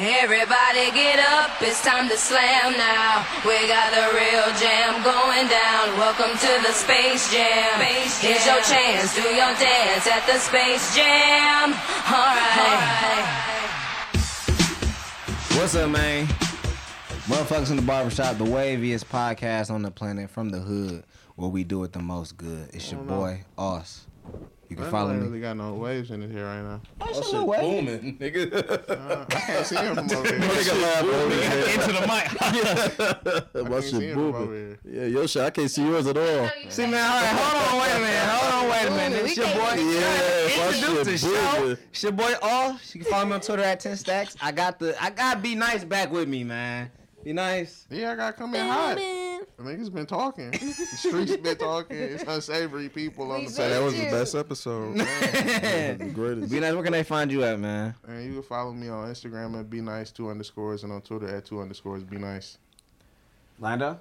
Everybody get up, it's time to slam now. We got the real jam going down. Welcome to the Space Jam. space Here's your chance, do your dance at the Space Jam. Alright. What's up, man? Motherfuckers in the barbershop, the waviest podcast on the planet from the hood, where we do it the most good. It's your boy, Oz. You can I follow don't me. really got no waves in it here right now. Oh, shit, booming, nigga. Uh, I can't see him from over here. Nigga laugh over here. Into the mic. My can't see shit him from over booming. here. Yeah, your shit. I can't see yours at all. See, man, all right, hold on, wait a minute, hold on, wait a minute. It's your boy. Yeah, my Introduce the shit show. booming. It's your boy All. You can follow me on Twitter at 10 stacks. I got the, I got Be Nice back with me, man. Be nice. Yeah, I gotta come in hot. The niggas been talking. The streets been talking. It's unsavory people on the Say that was the best episode. That was the greatest. Be nice. Where can they find you at, man? And you can follow me on Instagram at be nice two underscores and on Twitter at two underscores be nice. Lando.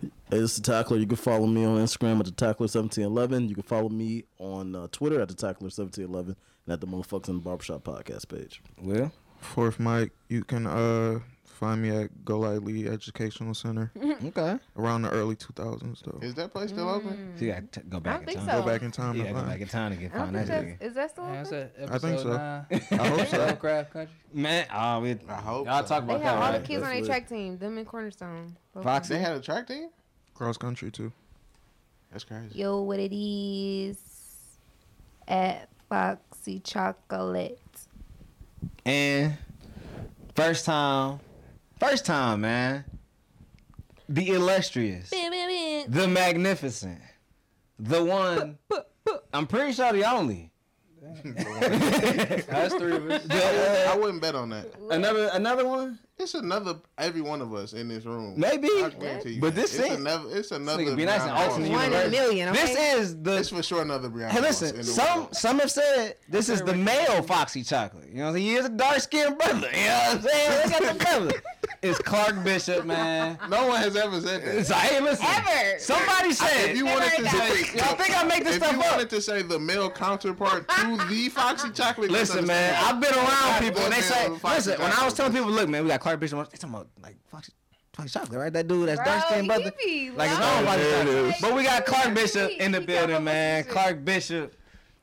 Hey, this is the Tackler. You can follow me on Instagram at the Tackler1711. You can follow me on uh, Twitter at the Tackler1711 and at the Motherfuckers in the Barbershop podcast page. Will. Fourth Mike, you can uh find me at Golightly Educational Center Okay. around the early 2000s though. Is that place still open? Mm. So you got to go I back don't in think time. so. Go back in time You to gotta go back find. in time to get I find think that that's, nigga. is that still Yeah, open? it's a I think so. nine. I hope so. Craft Country. Man, oh, we, I hope y'all so. talk They about have that, all the right? kids on That's their track team. Them in Cornerstone. Both Fox- They had a track team? Cross country too. That's crazy. Yo, what it is at Foxy Chocolate. And first time, first time, man. The illustrious, the magnificent, the one. I'm pretty sure the only. That's three of us. I wouldn't bet on that. Another, another one. It's another every one of us in this room. Maybe. I guarantee you But this it's ain't- another. It's another. nigga be nice and Brianna alternate One in a universe. million, okay? This is the. It's for sure another Brianna. Hey, Ross in listen. the Some world. some have said this is the male Foxy Chocolate. You know, what I'm saying? he is a dark skinned brother. You know what I'm saying? Look at the brother. It's Clark Bishop, man. No one has ever said that. It's like, hey, listen. Ever. Somebody said. If you wanted to say, Y'all think I make this if stuff you up? wanted to say the male counterpart to the Foxy Chocolate, Listen, man. I've been around people and they damn, say, listen, when I was telling people, look, man, we got Clark Bishop, they talking about, like, Foxy, Foxy Chocolate, right? That dude, that's Bro, dark skinned he brother. be Like, it's lying. not Foxy There it Chocolate. But we got Clark Bishop in the he building, man. Clark Bishop.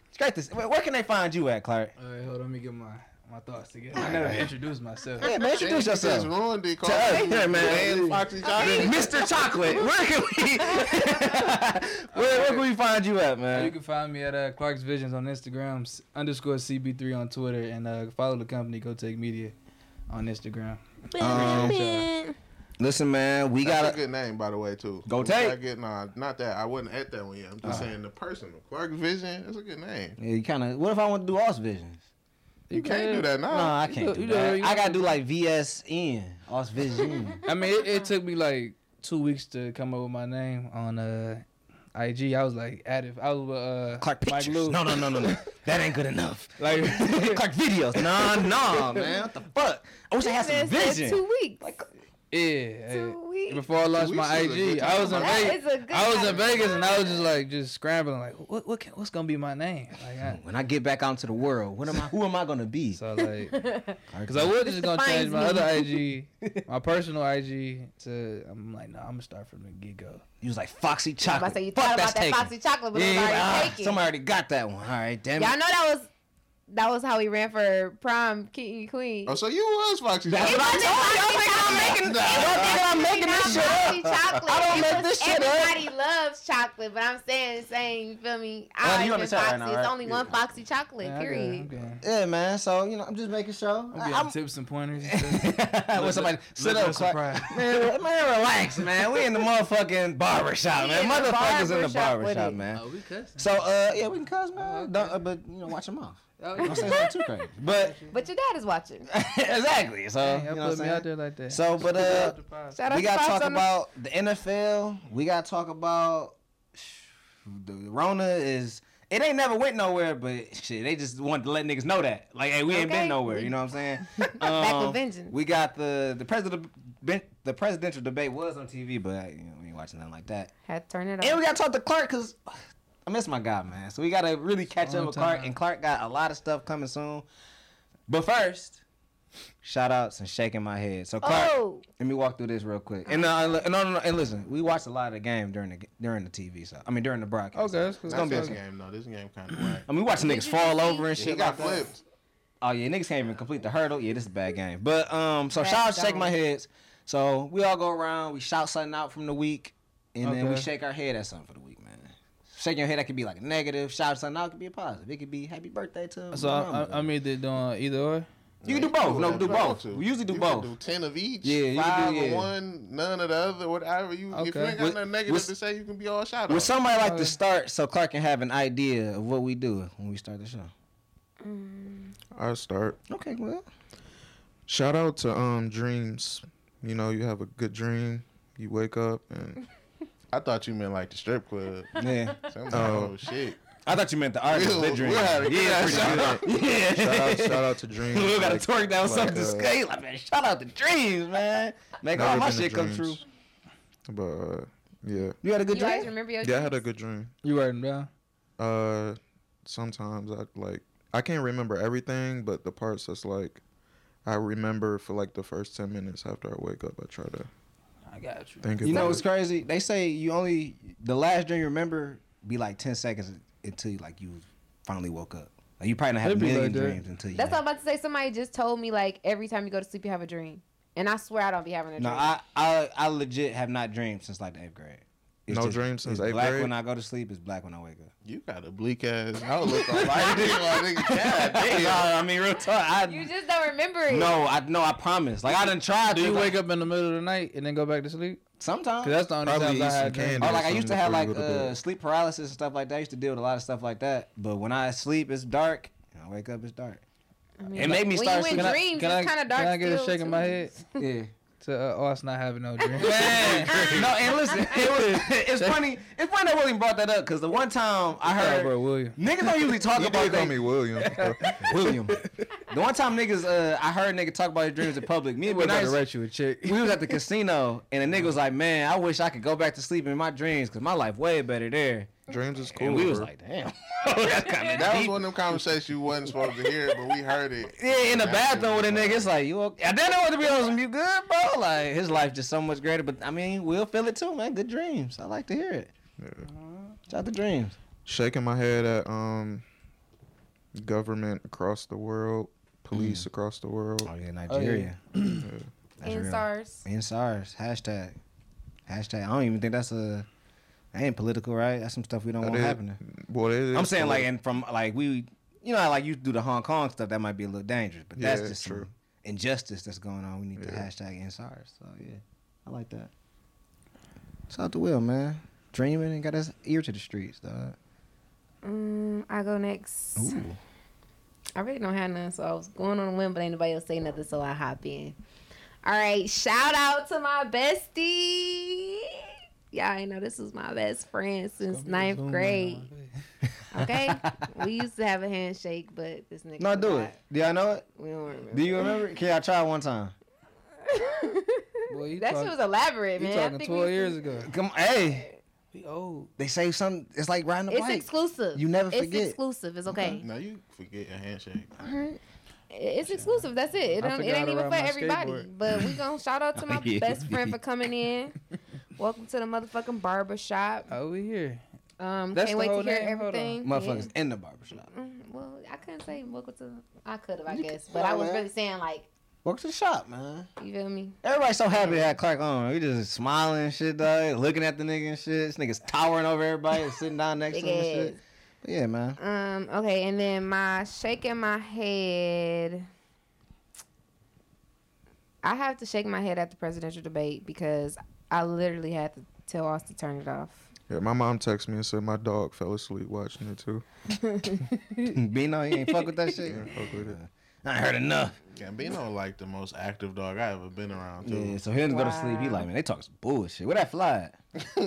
It's great to see. Where, where can they find you at, Clark? All right, hold on. Let me get my, my thoughts together. I never introduced myself. Yeah, man, introduce He just yourself. ruined it. To us, yeah, man. Foxy Chocolate. Mr. Chocolate, where can we, where, where can we find you at, man? You can find me at uh, Clark's Visions on Instagram, underscore CB3 on Twitter, and uh, follow the company Go Take Media on Instagram. Um, listen, man, we got a good name, by the way, too. Go We Take. gotta Get, nah, not that. I wasn't at that one yet. I'm just saying the personal. Clark Vision. That's a good name. Yeah, you kind of. What if I want to do Os Visions? You can't do that now. No, I can't do- do you do- that. you I gotta do like VSN, Os Vision. I mean, it, it took me like two weeks to come up with my name on uh, IG. I was like active. I was with uh, Clark Mike Pictures. Lou. No, no, no, no, no. That ain't good enough. Like, Clark Videos. Nah, nah, man. What the fuck? I wish I had some It said vision. Two weeks. Yeah. hey, Before I launched my weeks is a IG, I was in time. Vegas. That is a good I was in. Vegas and I was just like just scrambling like what what can, what's gonna be my name like I, When I get back out into the world, what am I? Who am I gonna be? so like because I was just gonna change my me. other IG my personal IG to I'm like no I'm gonna start from the get go You was like Foxy Chocolate. I to say you Fuck, thought about that taken. Foxy Chocolate, but yeah, it was already ah, taken. somebody already got that one. All right, damn Y'all it. know that was that was how he ran for prom king and queen. Oh, so you was Foxy That's Chocolate. what I told you. Y'all think I'm making? Y'all think I'm making this shit up? chocolate. I don't It make was- this shit up. Everybody loves chocolate, but I'm saying the same. You feel me? I you on like the chat right Foxy. now, It's right? only one Foxy chocolate. Yeah, I got it, period. I'm Yeah, man. So you know, I'm just making sure. I'm getting I'm, tips and pointers and when somebody sit up, at Clark. surprise. man, man, relax, man. We in the motherfucking barbershop, We man. Motherfuckers in the barbershop with man. oh we cussing So, uh, yeah, we can cuss, man. Oh, okay. Don't, uh, but you know, watch your mouth. Oh, Don't say something too crazy. But But your dad is watching. exactly. So Dang, you know what I'm put me out saying. there like that So, but uh, Shout we gotta talk on the- about the NFL. We gotta talk about the Rona is. It ain't never went nowhere, but shit, they just wanted to let niggas know that. Like, hey, we ain't been nowhere. You know what I'm saying? Back Um, with vengeance. We got the the president the presidential debate was on TV, but you know, we ain't watching nothing like that. Had to turn it on, And we gotta talk to Clark because I miss my guy, man. So we gotta really catch up Long with Clark, time. and Clark got a lot of stuff coming soon. But first, shout outs, and shaking my head. So Clark, Oh, let me walk through this real quick. And uh, no, no, no, and listen, we watched a lot of the game during the during the TV. So I mean during the broadcast. Okay, that's cool. It's gonna be. this A, game though. This game kind of whack. I mean, we watching niggas fall over and He shit. got like that. flipped. Oh yeah, niggas can't even complete the hurdle. Yeah, this is a bad game. But um, so Bad shout out, to shake my heads. So we all go around, we shout something out from the week, and then we shake our head at something for the week, man. Shaking your head that could be like a negative. Shout out something out could be a positive. It could be happy birthday to. So I, I, I'm either doing either or. you can do both. No, do both. to. We usually do you both. Can do ten of each. Yeah, you can five do- of yeah. one, none of the other. Whatever you. If you Okay. ain't got With- nothing negative with- to say, you can be all shout out. Would somebody like Okay. to start so Clark can have an idea of what we do when we start the show? I'll start. Okay, well. Shout out to um dreams. You know, you have a good dream. You wake up and I thought you meant like the strip club. Yeah. So I'm like, Oh. oh shit. I thought you meant the artist. We'll- Big dream. we'll have a good yeah, shout good. Yeah. shout out, shout out to dreams. we gotta Like, twerk down like, something to uh, scale. Like, man, shout out to dreams, man. Make all my shit come true. But uh, yeah, You had a good you guys dream? remember your yeah, I had a good dream. You write them down. Uh, sometimes I like I can't remember everything, but the parts that's like I remember for like the first ten minutes after I wake up. I try to I got you. think You about know it. what's crazy? They say you only the last dream you remember be like ten seconds until like you finally woke up. Like you probably don't have a It'd million like dreams until you. That's what I'm about to say. Somebody just told me like every time you go to sleep, you have a dream, and I swear I don't be having a No, dream. I, I I legit have not dreamed since like the eighth grade. No dreams since it's eighth black grade? when I go to sleep. It's black when I wake up. You got a bleak ass outlook on life. nigga. Like, nigga, God No, damn. I mean real talk. I, you just don't remember it. no, I no, I promise. Like I done tried. To. Do you to wake up in the middle of the night and then go back to sleep? sometimes? Cause that's the only Probably times I eat some had dreams. candy. Or like I used to have like you go to bed. uh, sleep paralysis and stuff like that. I used to deal with a lot of stuff like that. But when I sleep, it's dark. and I wake up, it's dark. I mean, It made me when start you in sleeping. I- dreams, can I- it's kind of dark. can I get a still, shake in my head? Yeah. To uh, us not having no dreams. Man, no, and listen, it was, it's funny. It's funny that William brought that up because the one time I Shout out, heard bro, William. niggas don't usually talk You about did call they- me William. William. The one time niggas, uh, I heard nigga talk about his dreams in public. Me and We Be about to write you a check. we was at the casino and the nigga was like, "Man, I wish I could go back to sleep in my dreams because my life way better there." Dreams is cool. And we was bro. like, "Damn, that's That was one of them conversations you wasn't supposed to hear, but we heard it. Yeah, in the bathroom with a nigga, it's like you. Okay? I didn't know what to be honest. You good, bro? Like his life just so much greater. But I mean, we'll feel it too, man. Good dreams. I like to hear it. Yeah. Shout out to dreams. shaking my head at um government across the world, police across the world. Oh yeah, Nigeria. That's And real. SARS. And SARS. Hashtag. Hashtag. I don't even think that's a. That ain't political, right? That's some stuff we don't That want is- happening. Well, it is I'm saying like, and from like we, you know, like you do the Hong Kong stuff, that might be a little dangerous, but that's Yeah, just true. injustice that's going on. We need to hashtag end SARS. So yeah, I like that. Shout out to Will, man. Dreaming and got his ear to the streets, dog. Mm, I go next. Ooh. I really don't have none, so I was going on a whim, but ain't nobody else say nothing, so I hop in. All right, shout out to my bestie. Y'all ain't know this was my best friend since ninth grade. Okay, we used to have a handshake, but this nigga. No, do forgot. it. Do y'all know it? We don't remember. Do you remember? Can y'all try one time? Boy, you that talk- shit was elaborate, You man. I talking think we 12 used years ago. Come, hey, We old. they say something. It's like riding a It's bike. exclusive. You never forget. It's exclusive. It's okay. Now you forget a handshake. It's exclusive. That's it. It, don't, it ain't even for everybody. skateboard. But we gonna shout out to my Yeah. best friend for coming in. Welcome to the motherfucking barber shop. Oh, we here. Um, That's can't wait to hear name? Everything. Motherfuckers in the barbershop. Yeah. Mm, Well, I couldn't say welcome to. I could have, I guess, but I was man. really saying like, Welcome to the shop, man. you feel me? Everybody's so happy to have Clark on. We just smiling and shit, dog. Looking at the nigga and shit. This nigga's towering over everybody and sitting down next to him and shit. But yeah, man. Um. Okay, and then my shaking my head. I have to shake my head at the presidential debate because I literally had to tell us to turn it off. Yeah, my mom texted me and said my dog fell asleep watching it too. Bino, you ain't fuck with that shit. Yeah, fuck with it. I ain't heard enough. Gambino like the most active dog I ever been around too. Yeah, so he didn't go to sleep. He like, man, they talk some bullshit. Where that fly at?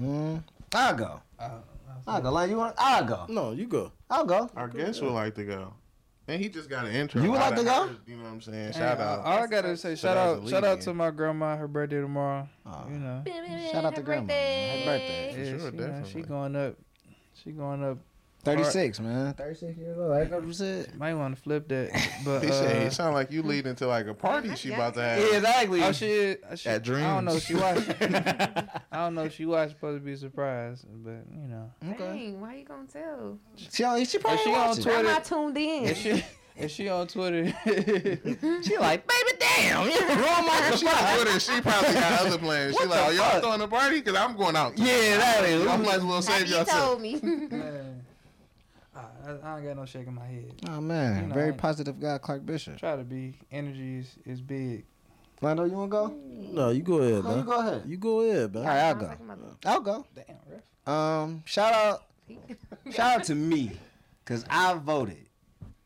mm, I'll go. I'll go. Like you want? I'll go. No, you go. I'll go. Our guest would like to go. And he just got an intro. You would like to go? heard, You know what I'm saying? Hey, Shout all- out. All I gotta say, shout out, shout out to my grandma. Her birthday tomorrow. Oh. You know, Shout out to grandma, man. Happy birthday. yeah, sure, she, you know, she going up. She going up 36, man. 36 years old. Like what you said. Might want to flip that, but He said uh, it sound like you leading to like a party she about to have. Yeah, exactly. oh shit, she, At I don't know. Dreams. She watched. I don't know. if She watched. Supposed to be a surprise, but you know. Dang, why you gonna tell? She, she probably If she on watching. Twitter- I'm not tuned in. If she, if she on Twitter, She like, baby, damn, you ruined my If she on Twitter, she probably got other plans. She like, oh, y'all throwing a party? Because I'm going out. Yeah, that is. Y'all might as well Have save you yourself. told me? Man, I, I I ain't got no shaking my head. Oh man, You know, very positive guy, Clark Bishop. Try to be. Energy is, is big. Flando, you wanna go? No, you go ahead, No, you go ahead. You go ahead, man. All right, I'll go. like a mother- I'll go. Damn, ref. Um, shout out, shout out to me, cause I voted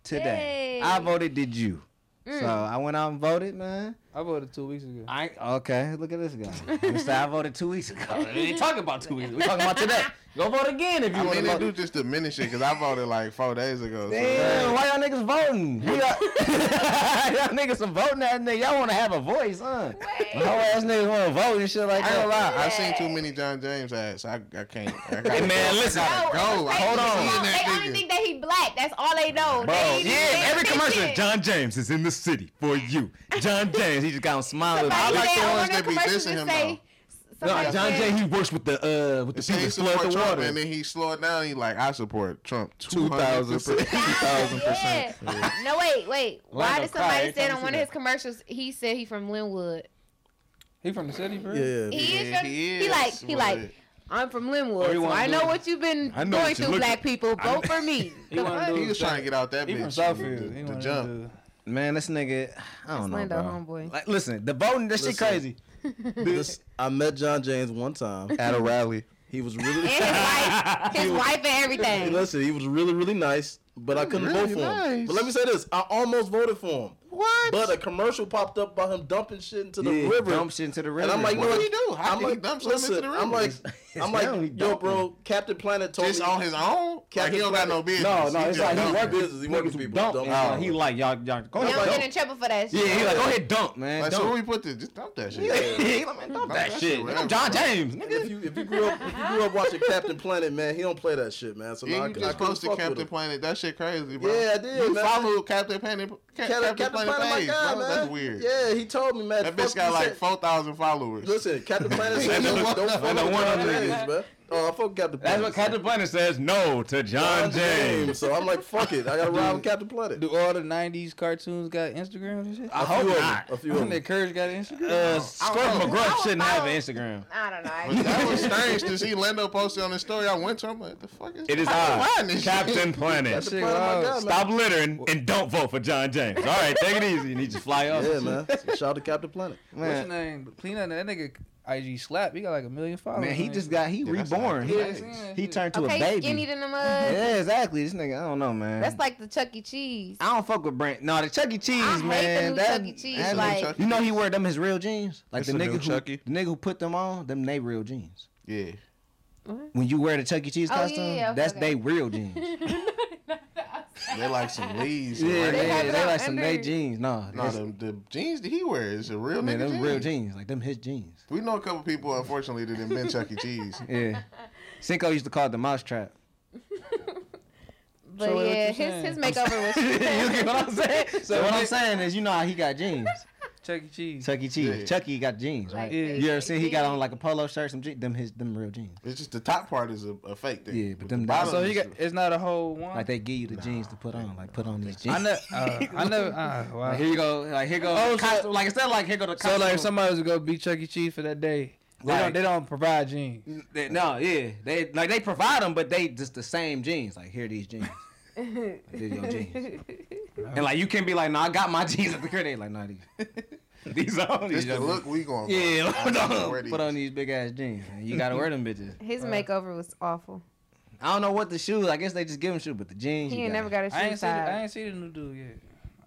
today. Yay. I voted. Did you? So I went out and voted, man. I voted two weeks ago. I okay. Look at this guy. I voted two weeks ago. We ain't talking about two weeks. We talking about today. Go vote again if you I want mean, to they do just diminish it because I voted like four days ago. So Damn, why y'all niggas voting? We got, y'all niggas are voting that nigga. Y'all want to have a voice, huh? Whole ass niggas want to vote and shit like that. I ain't gonna that. lie, I've seen too many John James ads. I, I can't. I gotta Hey, man, go. listen. I gotta go. it's Hold keep on. They that only think that he black. That's all they know. Bro, they yeah, paying every commercial, attention. John James is in the city for you. John James, he just got him smiling. Somebody like the ones that be commercials dissing him, say- No, somebody John said- James, he works with the uh with the Say people he that flood support the Trump, water. and then he slowed down. He like, I support Trump. Two 2000%. thousand Yeah. No, wait, wait. Why Orlando did somebody every say on one see of his commercials he said he from Linwood? He from the city, bro. Yeah, yeah. He is from. he He, is, like he but- like. I'm from Linwood, Or he so wanna I do- know what you've been going you through, look- black people. Vote for me. He The wanna fuck? do He was trying to get out that He bitch. from Southfield. The, He the wanna jump. do- Man, this nigga, I don't know, Slando bro. homeboy. Like, listen, the voting, that shit crazy. This, I met John James one time. At a rally. He was really. And his wife, his wife and everything. listen, he was really, really nice, but I couldn't Really vote for him. But let me say this: I almost voted for him. What? But a commercial popped up about him dumping shit into the Yeah, river. dump shit into the river. And I'm like, What no, did he do? How I'm can he like, dump something listen, into the river? I'm like, river? I'm like, yo, bro, Captain Planet told Just me on his own? Like he don't got no business. no, no, it's just like he dump. work business. He work with people. Dump. Dump. and, uh, he like y'all, y'all go You ahead, don't get in trouble for that shit. Yeah, he like go ahead, dump, man. Like, so dump. where we put this? Just dump that shit. he like, man, dump Dump that that shit. shit I'm John James, nigga. If you if you grew up if you grew up watching Captain Planet, man, he don't play that shit, man. So now Yeah, I, you I just couldn't posted Captain. Planet. That shit crazy, bro. Yeah, I did, You man. follow Captain Planet. Captain, Captain, Captain Planet, Planet, my page, guy, bro. man. That's weird. Yeah, he told me, man. That bitch got like said- four thousand followers. Listen, Captain Planet said don't, don't And follow the one John on the- James, man. Oh, I fuck Captain Planet. That's what Captain Planet says. No to John James. So I'm like, fuck it. I gotta ride with Captain Planet. Do all the '90s cartoons got Instagrams and shit? I a hope few of not. them. A few I of them. that Courage got an Instagram. Uh, Squirt McGruff shouldn't have an Instagram. I don't But know. that was strange to see Lando posted on his story. I went to him like, the fuck is It is how I, find Captain? Planet. Captain shit Planet, my wild. man. Stop littering and don't vote for John James. All right, take it easy. And he just fly off. Yeah, man. Shout out to Captain Planet. What's your name? Clean up that nigga. IG slap. He got like a million followers. man, he on just got he Yeah, reborn. He, like- Yeah, he turned to a Okay, baby. skinny in the mud. Yeah, exactly. This nigga, I don't know, man. That's like the Chuck E. Cheese. I don't fuck with Brent. No, the Chuck E. Cheese, I hate the man. new that, Chuck E. Cheese, that- like- Chuck you know, he wear them his real jeans. Like It's the the nigga who, Chucky. the nigga who put them on, them they real jeans. Yeah. When you wear the Chuck E. Cheese Oh, yeah, costume, yeah, okay, that's okay. they real jeans. They like some leaves. yeah, right? they, have they, it like some they jeans. No, No, that's- the, the jeans that he wears is a real man, them jeans. real jeans. Like them his jeans. We know a couple people, unfortunately, that didn't been Chuck E. Cheese. Yeah. Cinco used to call it the mouse trap. But So yeah, his his makeover was. you get what I'm saying? So what I'm saying is, you know how he got jeans. Chuck E. Cheese. Chuck E. Cheese. Yeah. Chucky got jeans, right? Like, Yeah. You ever seen he got on like a polo shirt, some jeans, them his them real jeans. It's just the top part is a, a fake thing. Yeah, but With them the bottom So he got. It's not a whole one. Like they give you the jeans to put on, like put on these jeans. I never. Uh, I never. Uh, wow. Like here you go, like here go, Oh, the so- costume, like instead of like here go the So like if somebody was to go beat Chuck E. Cheese for that day, they Like- don't. They don't provide jeans. They- no, yeah, they like they provide them, but they just the same jeans. Like here are these jeans. These your jeans. And like you can't be like, no, I got my jeans at the crib. They like, no, these, these are This these. the are- look we going for. Yeah, I put on, put on these. these big ass jeans. Man. You gotta wear them bitches. His makeover was awful. I don't know what the shoes. I guess they just give him shoes, but the jeans. He you ain't never gotta- got a I shoe ain't see. The, I ain't see the new dude yet.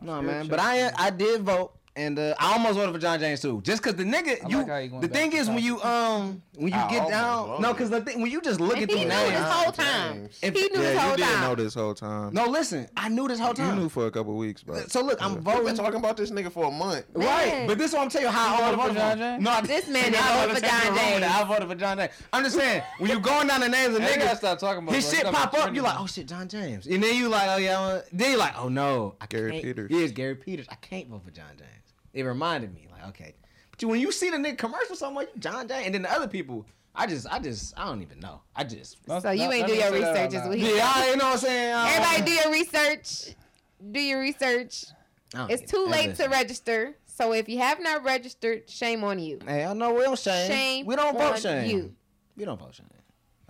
No Still man, but I. I did vote. And uh, I almost voted for John James too, just cause the nigga. I You, like how you going the thing is when you um when you I get down, no, cause the thing when you just look And at he the knew names. this whole time. If- he knew Yeah, this whole you did time. know this whole time. No, listen, I knew this whole time. you knew for a couple weeks, but so look, I'm We've been voting. talking about this nigga for a month. Right, but this is what I'm telling you how I voted voted for for John John James? No, I- This man didn't I vote voted for John James. I voted for John James. I'm just saying when you going down the names of Hey, you gotta niggas, stop talking about his shit pop up. You like, oh shit, John James, and then you like, oh yeah, then you like, oh no, I Gary can't. Peters. Yeah, it's Gary Peters. I can't vote for John James. It reminded me, like, okay, but when you see the nigga commercial somewhere, you John Jay, and then the other people, I just, I just, I don't even know. I just, Don't- So you don't- ain't don't your even say that research, out is what he yeah, I, you know what I'm saying. I don't- Everybody do your research. Do your research. It's too it. late to register. So if you have not registered, shame on you. Hey, I know we don't shame. Shame we don't on vote shame. you. We don't vote shame.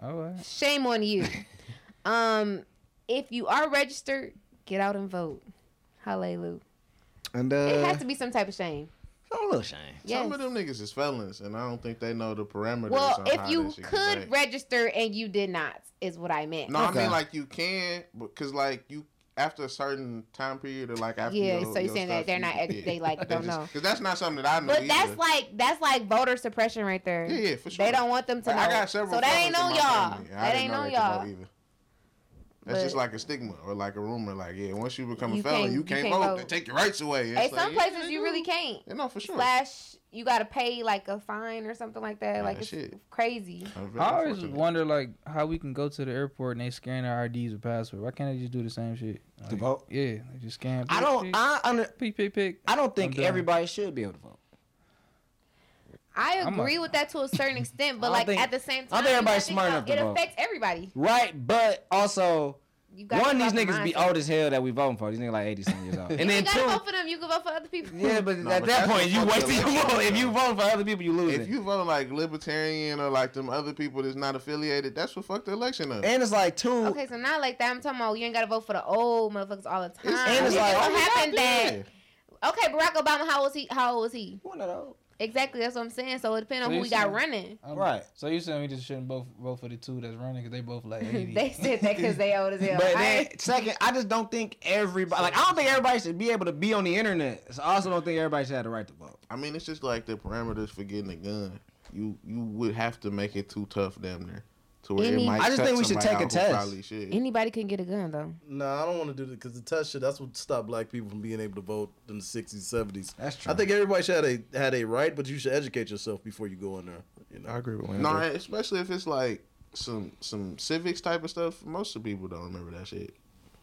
All right. Shame on you. um, if you are registered, get out and vote. Hallelujah. And uh, It has to be some type of shame. a little shame. Yes. Some of them niggas is felons, and I don't think they know the parameters. Well, on if how you could register and you did not, is what I meant. No, I mean like you can, because like you after a certain time period or like after Yeah, your, so you're your saying that they're not ex- they, like, don't know. Because that's not something that I know. But either. that's like that's like voter suppression right there. yeah, yeah, for sure. They don't want them to know. I got several. so that ain't felons on y'all. family, That ain't know on they could vote y'all. either. That's just like a stigma or like a rumor. Like, yeah, once you become a You felon, can't- you you can't, can't vote. vote. They take your rights away. It's Hey, like, some yeah, places they you really can't. Yeah, no, for sure. Slash, you gotta pay like a fine or something like that. Yeah, like it's shit. crazy. I'm very I always wonder like how we can go to the airport and they scan our IDs with password. Why can't they just do the same shit? To vote? Yeah, they just scan. I don't. I under, Pick, pick, pick. I don't think everybody should be able to vote. I agree a- with that to a certain extent, but like think- at the same time, don't think you everybody's gotta think smart enough It affects everybody. Right, but also one, think these about the niggas be mindset. old as hell that we voting for. These niggas like eighty something years old. And You then ain't gotta two, vote for them. You can vote for other people. yeah, but No, at but that point you fucked wasting your vote. If you up. vote for other people, you losing. If you vote like libertarian or like them other people that's not affiliated, that's what fucked the election up. and it's like two. Okay, so not like that. I'm talking about you ain't gotta vote for the old motherfuckers all the time. It's- and it's like- just Oh, happened yeah. that okay, Barack Obama, how was he? How old was he? One of those. Exactly, that's what I'm saying. So it depends on So who you we got saying- running. Um, Right. So you saying we just shouldn't both vote for the two that's running because they both like eighty? they said that because they old as hell. But then, ain't- second, I just don't think everybody. Like, I don't think everybody should be able to be on the internet. So I also don't think everybody should have the right to vote. I mean, it's just like the parameters for getting a gun. You you would have to make it too tough, damn near, to where Any- it might. I just cut think we should take a test. Anybody can get a gun though. Nah, I don't want to do that because the test shit. That's what stopped black people from being able to vote in the '60s, '70s. That's true. I think everybody should have a had a right, but you should educate yourself before you go in there. You know, I agree with you. no, Andrew. especially if it's like some some civics type of stuff. Most of the people don't remember that shit.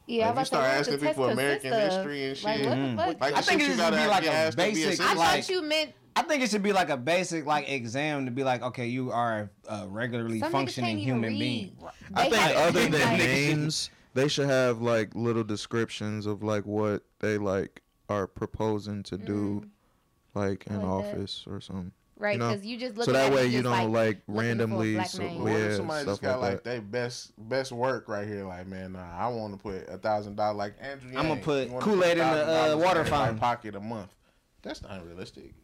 Yeah, Like, I you start was asking people American history and Like shit. what Mhm. the fuck? Like I think it you should gotta be like a asked be basic. I thought you meant I think it should be like a basic like exam to be like, okay, you are a regularly some functioning human read. being. I think have other than like- names, they should have like little descriptions of like what they like are proposing to do, like in Mm. like that. office or something. right you know? because you just look so that at way you don't like, looking for a randomly, so, name. What if yeah, somebody stuff just got like like their best best work right here? Like, man, nah, I want to put a thousand dollars. Like Andrew, I'ma put Kool-Aid in the, $1,000 uh, water in my fountain. pocket a month. That's not realistic.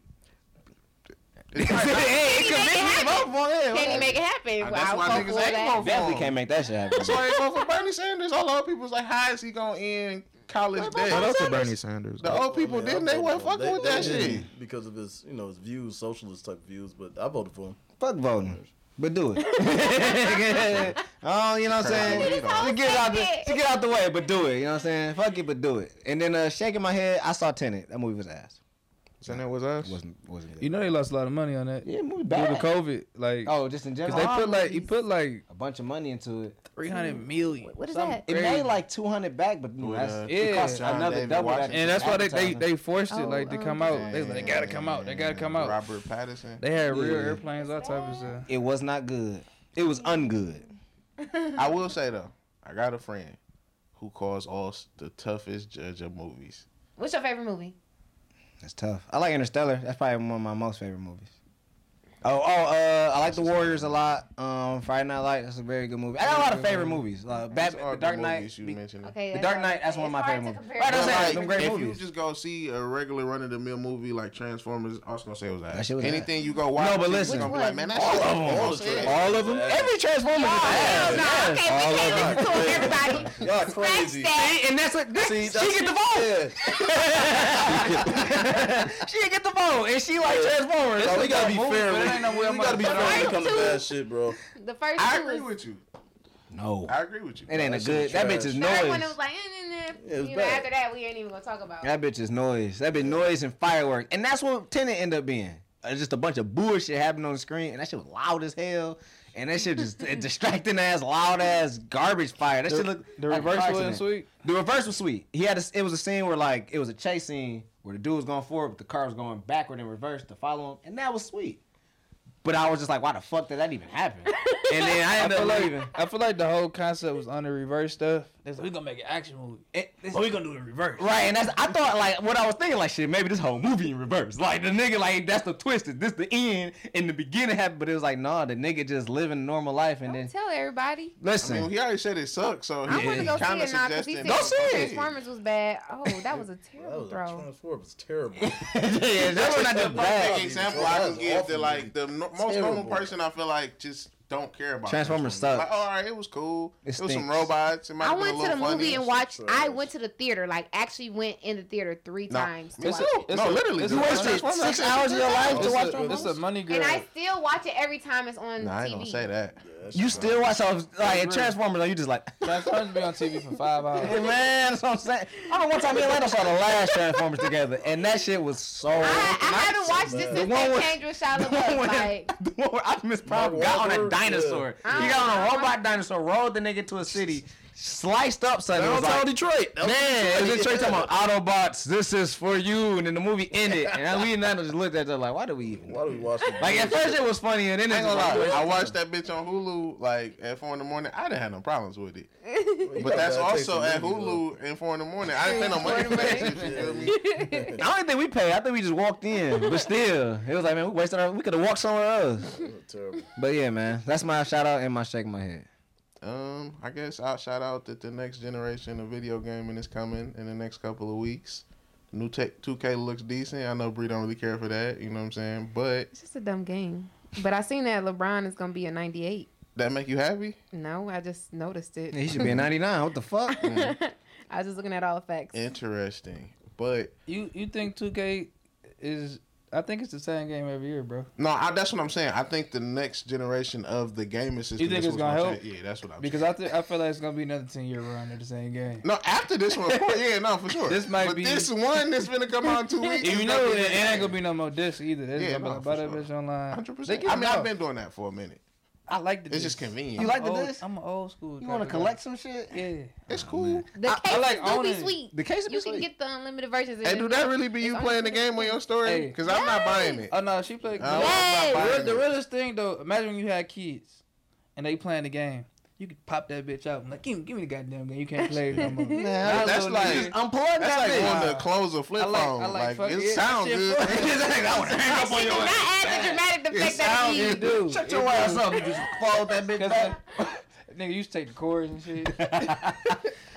hey, it could make it be happen? vote for it. Can you make it happen? Uh, that's I'll why vote niggas ain't that. for Definitely can't make that shit happen. So I vote for Bernie Sanders. All the old people's like, how is he gonna end college debt? Shout out to Bernie Sanders. The old people I didn't. They voted weren't for him. fucking with that they shit. because of his, you know, his views, socialist type views. But I voted for him. Fuck voting. But do it. oh, you know what I'm saying? To get out the, to get out the way, but do it. You know what I'm saying? Fuck it, but do it. And then uh, shaking my head, I saw Tenet. That movie was ass. Saying that was us. Wasn't wasn't good. You know they lost a lot of money on that yeah, movie due to. COVID. Like, Oh, just in general. because general. they put like he put like a bunch of money into it. three hundred million. What is Some- that? It made like 200 back, but you that's, uh, it Yeah. cost John another David double that. Washington. And that's why they, they they forced it Oh, like to um, come out. They like, they gotta come out. They gotta come out. Robert Pattinson. They had real Yeah. airplanes, all type of stuff. It was not good. It was ungood. I will say though, I got a friend who calls us the toughest judge of movies. What's your favorite movie? That's tough. I like Interstellar. That's probably one of my most favorite movies. Oh, oh, uh, I like the Warriors a lot. Um, Friday Night Light, that's a very good movie. I got a lot of favorite movies. Uh, These Bat- The Dark Knight. you be- mentioned. Okay, The that's Dark Knight, that's one of my favorite movies. Right, that's them. it. Like, Them great if movies. you just go see a regular run of the mill movie like Transformers, I was gonna say it was That ass. shit was Anything you go watch, No, but listen. gonna be like, man, that All shit of them. bullshit. All of them. Every Transformer is Oh, hell ass. no. Okay, we of can't listen to everybody. Y'all crazy. See, and that's what this, See, she get the vote. She get the vote, and she like Transformers. No, we gotta be movie, fair. But it We, ain't no way we gotta be I'm fair when it gonna- comes to bad shit, bro. The first I agree was with you. No, I agree with you. it ain't a That shit good. was That bitch is the third one. Noise. was like, eh. It was you know, after that, we ain't even gonna talk about. That bitch is noise. That bitch noise and fireworks, and that's what Tenet ended up being. Uh, just a bunch of bullshit happening on the screen, and that shit was loud as hell. And that shit just distracting ass, loud ass garbage fire. That shit The, looked the like a reverse wasn't sweet. The reverse was sweet. He had a, it was a scene where like it was a chase scene where the dude was going forward, but the car was going backward in reverse to follow him, and that was sweet. But I was just like, why the fuck did that even happen? And then I I ended up like leaving. I feel like the whole concept was on the reverse stuff. It's like, we gonna make an action movie. Eh, it- it's- But we gonna do it in reverse. Right, and that's I thought like what I was thinking like shit maybe this whole movie in reverse like the nigga like that's the twist is this the end and the beginning happened but it was like nah the nigga just living a normal life and Don't then tell everybody. I listen mean, he already said it sucks, so I he want to go see kinda it now because he suggesting- said Go see it. Transformers was bad. Oh, that was a terrible was, throw. Transformers was terrible. yeah that's what I the did perfect bad example I can give awful, that like the no, most normal person I feel like just don't care about Transformers stuff. Like, oh, all right, it was cool. It It, was some robots. It might I went to the funny movie and shit. watched. I went to the theater, like actually went in the theater three No, times. to It's watch a- it's no, a- literally. it's the a- wasted six hours of your life It's to watch a, them it's a money grab. And I still watch it every time it's on Nah, I ain't TV. gonna say that. You still watch so like in Transformers like you just like Transformers be on TV for five hours. Hey, man that's what I'm saying I don't one time me and Lando saw the last Transformers together and that shit was so I, I haven't watched this The since one they with- changed with Shia the one LaBeouf. where- Like, the one where Optimus Prime got on a dinosaur. yeah. He got on a Uh-huh. robot dinosaur, rode the nigga to a city, sliced up something. That was was like, Detroit. That Man, it was Detroit. Detroit talking about Autobots. This is for you, and then the movie ended, and we and Nando just looked at each other like, why do we even? Why do we watch this Like at first it was funny, and then it's ain't gonna like. I watched that bitch on Hulu like at four in the morning. I didn't have no problems with it. But that's also at Hulu at four in the morning. I didn't pay no money for that shit. You feel? I don't think we paid. I think we just walked in, but still, it was like, man, we wasted our. We could have walked somewhere else. Terrible. But yeah, man, that's my shout out and my shake my head. Um, I guess I'll shout out that the next generation of video gaming is coming in the next couple of weeks. New tech 2K looks decent. I know Bree don't really care for that, you know what I'm saying? But it's just a dumb game. But I seen that LeBron is gonna be a 98. that make you happy? No, I just noticed it. He should be a 99. What the fuck? I was just looking at all the facts. Interesting. But You you think 2K is? I think it's the same game every year, bro. no, I, that's what I'm saying. I think the next generation of the gaming system. You think is it's gonna gonna help? change. Yeah, that's what I'm saying. Because saying. I think I feel like it's gonna be another ten year run of the same game. No, after this one, course, yeah, no, for sure. This might but be- this one that's gonna come out in two weeks. You know, it, ain't gonna be no more discs either. It's Yeah, gonna be no, like, for sure. bitch online. Hundred percent. I mean, I've been doing that for a minute. I like the It's just convenient. You like the Old- disc? I'm an old school. You want to type of collect some shit? Yeah. It's oh, cool. The I- case I like do be owning it. sweet. The case You can get the unlimited versions. Hey, do that really be you playing the game on your story? Hey. Because I'm not buying it. Oh no, she played. I'm Yes. not The, real, buying the it. realest thing though, imagine when you had kids and they playing the game. You could pop that bitch out. and like, give me, give me the goddamn game. You can't play it no more. Nah, that's little like- nigga- Unplug That's that like bitch. wanting to close a flip I like- phone. I like Like, fuck- it sounds good. fun. I want to hang up on your did not add the dramatic It effect that sounds he It do. Shut your ass up. You just fold that bitch back. like, nigga used to take the chords and shit.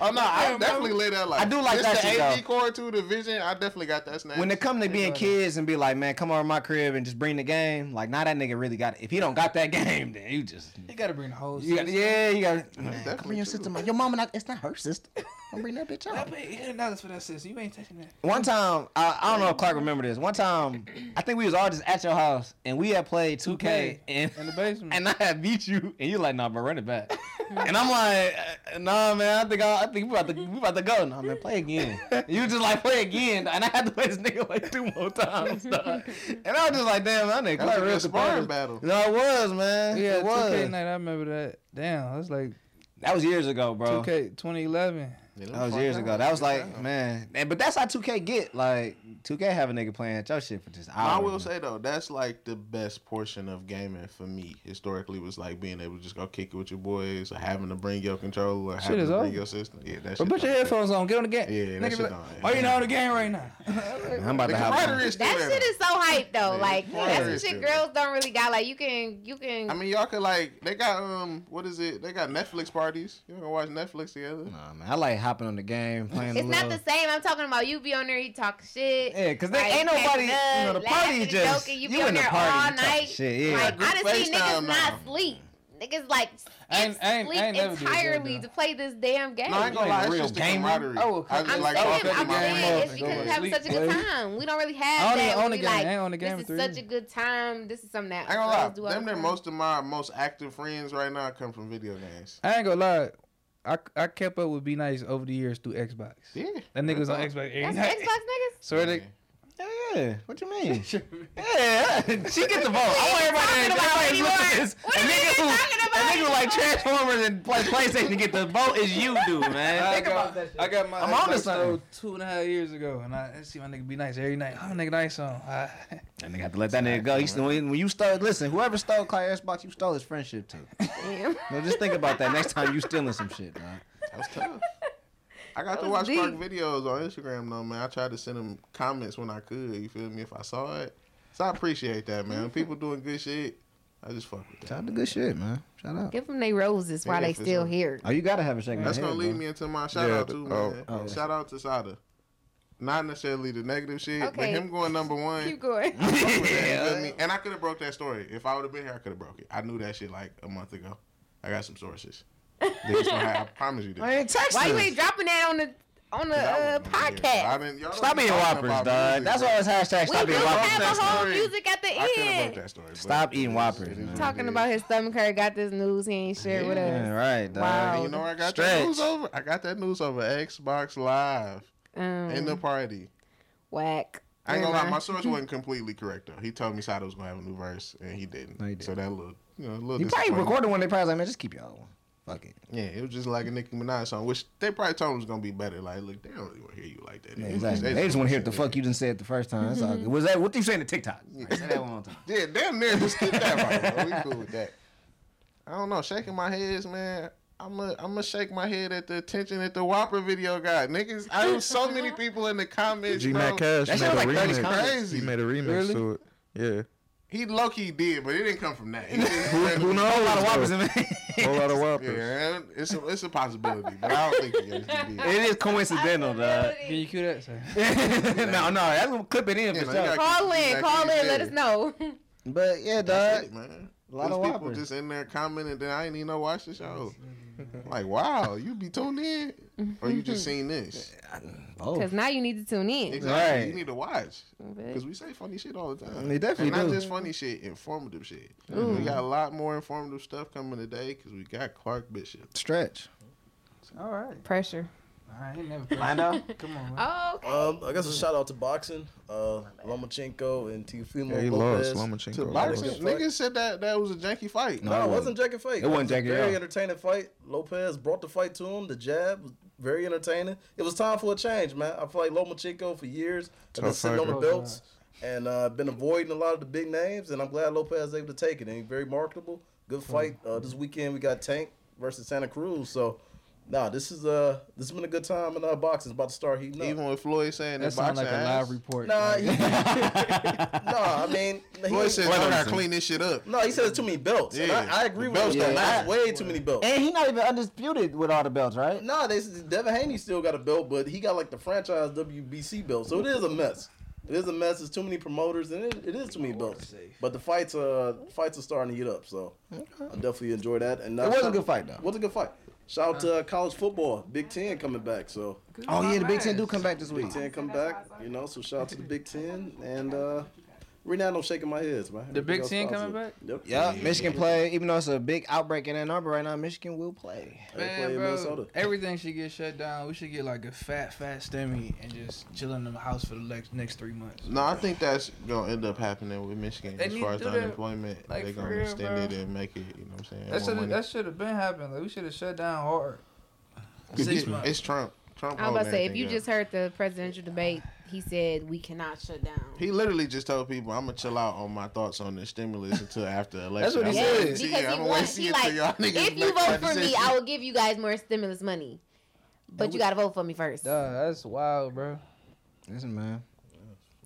Oh no, I definitely lay that like I do like this that the shit, AV though. core to the Vision. I definitely got that snap. When it come to being kids and be like, man, come over my crib and just bring the game. Like, now that nigga really got it. If he don't got that game, then you just. You gotta bring the whole. You got, system. yeah, you got. Man, definitely bring your true. sister. man. Your mama, not, it's not her sister. Don't bring that bitch I out. pay eight dollars for that system. You ain't touching that. One time, I, I don't know if Clark remember this. One time, I think we was all just at your house and we had played 2K, 2K and in the basement. and I had beat you and you like, nah, bro, run it back. and I'm like, nah, man, I think I, I think we about to we about to go. Nah, man, play again. you just like play again, and I had to play this nigga like two more times. dog. and I was just like, damn, that nigga That was Clark a real good sparring battle. No, it was, man. Yeah, it was. 2K night. I remember that. Damn, that's like That was years ago, bro. 2K 2011. Yeah, That was years ago. That was like, times. man, but that's how 2K get. Like, 2K have a nigga playing at your shit for just hours. I will say though, that's like the best portion of gaming for me. Historically, was like being able to just go kick it with your boys, or having to bring your controller, or Shit having is to bring over. your system. Yeah, that But put your headphones on. Get on the game. Yeah, that Nigga shit like, don't- Why you not on the game right now? I'm about The to have. camaraderie is still That shit is so hype though. Yeah, like yeah. that's some Yeah. shit girls don't really got. Like you can you can I mean, y'all could like they got um what is it? They got Netflix parties. You can watch Netflix together. Nah, man, I like hopping on the game, playing. It's the not little- the same. I'm talking about you be on there, you talk shit. Yeah, cause they like, ain't nobody. up, You know, the party is just joking. You, you be on in the party all night. shit, yeah. Like Good honestly, niggas now. not sleep. Niggas like I ain't- I ain't- sleep I ain't never did that, entirely to play this damn game. No, I ain't gonna lie, it's real just the gamer. camaraderie. Oh, I just I'm like saying, I'm the saying it's because to we're having sleep, such a good play. time. We don't really have only that. own when the game. like, I the game this in is such a good time. This is something that I ain't gonna lie, do all them the they're time. most of my most active friends right now come from video games. I ain't gonna lie. I, I kept up with Be Nice over the years through Xbox. Yeah. That nigga was on Xbox every That's night. Xbox niggas. Swear to Yeah, what you mean? yeah, she get the vote. I want everybody to talking about everybody to at this. What a are we nigga even who, talking a nigga who like? Transformers and play PlayStation to get the vote is you, dude, man. I Think got, about that shit. I got my I'm on to Xbox two and a half years ago, and I see my nigga Be Nice every night. Oh, nigga, nice song. I, That nigga have to let that nigga go. He still, when you stole, listen, whoever stole Clay Xbox, you stole his friendship too. Damn. No, just think about that next time you stealing some shit, dog. That was tough. I got That to was watch Clark deep. videos on Instagram though, man. I tried to send him comments when I could. You feel me? If I saw it, so I appreciate that, man. When people doing good shit, I just fuck with that. Shout out to good shit, man. Shout out. Give them they roses while Yeah, they still sure. here. Oh, you gotta have a shaking. That's gonna lead bro. me into my shout Yeah, out the- too, oh, man. oh. Shout out to Sada. Not necessarily the negative shit, but Okay. him going number one. Keep going. I fuck with that, you feel me? And I could have broke that story. If I would have been here, I could have broke it. I knew that shit like a month ago. I got some sources. This gonna. I promise you this. I ain't texting. Why you ain't dropping that on the on the uh, wasn't gonna be here. I podcast? didn't, y'all Stop don't being whoppers, dog. music, That's why it's hashtag We stop do being have whoppers. a whole story. music at the I could have broke end. that story. but Stop eating Whoppers, it is man. what it Talking is. about his stomach hurt, got this news he ain't shared with Yeah, us. right, dog. Wow. And you know where I got Stretch. that news over? I got that news over Xbox Live in the Um, party. whack. I ain't gonna lie, my source wasn't completely correct though. He told me Sada was gonna have a new verse, and he didn't. No, he didn't. So that little, you know, a little. He probably disappointing. recorded one. They probably was like, man, just keep your old one. Fuck it. Yeah, it was just like a Nicki Minaj song, which they probably told him was gonna be better. Like, look, they don't really want to hear you like that. Yeah, They exactly. They just want to hear what the fuck you didn't say it the first time. That's all good. Was that what you saying to TikTok? Like, say that one more time. Yeah, damn near just skip that right. We cool with that. I don't know, shaking my heads, man. I'm gonna I'm gonna shake my head at the attention that the Whopper video got. Niggas, I know so many people in the comments, G bro. Mac Cash That made a like remix. comments. He made a remix Really? to it. Yeah. He low key did, but it didn't come from that. He just Who, who randomly- knows? A lot of whoppers though? in there. Whole lot of whoppers. Yeah, it's a it's a possibility, but I don't think he actually did. It is coincidental, dog. can you cue that? Say? no, no, that's gonna clip it in Yeah, for sure. you Call in, call in, let us know. But yeah, That's dog. it, man. A lot There's of people whoppers. just in there commenting that I ain't even know watch the show. like, wow, you be tuned in, or you just seen this? Because now you need to tune in. Exactly. Right. You need to watch because we say funny shit all the time. They definitely and not do. just funny shit, informative shit. We got a lot more informative stuff coming today because we got Clark Bishop. Stretch. All right. Pressure. I ain't never played. Lando? Come on, man. Oh, okay. Um, I guess a shout out to boxing, uh, Lomachenko and Teofimo Yeah, he Lopez. lost Lomachenko. To Boxing. boxing, niggas said that that was a janky fight. No, No, it it wasn't Jackie fight. It wasn't was a Very all. entertaining fight. Lopez brought the fight to him. The jab was very entertaining. It was time for a change, man. I played like Lomachenko for years have been sitting on the belts and uh, been avoiding a lot of the big names, and I'm glad Lopez was able to take it. And he's very marketable. Good fight. Uh, this weekend we got Tank versus Santa Cruz. So, nah, this is uh this has been a good time in uh, boxing. It's about to start heating up. Even with Floyd saying That that, sounds boxing like a live report. Nah, Like, he, nah, I mean, he, Floyd said, Wait "I a gotta clean this shit up." no, he said it's too many belts. And Yeah, I, I agree the with belts him. don't way too many belts. And he not even undisputed with all the belts, right? No, they Devin Haney still got a belt, but he got like the franchise WBC belt, so it is a mess. It is a mess. There's too many promoters, and it, it is too many belts. But the fights, uh, fights are starting to heat up, so I definitely enjoy that. And uh, It was a good fight, though. It was a good fight. Shout out to uh, college football, Big Ten coming back. So Oh yeah, the Big Ten do come back this week. Big Ten come back, you know. So shout out to the Big Ten, and uh, right now I'm shaking my head, man. The Big Ten coming back? Yep. Yeah, Michigan play. Even though it's a big outbreak in Ann Arbor right now, Michigan will play. They play Man, bro, Minnesota. everything should get shut down. We should get like a fat, fat stemmy and just chill in the house for the next next three months. No, I think that's gonna end up happening with Michigan They as far as the that, unemployment. like, They're gonna real, extend bro. it and make it. You know what I'm saying? That should that should have been happening. Like we should have shut down hard. It's- Six. It's Trump. Trump. I was about to say, if you up. just heard the presidential debate, he said we cannot shut down. He literally just told people, "I'm gonna chill out on my thoughts on the stimulus until after the election." That's what he said. wait and because I'm he gonna wants, see he like, y'all niggas if you vote for me. I will give you guys more stimulus money. But you gotta vote for me first. Dog, that's wild, bro. Listen, man.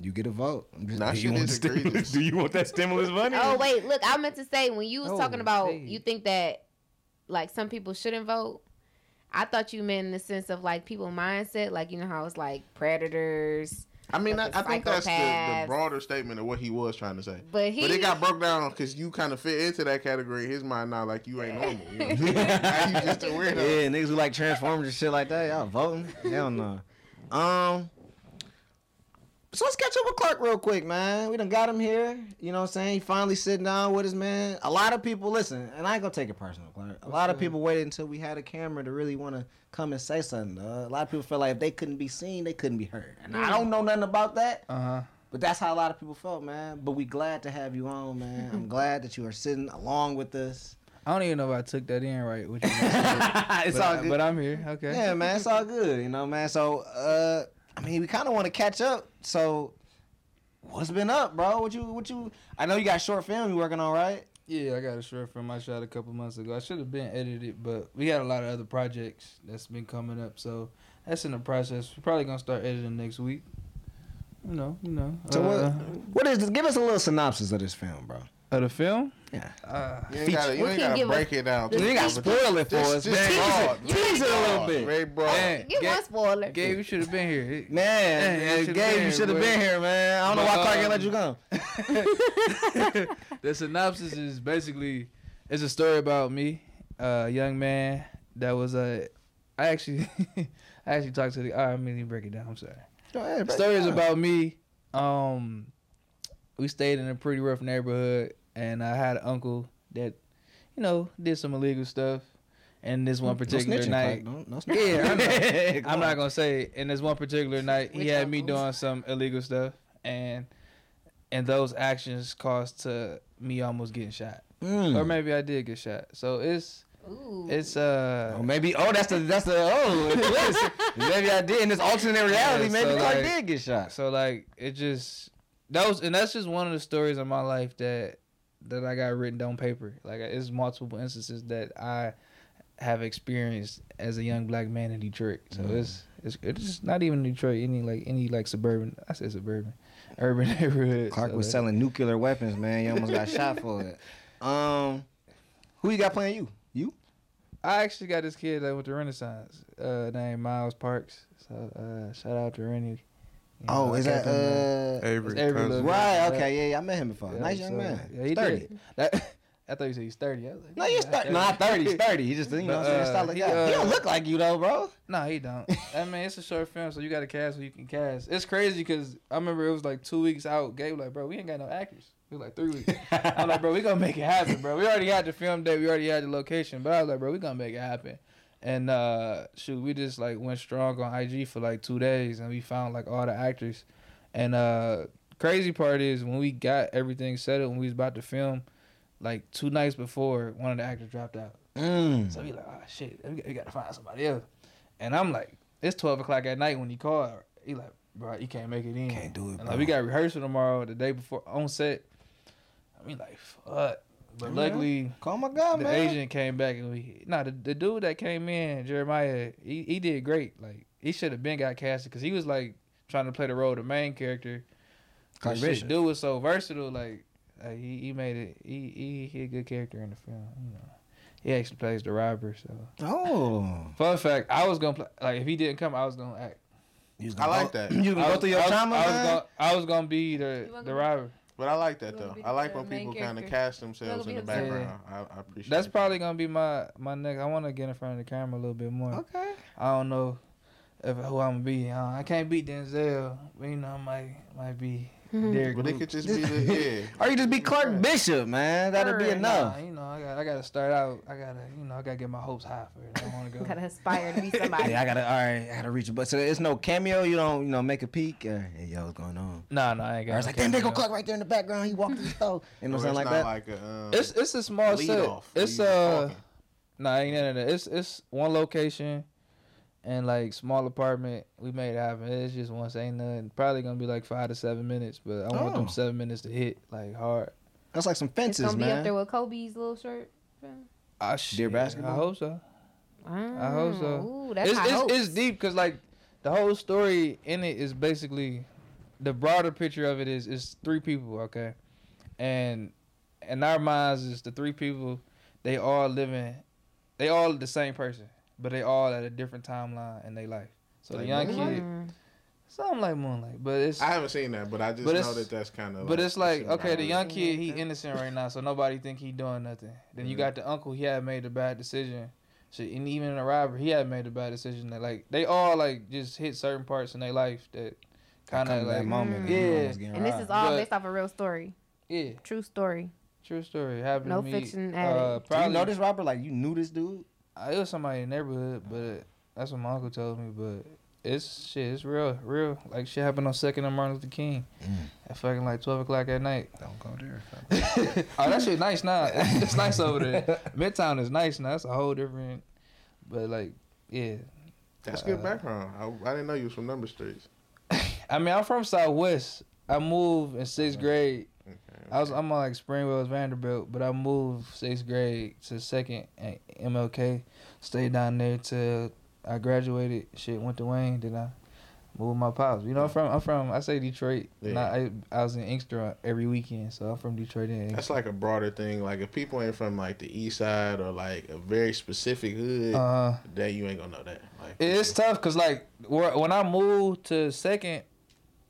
You get a vote. I'm just- Nah, do you want stimulus? Do you want that stimulus money? Oh wait, look, I meant to say when you was Oh, talking about hey. you think that like some people shouldn't vote. I thought you meant in the sense of like people mindset, like you know how it's like predators. I mean, I, Like the I think that's the, the broader statement of what he was trying to say. But he But it got broke down because you kind of fit into that category. His mind now, like you ain't normal. You know? now you just a weirdo. Yeah, niggas who like Transformers and shit like that, y'all voting? Hell no. Um. So let's catch up with Clark real quick, man. We done got him here. You know what I'm saying? He finally sitting down with us, man. A lot of people listen, and I ain't gonna take it personal, Clark. A lot of people waited until we had a camera to really want to come and say something. Uh, a lot of people feel like if they couldn't be seen, they couldn't be heard. And I don't know nothing about that. Uh huh. But that's how a lot of people felt, man. But we glad to have you on, man. I'm glad that you are sitting along with us. I don't even know if I took that in right. You it's but, all I- good. but I'm here. Okay. Yeah, man, it's all good, you know, man. So, uh, I mean, we kind of want to catch up. So, what's been up, bro? What you, what you? I know you got short film you working on, right? Yeah, I got a short film I shot a couple months ago. I should have been edited, but we had a lot of other projects that's been coming up, so that's in the process. We're probably gonna start editing next week. You know, you know. So, uh, what? What is? This? Give us a little synopsis of this film, bro. Of the film? Yeah. Uh, You ain't gotta, you ain't gotta break it down. You ain't got to spoil it for us. Just, just Tease it, tease it a little bit. Very broad. man, Give Gabe, one spoiler. Gabe, you should have been here. Man, Yeah, you uh, Gabe, you should have boy. been here, man. I don't know why Clark um, ain't let you come. the synopsis is basically it's a story about me, a young man that was a. I actually, I actually talked to the. All right, let me break it down. I'm sorry. Go ahead, The story is about me. Um, we stayed in a pretty rough neighborhood, and I had an uncle that, you know, did some illegal stuff. And this one particular night, Yeah, I know. I'm not gonna say. And this one particular night, he Which had me doing some illegal stuff, and and those actions caused to me almost getting shot, Mm. or maybe I did get shot. So it's Ooh. it's uh Oh, maybe. Oh, that's the that's the oh. maybe I did in this alternate reality. Yeah, maybe so, Clark like- did get shot. so like it just that was and that's just one of the stories in my life that that I got written down paper. Like it's multiple instances that I have experienced as a young black man in Detroit. So Mm. it's it's it's not even Detroit. Any like any like suburban. I said suburban, urban neighborhood. Clark So was selling nuclear weapons, man. You almost got shot for it. Um, who you got playing you? You? I actually got this kid that went to Renaissance, uh, named Miles Parks. So uh, shout out to Rennie. You Oh, know, is that uh? Avery, Avery Right. Okay. Yeah, yeah. I met him before. Yeah, nice young so, man. Yeah, he Thirty. That, I thought you said he's thirty. I was like, No, you're "Nah, thirty. No, not thirty. He's thirty. He just you know But, what I'm saying. uh, Style like he, that. he don't uh, look like you though, bro. No, he don't. I mean, it's a short film, so you got to cast who you can cast. It's crazy because I remember it was like two weeks out. Gabe like, bro, we ain't got no actors. It was like three weeks. I'm like, bro, we gonna make it happen, bro. We already had the film date, we already had the location, but I was like, bro, we gonna make it happen. And uh shoot, we just like went strong on IG for like two days, and we found like all the actors. And uh crazy part is when we got everything settled, when we was about to film, like two nights before, one of the actors dropped out. Mm. So we like, oh shit, we got, we got to find somebody else. And I'm like, it's twelve o'clock at night when he called. He like, bro, you can't make it in. Can't do it, like, we got rehearsal tomorrow, the day before on set. I mean, like, fuck. But Yeah. luckily, Call my God, the man. agent came back and we. Nah, the, the dude that came in, Jeremiah, he, he did great. Like, he should have been got casted because he was like trying to play the role of the main character. Clark But shit, Bishop. dude was so versatile. Like, like he, he made it. He, he he a good character in the film. You know, he actually plays the robber. So Oh. fun fact, I was gonna play. Like, if he didn't come, I was gonna act. You was I gonna like that. You I can go was, through your I was, trauma, I was man. gonna I was gonna be the the to- robber. But I like that though. I like when people kind of cast themselves in the wanna be himself? background. I, I appreciate. That's that. probably gonna be my my next. I want to get in front of the camera a little bit more. Okay. I don't know if who I'm gonna be. Uh, I can't beat Denzel, but you know, I might might be Derek But it could just be the yeah. Or you just be Clark Bishop, man. That'd be enough. Nah, you know, I got I gotta start out. I gotta you know I gotta get my hopes high first. I want to go. Gotta aspire to be somebody. Yeah, I gotta. All right, I gotta reach it. But so it's no cameo. You don't, you know, make a peek. Or, hey, yo, what's going on? Nah, nah, I ain't Or got. it's no like, damn, they go cameo. Clark right there in the background. He walked through the store. You know, Or something it's like that. like a um, It's it's a small lead set. off. It's where you uh. talking. Nah, ain't none of that. It's it's one location, and like small apartment. We made it happen. It's just once ain't nothing. Probably gonna be like five to seven minutes, but I want Oh. them seven minutes to hit like hard. That's like some fences, It's fences, gonna be up there with Kobe's little shirt. Ah, shit. Dear basketball? I hope so. I hope so. Ooh, that's it's, it's, it's deep because like the whole story in it is basically the broader picture of it is is three people okay and in our minds is the three people they all living they all the same person but they all at a different timeline in their life so the young Moonlight? kid Mm. something like moonlight but it's I haven't seen that, but I just But know that that's kind of. but it's like shit okay, the young kid he innocent right now, so nobody think he doing nothing. Then you got the uncle, he had made a bad decision. Shit, and even in the robbery, he had made a bad decision. That like they all like just hit certain parts in their life that kind of to that like moment. Yeah. you almost And this is all But- based off a real story, yeah, true story. true story happened No to me. fiction added. Uh, Do you know this rapper? Like you knew this dude? It was somebody in the neighborhood, but that's what my uncle told me. But it's shit, it's real, real. Like shit happened on Second and Martin Luther King at fucking like twelve o'clock at night. Don't go there. oh, that shit nice now. It's nice over there. Midtown is nice now. That's a whole different. But like, yeah. That's good Uh, background. I, I didn't know you was from number streets. I mean, I'm from Southwest. I moved in sixth grade. Okay, I was I'm on like Springwells Vanderbilt, but I moved sixth grade to second at MLK. Stayed down there till I graduated. Shit, went to Wayne. Then I moved my pops. You know, I'm from I'm from I say Detroit. Yeah. I I was in Inkster every weekend, so I'm from Detroit. And That's like a broader thing. Like if people ain't from like the east side or like a very specific hood, uh, then you ain't gonna know that. Like It's tough because like when I moved to second,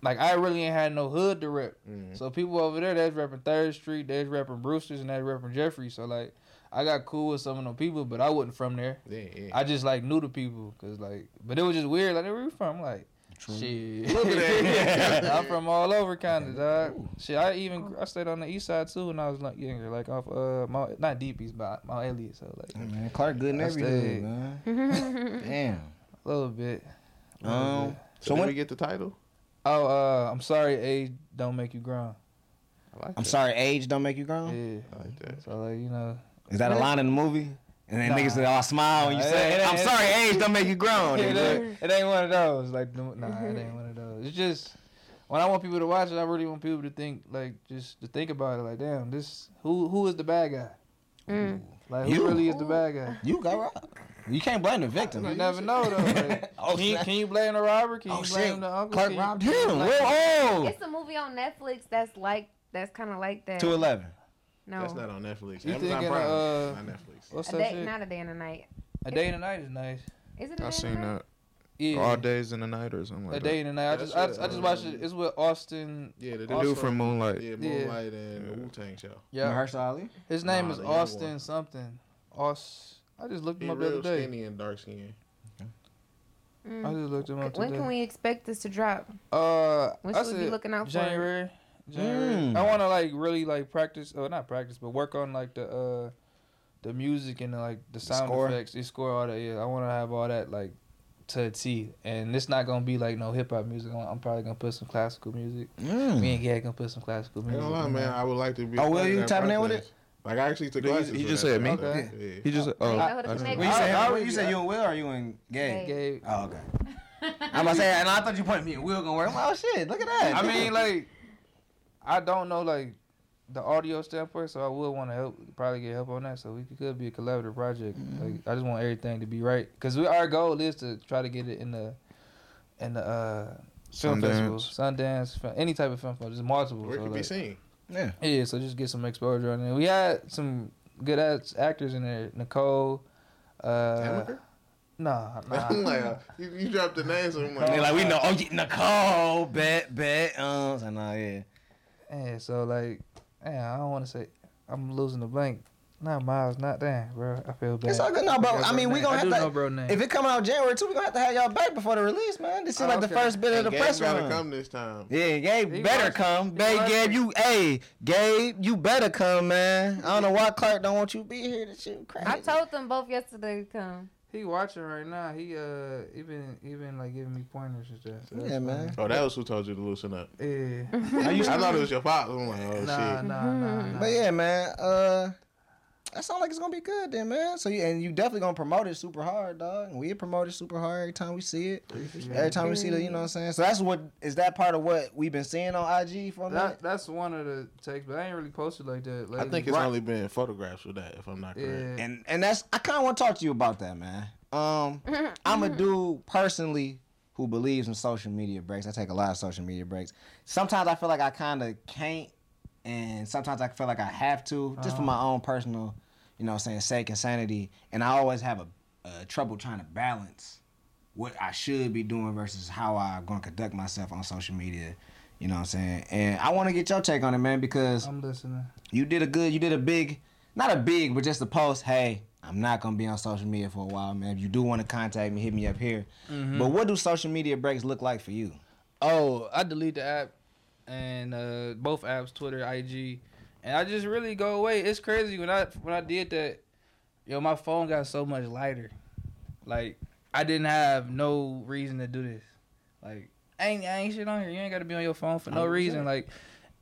like I really ain't had no hood to rep. Mhm. So people over there, that's repping Third Street, that's repping Brewster's, and that's repping Jeffrey. So like I got cool with some of them people, but I wasn't from there. yeah, yeah. I just like knew the people, cause like, but it was just weird. Like where you from? Like. True. Shit, Look at that. I'm from all over, kind of dog. Shit, I even I stayed on the east side too when I was like younger, like off uh Mount, not Deep East, but Mount Elliott. So like Man, Clark good in I every stayed. hood, man. Damn. a little bit. a little Um, bit. so so when when we get the title, Oh, uh, I'm sorry, age don't make you grown. I like I'm that. sorry, age don't make you grown. Yeah. I like that. So like you know, Is that a line in the movie? And then Nah. niggas say, "Oh, smile when you Nah, say, it ain't- I'm it sorry, ain't- age don't make you grown." it, nigga. ain't, it ain't one of those. Like no- nah, it ain't one of those. It's just when I want people to watch it, I really want people to think like just to think about it. Like damn, this who who is the bad guy? Mm. Like who You. really is the bad guy? You got robbed. You can't blame the victim. You never know though. Like, Oh, can, you, can you blame the robber? Can Oh, you blame shit. the uncle? Clark robbed him. blame- Well, oh. It's a movie on Netflix that's like that's kind of like that. Two eleven. No, That's not on Netflix. You Amazon thinking, Prime, uh, not Netflix. What's a that day, shit? not a day and a night. A day and a night is nice. Is it? A I day seen and a night? that. Yeah. All days in the night or something A like day that. and a night. I just I, it, I just watched it. It's with Austin. Yeah, the, The dude dude from Moonlight. yeah, Yeah. Moonlight and the Wu Tang show. Yeah. Mahershala Ali. His name Nah, is Austin something. Aus. I just looked He him up the other day. skinny and dark skin. I Mm. just looked him up When today. When can we expect this to drop? Uh, When I should we be said looking out for it? January. January. Mm. I want to like really like practice, or not practice, but work on like the uh the music and the, like the sound score? effects. The score, all that. Yeah, I want to have all that like to a T. And it's not gonna be like no hip hop music. I'm I'm probably gonna put some classical music. Mm. Me and Gag gonna put some classical music. ain't gonna lie, man. I would like to be. Oh, will you tapping in with process. Like I actually took He- classes. he for just that said me? Okay. Yeah. He just oh, You know who to I When you say I- I him, already- you say you and Will or you and Gay? Gabe. Oh, okay. I'm about to say, and I thought you pointed me and Will gonna work. I'm like, oh shit, look at that. I mean, like, I don't know like the audio standpoint, so I would want to help, probably get help on that. So we could, could be a collaborative project. Like, I just want everything to be right, cause we, our goal is to try to get it in the in the uh, film Sundance. festival, Sundance, any type of film festival, just multiple. Where it so can be seen. Yeah. yeah, so just get some exposure on it. We had some good ass actors in there, Nicole. Uh, Amaker? nah, nah. Like, uh, you, you dropped the names. and I'm like, like we know. Oh, yeah, Nicole, bet, bet. Um, so nah, yeah. Yeah, so like, yeah, I don't want to say I'm losing the blank. Not Miles, not damn, bro. I feel bad. It's all good now, bro. got I mean, we name. gonna I have do to- know bro name. If it coming out January too, we gonna have to have y'all back before the release, man. This is Oh, like the first bit of and the Gabe press gotta run. come this time. Yeah, Gabe He better watching. come. He Babe, watching. Gabe, you, hey, Gabe, you better come, man. I don't know why Clark don't want you to be here to shoot crazy. I told them both yesterday to come. he watching right now. He uh even even like giving me pointers and stuff. So Yeah, man. Oh, that was who told you to loosen up. funny. Are you I thought it was your father. I'm like, oh Yeah. Nah, shit. nah, nah, nah. But yeah, man. Uh, that sounds like it's gonna be good then, man. So you and you definitely gonna promote it super hard, dog. And we promote it super hard every time we see it. Every time we see the, you know what I'm saying. So that's what is that part of what we've been seeing on IG for a. That, that's one of the takes, but I ain't really posted like that. I think it's Right. only been photographs with that, if I'm not correct. yeah. and and that's I kind of want to talk to you about that, man. Um, I'm a dude personally who believes in social media breaks. I take a lot of social media breaks. Sometimes I feel like I kind of can't, and sometimes I feel like I have to, just for my own personal, you know, what I'm saying sake and sanity. And I always have a, a trouble trying to balance what I should be doing versus how I'm gonna conduct myself on social media. You know what I'm saying? And I want to get your take on it, man, because I'm listening. you did a good, you did a big, not a big, but just a post. Hey, I'm not gonna be on social media for a while, man. If you do want to contact me, hit me up here. But what do social media breaks look like for you? Oh, I delete the app and uh, both apps, Twitter, IG, and I just really go away. It's crazy when I when I did that. Yo, my phone got so much lighter. Like I didn't have no reason to do this. Like I ain't I ain't shit on here. You ain't got to be on your phone for no reason. Like,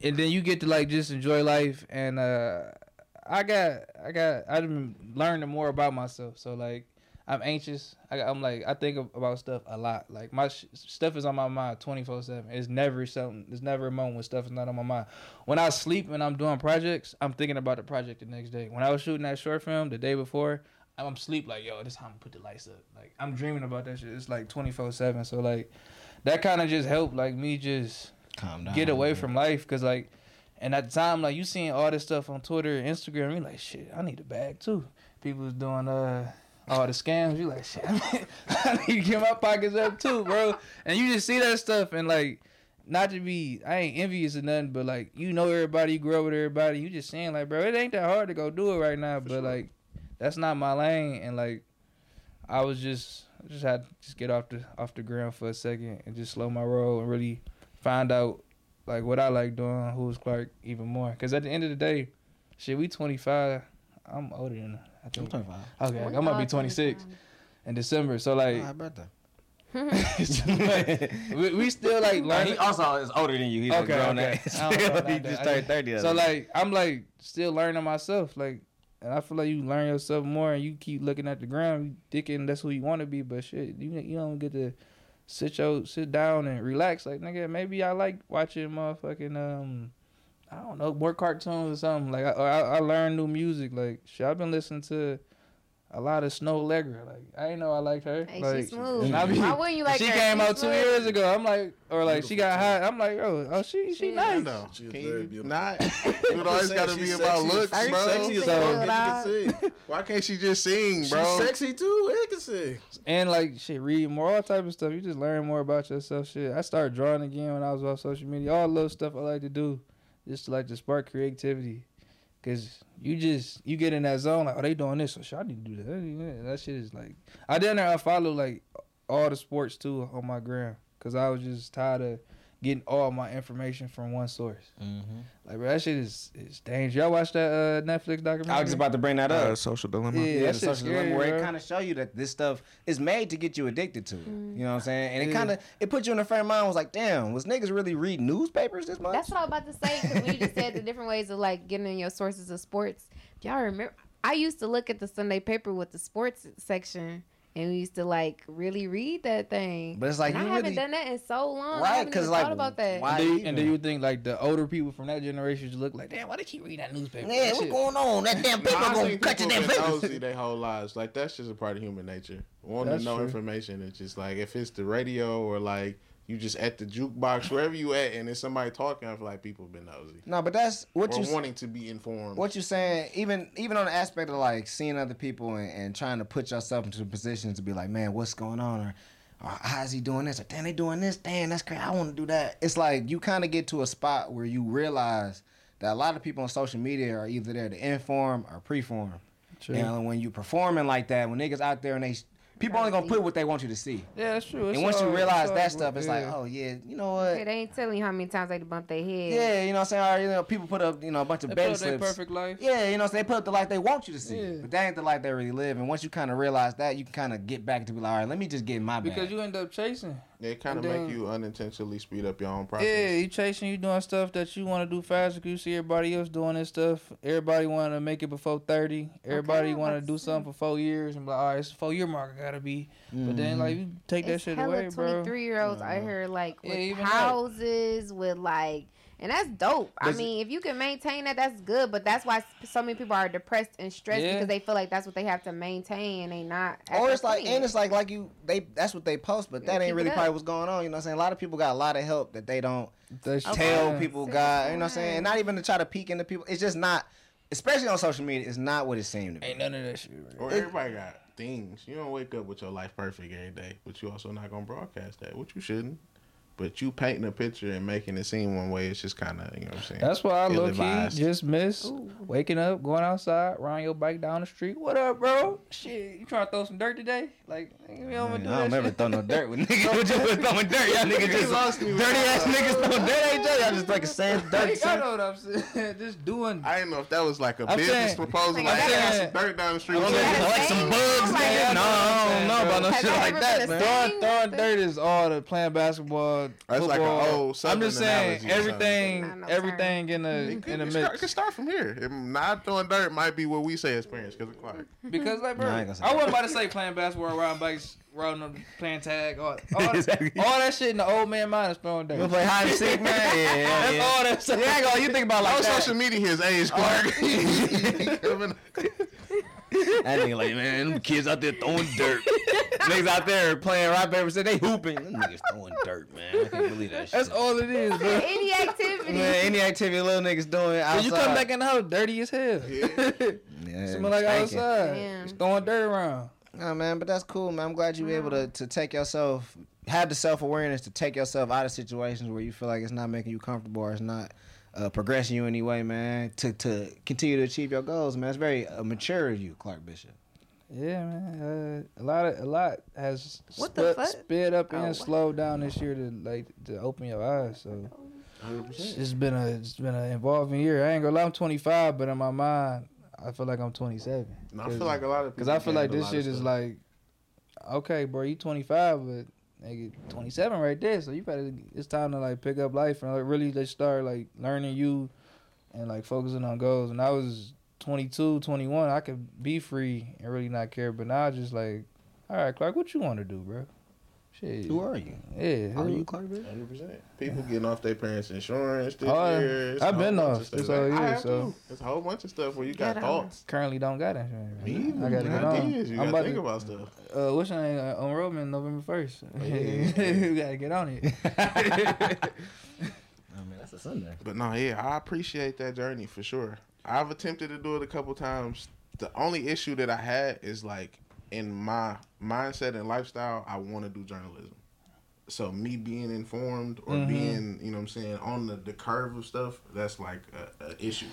and then you get to like just enjoy life. And uh, I got I got I learned more about myself. So like. I'm anxious. I, I'm like I think about stuff a lot. Like my sh- stuff is on my mind 24 seven. It's never something. There's never a moment when stuff is not on my mind. When I sleep and I'm doing projects, I'm thinking about the project the next day. When I was shooting that short film the day before, I'm sleep like yo, this how I'm gonna put the lights up. Like I'm dreaming about that shit. It's like 24 seven. So like that kind of just helped like me just Calm down. get away from life because like and at the time like you seeing all this stuff on twitter and instagram you like shit i need a bag too people was doing uh all the scams. You like shit i need to get my pockets up too bro. And you just see that stuff and like not to be i ain't envious or nothing but like you know everybody you grow with everybody. You just saying like bro it ain't that hard to go do it right now but like that's not my lane. And like i was just I just had to just get off the off the ground for a second and just slow my roll and really find out like what I like doing, who's Clark even more. Cause at the end of the day, shit, we 25. I'm older than her, I I'm 25. Okay, I'm gonna be 26 in December. So like, I bet we, we still like Like, he learning. also is older than you. He's Okay, a grown okay. ass. I don't know about he that. just turned 30. the So other like, I'm like still learning myself. Like, and I feel like you learn yourself more, and you keep looking at the ground. You thinking that's who you want to be, but shit, you you don't get to sit your sit down and relax. Like nigga, maybe I like watching motherfucking um. I don't know, more cartoons or something. Like I, I, I learned new music. Like shit, I've been listening to a lot of Snoh Aalegra. Like I didn't know I liked her. Hey, like, she's smooth. and I be- Why wouldn't you like she her? came She's out two smooth. years ago. I'm like, or like she got hot. I'm like, oh, oh, she she She- I nice. know. She is Can very you beautiful. not? It always got to be She's about looks, She's bro. Sexy as So- fuck, and she can sing. Why can't she just sing, bro? She's sexy too. and can sing. And like shit, read more, all type of stuff. You just learn more about yourself. Shit, I started drawing again when I was off social media. All the little stuff I like to do, just like to spark creativity. Cause you just you get in that zone like, oh they doing this, so shit, I need to do that. That shit is like, I didn't. I follow like all the sports too on my gram, cause I was just tired of getting all my information from one source. Like, bro, that shit is is dangerous. Y'all watch that uh, Netflix documentary? I was just about to bring that up. Uh, social dilemma. Yeah, Yeah, that the shit's social dilemma scary, where it kind of show you that this stuff is made to get you addicted to it. Mm. You know what I'm saying? And it Yeah. kind of it put you in a frame of mind. Was like, damn, was niggas really read newspapers this much? That's what I was about to say because when you just said the different ways of like getting in your sources of sports. Y'all remember? I used to look at the Sunday paper with the sports section, and we used to like really read that thing. But it's like, And you I haven't really- done that in so long. Right, I haven't 'cause, even like, thought about that. why- And do, you, and do you think like the older people from that generation just look like, damn, why they keep reading that newspaper? yeah, what's going on? That damn paper I gonna think cut your damn been fingers. nosy their whole lives. Like that's just a part of human nature. Wanting to know true. information. It's just like if it's the radio or like you just at the jukebox wherever you at and there's somebody talking. I feel like people have been nosy No, but that's what or you wanting to be informed. what you saying. Even even on the aspect of like seeing other people and, and trying to put yourself into the position to be like, man, what's going on? Or, or how's he doing this? Or damn, they doing this. Damn, that's crazy. I want to do that. It's like you kind of get to a spot where you realize that a lot of people on social media are either there to inform or preform. True. And when you performing like that, when niggas out there and they people only gonna put what they want you to see. Yeah, that's true. It's and once you realize all- that stuff, it's yeah. like, oh yeah, you know what? Yeah, they ain't telling you how many times they bump their head. Yeah, you know what I'm saying? Or, you know, people put up, you know, a bunch of They betting put up their slips. perfect life. Yeah, you know, so they put up the life they want you to see, Yeah. but that ain't the life they really live. And once you kind of realize that, you can kind of get back to be like, all right, let me just get in my bag. Because you end up chasing. They kind of make you unintentionally speed up your own process. Yeah, you chasing, you doing stuff that you want to do faster. 'cause you see everybody else doing this stuff. Everybody want to make it before thirty. Everybody Okay, want to do something for four years and be like, all right, it's a four year mark. I gotta be. But then like you take that shit hella away, bro. 23 year olds out uh-huh. here like with even that. houses with like and that's dope. I Does it- mean, if you can maintain that, that's good. But that's why so many people are depressed and stressed Yeah. because they feel like that's what they have to maintain and they not. Or it's like, and it's like, like you, they, that's what they post, but that ain't really up. probably what's going on. You know what I'm saying? A lot of people got a lot of help that they don't That shit- tell Yeah. people God. You know what I'm saying? And not even to try to peek into people. It's just not, especially on social media, it's not what it seemed to be. Ain't none of that shit. Bro. Or everybody got things. You don't wake up with your life perfect every day, but you also not gonna broadcast that, which you shouldn't. But you painting a picture and making it seem one way, it's just kind of you know what I'm saying. That's why I low key just miss waking up, going outside, riding your bike down the street. What up, bro? Shit, you trying to throw some dirt today? Like, you don't I do don't ever throw no dirt with niggas. What you was throwing dirt? Y'all niggas just lost me with dirty ass niggas throwing dirt, ain't y'all? Y'all just like sand dirt. I sand. know what I'm saying. just doing. I didn't know if that was like a I'm business saying- proposal. Like, Like, I'm I got some dirt down the street. I don't know, Yeah, like some same. bugs, Like, nigga. No, I don't know about no shit like that, man. Throwing, throwing dirt is all the playing basketball. That's like a football. old I'm just saying analogy everything, Not no everything in the It in the it start, it could start from here. It, not throwing dirt might be what we say experience because of Clark. Because like, bro, Nah, I ain't gonna say I wasn't about to say playing basketball, riding bikes, riding up, playing tag, all, all, Exactly. all that shit in the old man mind is throwing dirt. You play hide and seek, man? Yeah, yeah, That's yeah. all that shit. Yeah, go. You think about like On that. social media, his age, Clark. He coming- That nigga like, man, them kids out there throwing dirt. niggas out there playing rock paper scissors, they hooping. Them niggas throwing dirt, man. I can't believe that shit. That's all it is, bro. any activity. Man, any activity little niggas doing outside. When you come back in the house, dirty as hell. Yeah. yeah, Smell like stinking. outside. Damn. Just throwing dirt around. Nah, man, but that's cool, man. I'm glad you were able to, to take yourself, have the self awareness to take yourself out of situations where you feel like it's not making you comfortable or it's not uh, progressing you anyway, man. To to continue to achieve your goals, man. It's very uh, mature of you, Clark Bishop. Yeah, man. Uh, a lot of a lot has What the sped, fuck? sped up Oh, and what? slowed down this year to like to open your eyes. So it's been a it's been an involving year. I ain't gonna lie, I'm 25, but in my mind, I feel like I'm 27. I feel like a lot of Because I feel like this shit is like, okay, bro, you 25, but nigga, 27 right there. So you better, it's time to like pick up life and like really just start like learning you and like focusing on goals. And I was 22, 21, I could be free and really not care. But now I just like, all right, Clark, what you want to do, bro? Shit. Who are you? Yeah. How are you Clark Bishop? Hundred percent. People getting off their parents' insurance this Oh, year. I've been off of stuff. this whole I have so- too. There's a whole bunch of stuff where you got thoughts. Currently don't got insurance. Me, man. I gotta get on. ideas. You I'm gotta about think to, about stuff. Uh, what's your name? Uh, enrollment November 1st. Oh, yeah, yeah, yeah. gotta get on it. I mean, that's a Sunday. But no, yeah, I appreciate that journey for sure. I've attempted to do it a couple times. The only issue that I had is like in my mindset and lifestyle, I want to do journalism. So me being informed or Mhm. being, you know what I'm saying, on the, the curve of stuff, that's like a, a issue.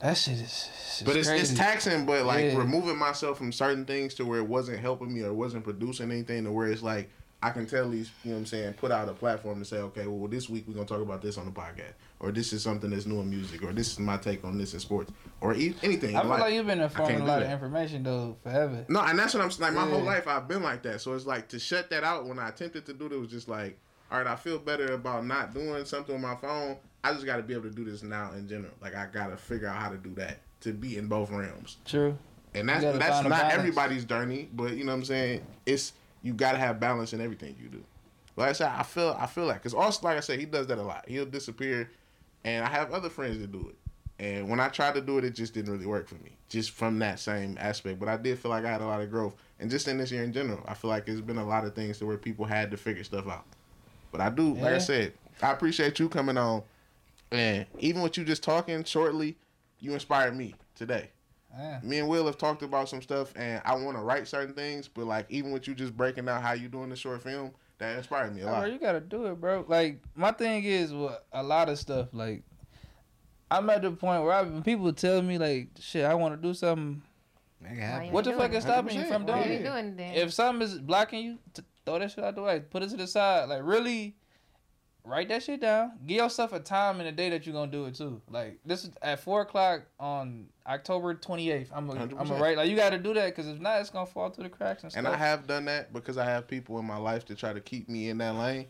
That shit is. But it's, crazy. it's taxing, but like Yeah. removing myself from certain things to where it wasn't helping me or wasn't producing anything to where it's like I can tell these, you know what I'm saying, put out a platform to say, okay, well, this week we're going to talk about this on the podcast. Or this is something that's new in music. Or this is my take on this in sports. Or e- anything. I feel life. like you've been informing a lot of information though forever. No, and that's what I'm like. My whole life I've been like that. So it's like to shut that out when I attempted to do it, it was just like, all right, I feel better about not doing something on my phone. I just got to be able to do this now in general. Like I got to figure out how to do that to be in both realms. True. And that's that's not everybody's journey, but you know what I'm saying. It's you got to have balance in everything you do. Like I said, I feel I feel that because also like I said, he does that a lot. He'll disappear, and I have other friends that do it. And when I tried to do it, it just didn't really work for me, just from that same aspect. But I did feel like I had a lot of growth, and just in this year in general, I feel like it's been a lot of things to where people had to figure stuff out. But I do, like I said, I appreciate you coming on, and even with you just talking shortly, you inspired me today Yeah. me and Will have talked about some stuff, and I want to write certain things. But like, even with you just breaking out how you doing the short film, that inspired me a Bro, lot. you gotta do it, bro. Like my thing is with a lot of stuff. Like I'm at the point where I, when people tell me like, shit, I want to do something. Make it Why happen. you What the fuck is stopping you 100%. from Why Why doing it? Doing it? If something is blocking you, t- throw that shit out the way. Put it to the side. Like really, write that shit down. Give yourself a time and a day that you're gonna do it too. Like this is at four o'clock on October 28th. I'm gonna I'm gonna write like you got to do that because if not, it's gonna fall through the cracks and stuff. And I have done that because I have people in my life to try to keep me in that lane.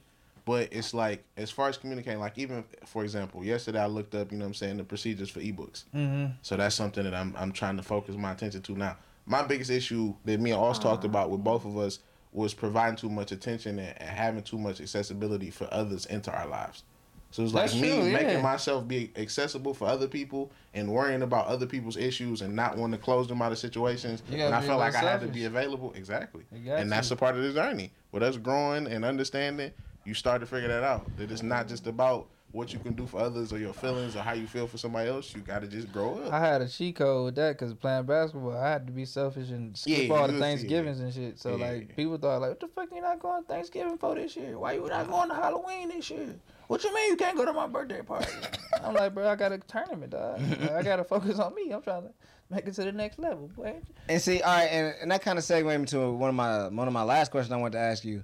But it's like, as far as communicating, like even for example, yesterday I looked up, you know what I'm saying, the procedures for ebooks. Mm-hmm. So that's something that I'm I'm trying to focus my attention to now. My biggest issue that me and Oz talked about with both of us was providing too much attention and, and having too much accessibility for others into our lives. So it's like That's me true, yeah. making myself be accessible for other people and worrying about other people's issues and not wanting to close them out of situations. And I felt like I had to be available. Exactly. You And that's to. a part of the journey. With us growing and understanding, you start to figure that out. That it's not just about what you can do for others or your feelings or how you feel for somebody else. You got to just grow up. I had a cheat code with that because playing basketball, I had to be selfish and skip Yeah, all the was- Thanksgivings and shit. So Yeah. like people thought like, what the fuck you not going to Thanksgiving for this year? Why you not going to Halloween this year? What you mean you can't go to my birthday party? I'm like, bro, I got a tournament, dog. I got to focus on me. I'm trying to make it to the next level, boy. And see, all right, and, and that kind of segued me to one of my one of my last questions I wanted to ask you,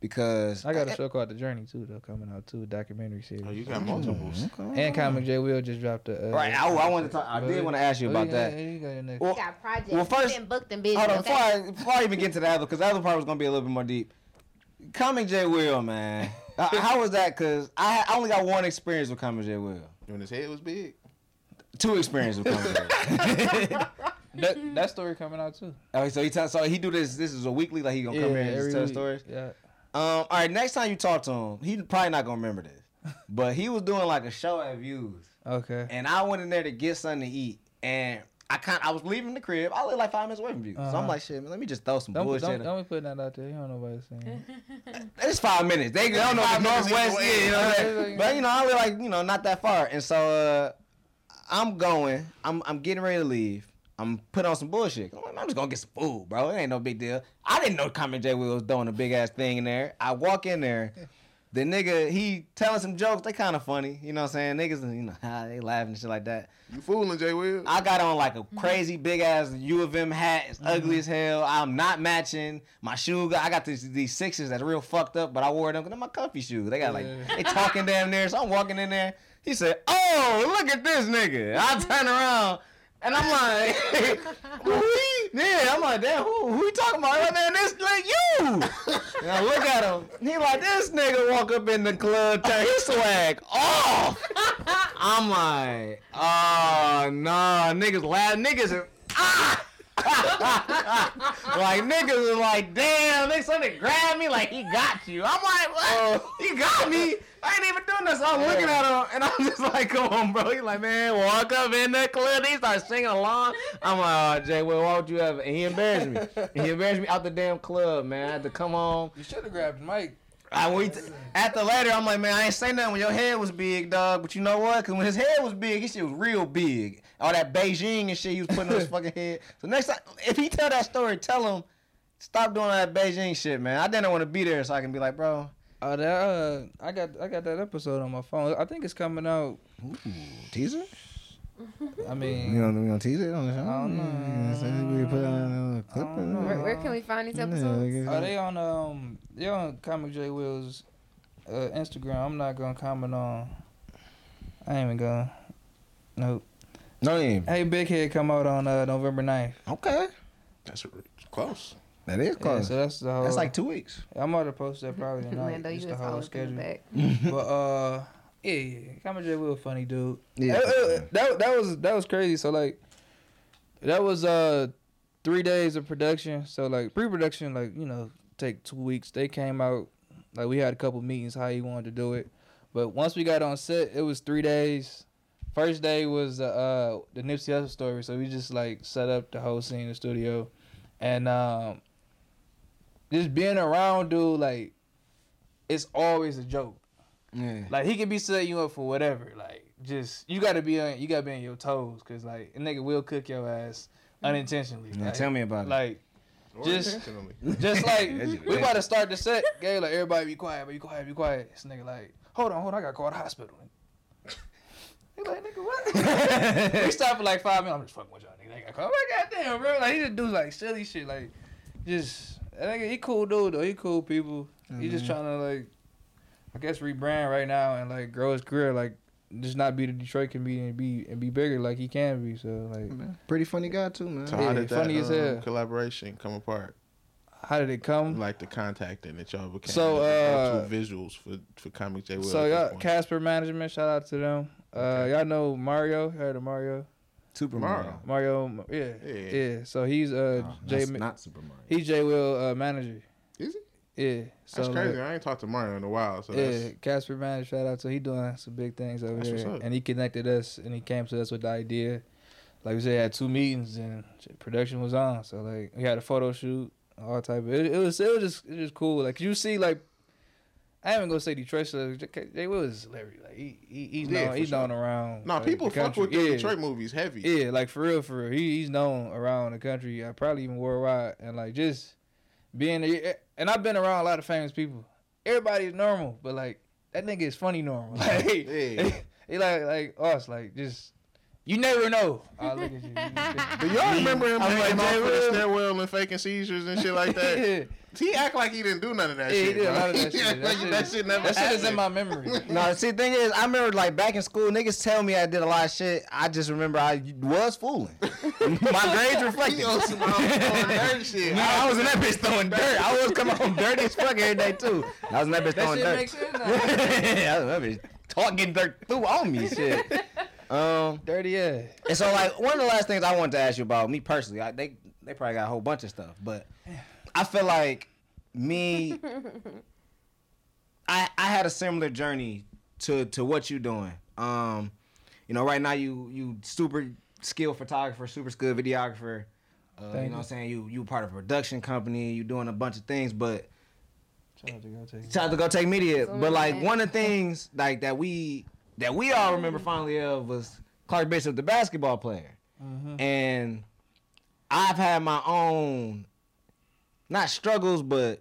because I got a show called The Journey too, though, coming out too, a documentary series. Oh, you got multiples. and Comic J Will just dropped a. Uh, Right, I, I wanted to talk. I did want to ask you Oh, about that. you got. Well, got projects. well, first- been booked and busy. Hold on, okay? before I, before I even get to the other, because the other part was gonna be a little bit more deep. Comic J Will, man, Uh, how was that? Because I, I only got one experience with Comic J Will, When his head was big. two experiences with Comic J. Will. that, that story coming out too. oh, so he tell, so he do this. This is a weekly, like he gonna come here and tell week. stories. Yeah. Um, all right, next time you talk to him, he probably not gonna remember this, but he was doing like a show at Views. Okay. and I went in there to get something to eat, and I kind I was leaving the crib. I live like five minutes away from you, so I'm Uh-huh. like, shit, man, let me just throw some Don't, bullshit. don't, in. don't be putting that out there. You don't know what it's saying. It's five minutes. They, they don't know the Five minutes northwest, either yeah, way. you know what I'm saying? But you know, I live like you know not that far, and so uh, I'm going. I'm I'm getting ready to leave. I'm putting on some bullshit. I'm, like, I'm just gonna get some food, bro. It ain't no big deal. I didn't know Comic J Will was doing a big ass thing in there. I walk in there. The nigga, he telling some jokes. They kind of funny, you know what I'm saying? Niggas, you know, ah, they laughing and shit like that. You fooling, Jay Will. I got on like a mm-hmm. crazy big ass U of M hat. It's mm-hmm. ugly as hell. I'm not matching my shoe. I got these these sixes that's real fucked up, but I wore them because they're my comfy shoes. They got like they talking damn near. So I'm walking in there. He said, "Oh, look at this nigga." I turn around. And I'm like? Yeah, I'm like, damn, who, who you talking about? Right man, this like you. And I look at him. He like, this nigga walk up in the club, turn his swag off. I'm like, oh no, niggas laugh, niggas are ah. like niggas are like, damn, they something grabbed me like he got you. I'm like, what? Oh. he got me. I ain't even doing this. So I'm looking at him and I'm just like, come on, bro. He's like, man, walk up in the club. He starts singing along. I'm like, oh, Jay, well, why would you have? And he embarrassed me. And he embarrassed me out the damn club, man. I had to come home. You should have grabbed mic. I wait after later. I'm like, man, I ain't say nothing when your head was big, dog. But you know what? Cause when his head was big, his shit was real big. All that Beijing and shit he was putting on his fucking head. So next time, if he tell that story, tell him stop doing all that Beijing shit, man. I didn't want to be there so I can be like, bro. Oh, that uh, I got I got that episode on my phone. I think it's coming out. Teaser? I mean, You know, we gonna tease it on the show. I don't know. We put on a clip. I don't know. Where, where can we find these episodes? are they on um? They on Comic J Will's uh, Instagram. I'm not gonna comment on. I ain't even gonna. Nope. No, you ain't. Hey, Big Head come out on uh, November 9th. Okay, That's r- close. that is Yeah, close. so that's the whole. That's like two weeks. I'm gonna post that probably tonight. Lando, you just just the whole always coming schedule. back. but uh, yeah, yeah, Comic J Will funny dude. Yeah. Uh, uh, that that was that was crazy. So like, that was uh three days of production. So like pre-production, like you know, take two weeks. They came out like we had a couple meetings how he wanted to do it, but once we got on set, it was three days. First day was the uh the Nipsey Hussle story. So we just like set up the whole scene in the studio, and um, just being around dude like, it's always a joke. Yeah. Like he could be setting you up for whatever. Like just you gotta be on you gotta be on your toes because like a nigga will cook your ass unintentionally. Yeah, like, tell me about it. Like Or Just- just like we about to start the set, gay like everybody be quiet, but be quiet, be quiet. This nigga like, hold on, hold on, I got called the hospital. He like, nigga, what? we stopped for like five minutes. I'm just fucking with y'all, nigga. They got called. I'm like, goddamn, bro. Like he just do like silly shit, like just. That nigga, he cool dude though. He cool people. He just mm-hmm. trying to like I guess rebrand right now and like grow his career, like just not be the Detroit comedian and be and be bigger like he can be. So like, Pretty funny guy too, man. So Yeah, how did that funny as um, hell. collaboration come apart? how did it come? Like the contacting that y'all became. So, uh, two visuals for for Comic J. Will. So at y'all. Casper Management, shout out to them. Uh, Okay. y'all know Mario. Heard of Mario? Super Mario. Mario. Mario, yeah, Yeah. yeah. So he's uh Oh, J. not Super Mario. He's J. Will uh, manager. Yeah. So That's like, crazy. I ain't talked to Mario in a while. So yeah, Casper manager. Shout out to he doing some big things over there, and he connected us, and he came to us with the idea. Like we said, had two meetings, and production was on. So like we had a photo shoot, all type of. It, it was it was just it was just cool. Like you see, like I ain't even gonna say Detroit. So they was celebrity. Like he, he he's Yeah, known he's sure. known around. no like, people fuck with the Yeah. Detroit movies heavy. Yeah, like for real, for real. He, he's known around the country, uh, probably even worldwide, and like just being. Eh, and I've been around a lot of famous people. Everybody is normal, but like that nigga is funny normal. Like, Yeah. he like like us, like just you never know. Oh, look at you. Do y'all remember him I'm hanging like, off with the stairwell and faking seizures and shit like that? he act like he didn't do none of that Yeah, he shit. did a lot of that shit. act That shit- that shit never that shit is in my memory. No, see, the thing is, I remember like back in school, niggas tell me I did a lot of shit. I just remember I was fooling. My grades reflected. He on some dirt shit. No, I was in that bitch throwing dirt. I was coming home dirty as fuck every day too. I was in that bitch That throwing shit dirt. makes sense. I was in that bitch talking dirt through on me, shit. Um, Dirty yeah. and so like one of the last things I wanted to ask you about me personally, I, they they probably got a whole bunch of stuff, but I feel like me, I I had a similar journey to to what you're doing. Um, you know, right now you you super skilled photographer, super skilled videographer. Uh, you know Thank what I'm saying? You you part of a production company, you doing a bunch of things, but Shout out to Go Take It. Shout out to Go Take Media. But like one of the things like that we that we all remember fondly of was Clark Bishop, the basketball player. Mhm. And I've had my own not struggles, but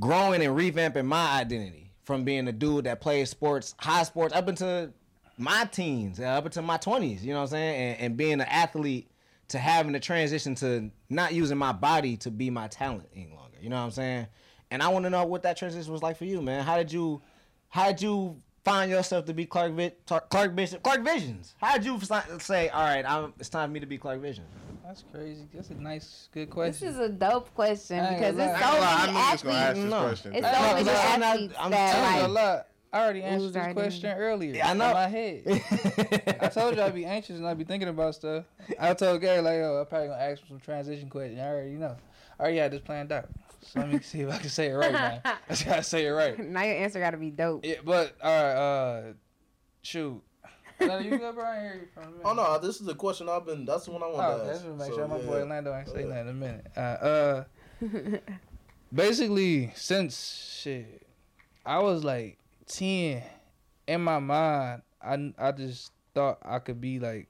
growing and revamping my identity from being a dude that plays sports, high sports, up into my teens, uh, up into my twenties. You know what I'm saying? And, and being an athlete to having to transition to not using my body to be my talent any longer. You know what I'm saying? And I want to know what that transition was like for you, man. How did you, how did you find yourself to be Clark, Vi- Clark Bishop, Clark Visions? How'd you si- say, all right, I'm, it's time for me to be Clark Vision? That's crazy. That's a nice, good question. This is a dope question I ain't because gonna it's lie. so I many knew you was gonna ask athletes. this No. question. It's No, so many 'cause I'm not- athletes I'm that telling I you, ain't like. gonna. I already answered Who's this our question earlier. Yeah, I know. In my head. I told you I'd be anxious and I'd be thinking about stuff. I told Gary like, oh, I'm probably gonna ask for some transition questions. I already know. I already had this planned out. So let me see if I can say it right now. I just gotta say it right. Now your answer got to be dope. Yeah, but all right, uh, shoot. No, you good, bro? I hear you from. Oh no, this is the question I've been. That's the one I Oh, want okay, to just ask. to make So, sure my yeah. boy Orlando ain't say Yeah. nothing in a minute. Uh, uh, basically, since shit, I was like ten, in my mind, I I just thought I could be like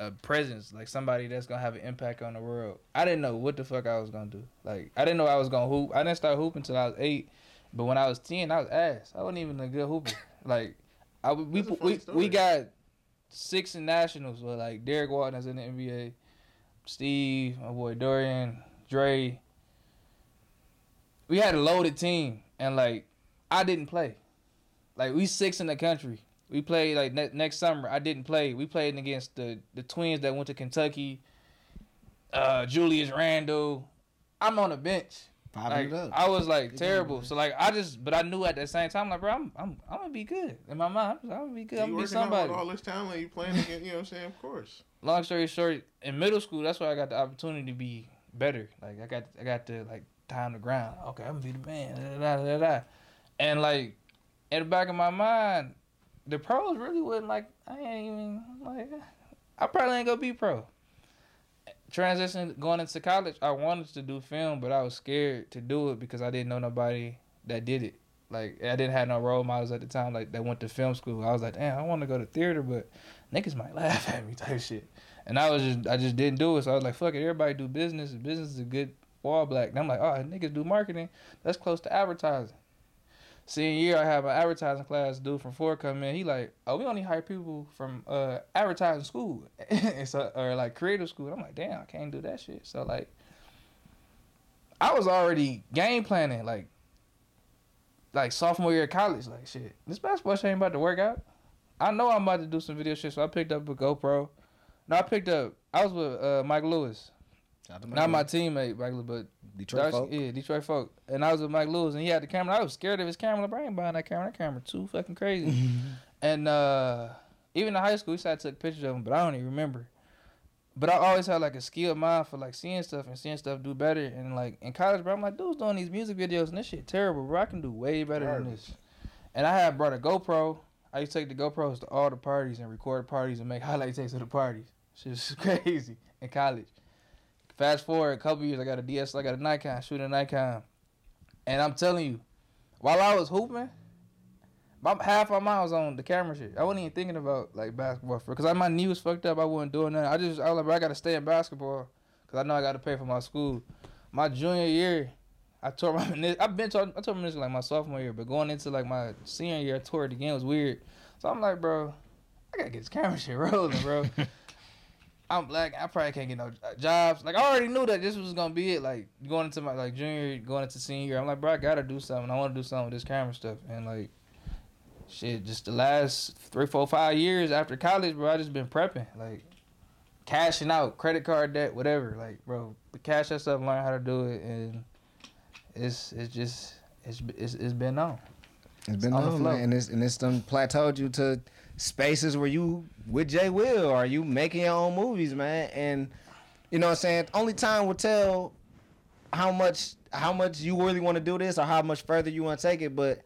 a presence, like somebody that's gonna have an impact on the world. I didn't know what the fuck I was gonna do. Like I didn't know I was gonna hoop. I didn't start hooping until I was eight. But when I was ten, I was ass. I wasn't even a good hooper. Like I we That's a funny we, story. we got six in nationals with like Derrick Walton's in the NBA, Steve, my boy Dorian, Dre. We had a loaded team, and like I didn't play. Like we six in the country. We played like ne- next summer. I didn't play. We played against the the twins that went to Kentucky. Uh, Julius Randle. I'm on the bench. Like, up. I was like terrible. So like I just, but I knew at the same time, like bro, I'm I'm I'm gonna be good in my mind. I'm, I'm gonna be good. You I'm gonna be somebody. all this time, talent, you playing against, you know what I'm saying? Of course. Long story short, in middle school, that's where I got the opportunity to be better. Like I got I got to like time the ground. Okay, I'm gonna be the man. Da, da, da, da, da. And like in the back of my mind, the pros really wasn't like I ain't even like I probably ain't gonna be pro. Transition going into college, I wanted to do film, but I was scared to do it because I didn't know nobody that did it. Like I didn't have no role models at the time, like that went to film school. I was like, damn, I want to go to theater, but niggas might laugh at me type shit. And I was just I just didn't do it. So I was like, fuck it, everybody do business. Business is a good wall black. And I'm like, oh niggas do marketing. That's close to advertising. Senior year I have an advertising class dude from Ford come in. He like, oh we only hire people from uh advertising school. or like creative school. I'm like, damn, I can't do that shit. So like I was already game planning, like like sophomore year of college. Like shit, this basketball shit ain't about to work out. I know I'm about to do some video shit, so I picked up a GoPro. No, I picked up. I was with uh, Mike Lewis, Shout out to not my teammate, Mike Lewis, but Detroit Darcy- folk. Yeah, Detroit folk. And I was with Mike Lewis, and he had the camera. I was scared of his camera. I ain't buying that camera. That camera too fucking crazy. and uh, even in high school, we started took pictures of him, but I don't even remember. But I always had like a skill mind for like seeing stuff and seeing stuff do better. And like in college, bro, I'm like, dude's doing these music videos and this shit terrible, bro. I can do way better than this. And I had brought a GoPro. I used to take the GoPros to all the parties and record parties and make highlight tapes of the parties. Shit's crazy in college. Fast forward a couple years, I got a DS, I got a Nikon, shooting a Nikon. And I'm telling you, while I was hooping, my, half my mind was on the camera shit. I wasn't even thinking about like basketball for because my knee was fucked up. I wasn't doing nothing. I just I was like, I gotta stay in basketball because I know I gotta pay for my school. My junior year, I tore my I've been tore, I tore my meniscus like my sophomore year, but going into like my senior year, I tore it again. It was weird. So I'm like, bro, I gotta get this camera shit rolling, bro. I'm black. I probably can't get no jobs. Like I already knew that this was gonna be it. Like going into my like junior, going into senior. I'm like, bro, I gotta do something. I want to do something with this camera stuff. And like, shit, just the last three, four, five years after college, bro, I just been prepping, like cashing out, credit card debt, whatever. Like, bro, cash that stuff, learn how to do it, and it's it's just it's it's, it's been on. It's been on the on, man, and it's and it's done plateaued you to spaces where you with Jay Will or you making your own movies, man. And you know what I'm saying? Only time will tell how much how much you really want to do this or how much further you want to take it, but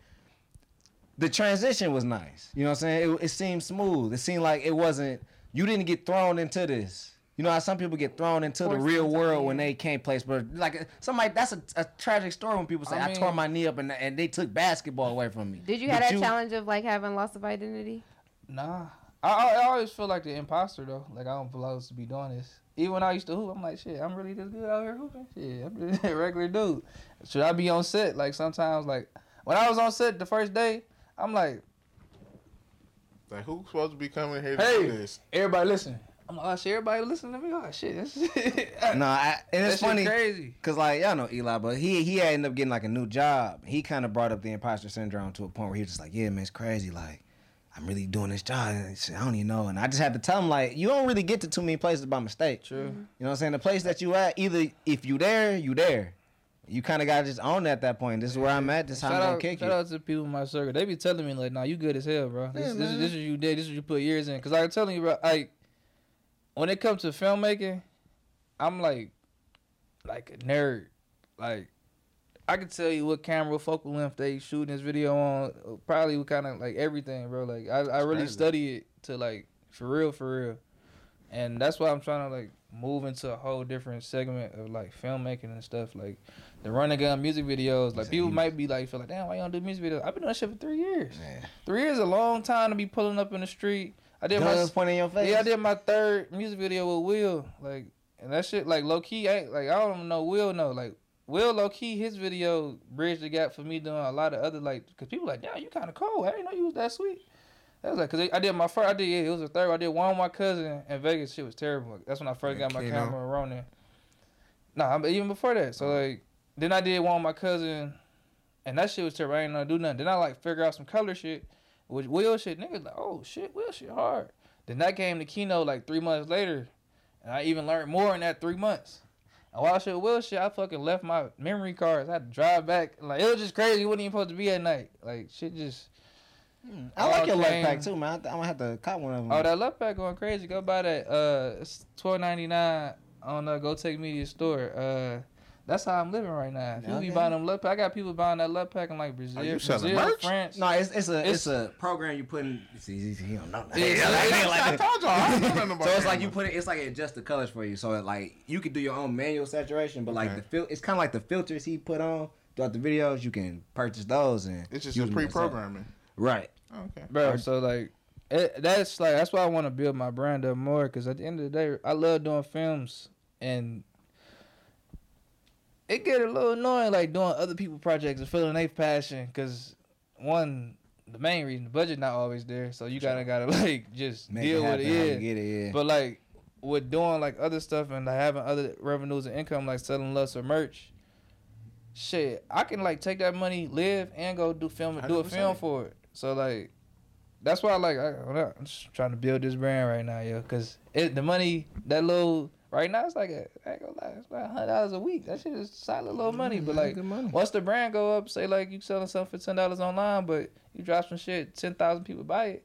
the transition was nice. You know what I'm saying? It, it seemed smooth. It seemed like it wasn't you didn't get thrown into this. You know how some people get thrown into the real into it, world when they can't play sports. Like somebody, that's a, a tragic story when people say I I, tore my knee up and and they took basketball away from me. Did you But have that challenge of like having loss of identity? Nah, I, I I always feel like the imposter though. Like I don't feel I was to be doing this. Even when I used to hoop, I'm like, shit, I'm really this good out here hooping. Shit, I'm just a regular dude. Should I be on set? Like sometimes, like when I was on set the first day, I'm like, Like who's supposed to be coming here Hey. to do this? everybody listen. I'm like, oh shit, everybody listen to me. Oh shit, that's No, I, and it's funny crazy. because like y'all know Eli, but he he ended up getting like a new job. He kind of brought up the imposter syndrome to a point where he was just like, yeah, man, it's crazy. Like I'm really doing this job. And he said, I don't even know. And I just had to tell him like, you don't really get to too many places by mistake. True. Mm-hmm. You know what I'm saying? The place that you at, either if you there, you there. You kind of gotta just own it at that point. This is where I'm at. This is how Shout I'm gonna out, kick shout it. out to people in my circle. They be telling me like, "Nah, you good as hell, bro. This, Yeah, this, man. this is you did. This is what you put years in." Cause I'm telling you, bro, like when it comes to filmmaking, I'm like, like a nerd. Like I can tell you what camera, focal length they shooting this video on. Probably what kind of like everything, bro. Like I, I really study it to like for real, for real. And that's why I'm trying to like move into a whole different segment of like filmmaking and stuff. Like the running gun music videos. Like people might be like, feel like, damn, why you don't do music videos? I've been doing that shit for three years. Yeah. Three years is a long time to be pulling up in the street. I did my pointing your face. yeah, I did my third music video with Will. Like, and that shit, like, low key, ain't like I don't know. Will know, like, Will low key, his video bridged the gap for me doing a lot of other like, cause people like, damn, you kind of cold. I didn't know you was that sweet. That was like, cause I did my first, I did, yeah, it was a third. I did one with my cousin in Vegas. Shit was terrible. That's when I first Yeah, got my camera Ronin. Nah, even before that. So like, then I did one with my cousin, and that shit was terrible. I didn't know do nothing. Then I like figure out some color shit, with Will shit. Niggas like, oh shit, Will shit hard. Then that came to Kino like three months later, and I even learned more in that three months. I shit Will shit, I fucking left my memory cards. I had to drive back. Like it was just crazy. It wasn't even supposed to be at night. Like shit just. I like your left pack too, man. I'm gonna have to cop one of them. Oh, that left pack going crazy. Go buy that. Uh, it's twelve ninety nine on uh, Go Take Media store. Uh, that's how I'm living right now. People be buying them left pack. I got people buying that love pack in like Brazil, you Brazil, merch? France. No, it's it's a it's, It's- a program you put in. See, he he don't know. that. Yeah, Yeah, it's- like- I like- told y'all. I don't know about So it's like you put it. It's like it adjusts the colors for you. So it, like you could do your own manual saturation, but like Okay. the fil- it's kind of like the filters he put on throughout the videos. You can purchase those and It's just use a them yourself. pre-programming. Right. Okay. bro. So like, it, that's like that's why I want to build my brand up more. Cause at the end of the day, I love doing films, and it get a little annoying like doing other people projects and feeling their passion. Cause one, the main reason the budget not always there, so you gotta gotta like just Make deal it with it. Yeah. get it. Yeah. But like with doing like other stuff and like having other revenues and income like selling less or merch, shit, I can like take that money, live, and go do film, do a film for it. So like, that's why I like. I, I'm just trying to build this brand right now, yo. Cause it the money that little right now it's like a, I ain't gonna lie, it's about hundred dollars a week. That shit is solid little money. But like, money. once the brand go up, say like you selling something for ten dollars online, but you drop some shit, ten thousand people buy it.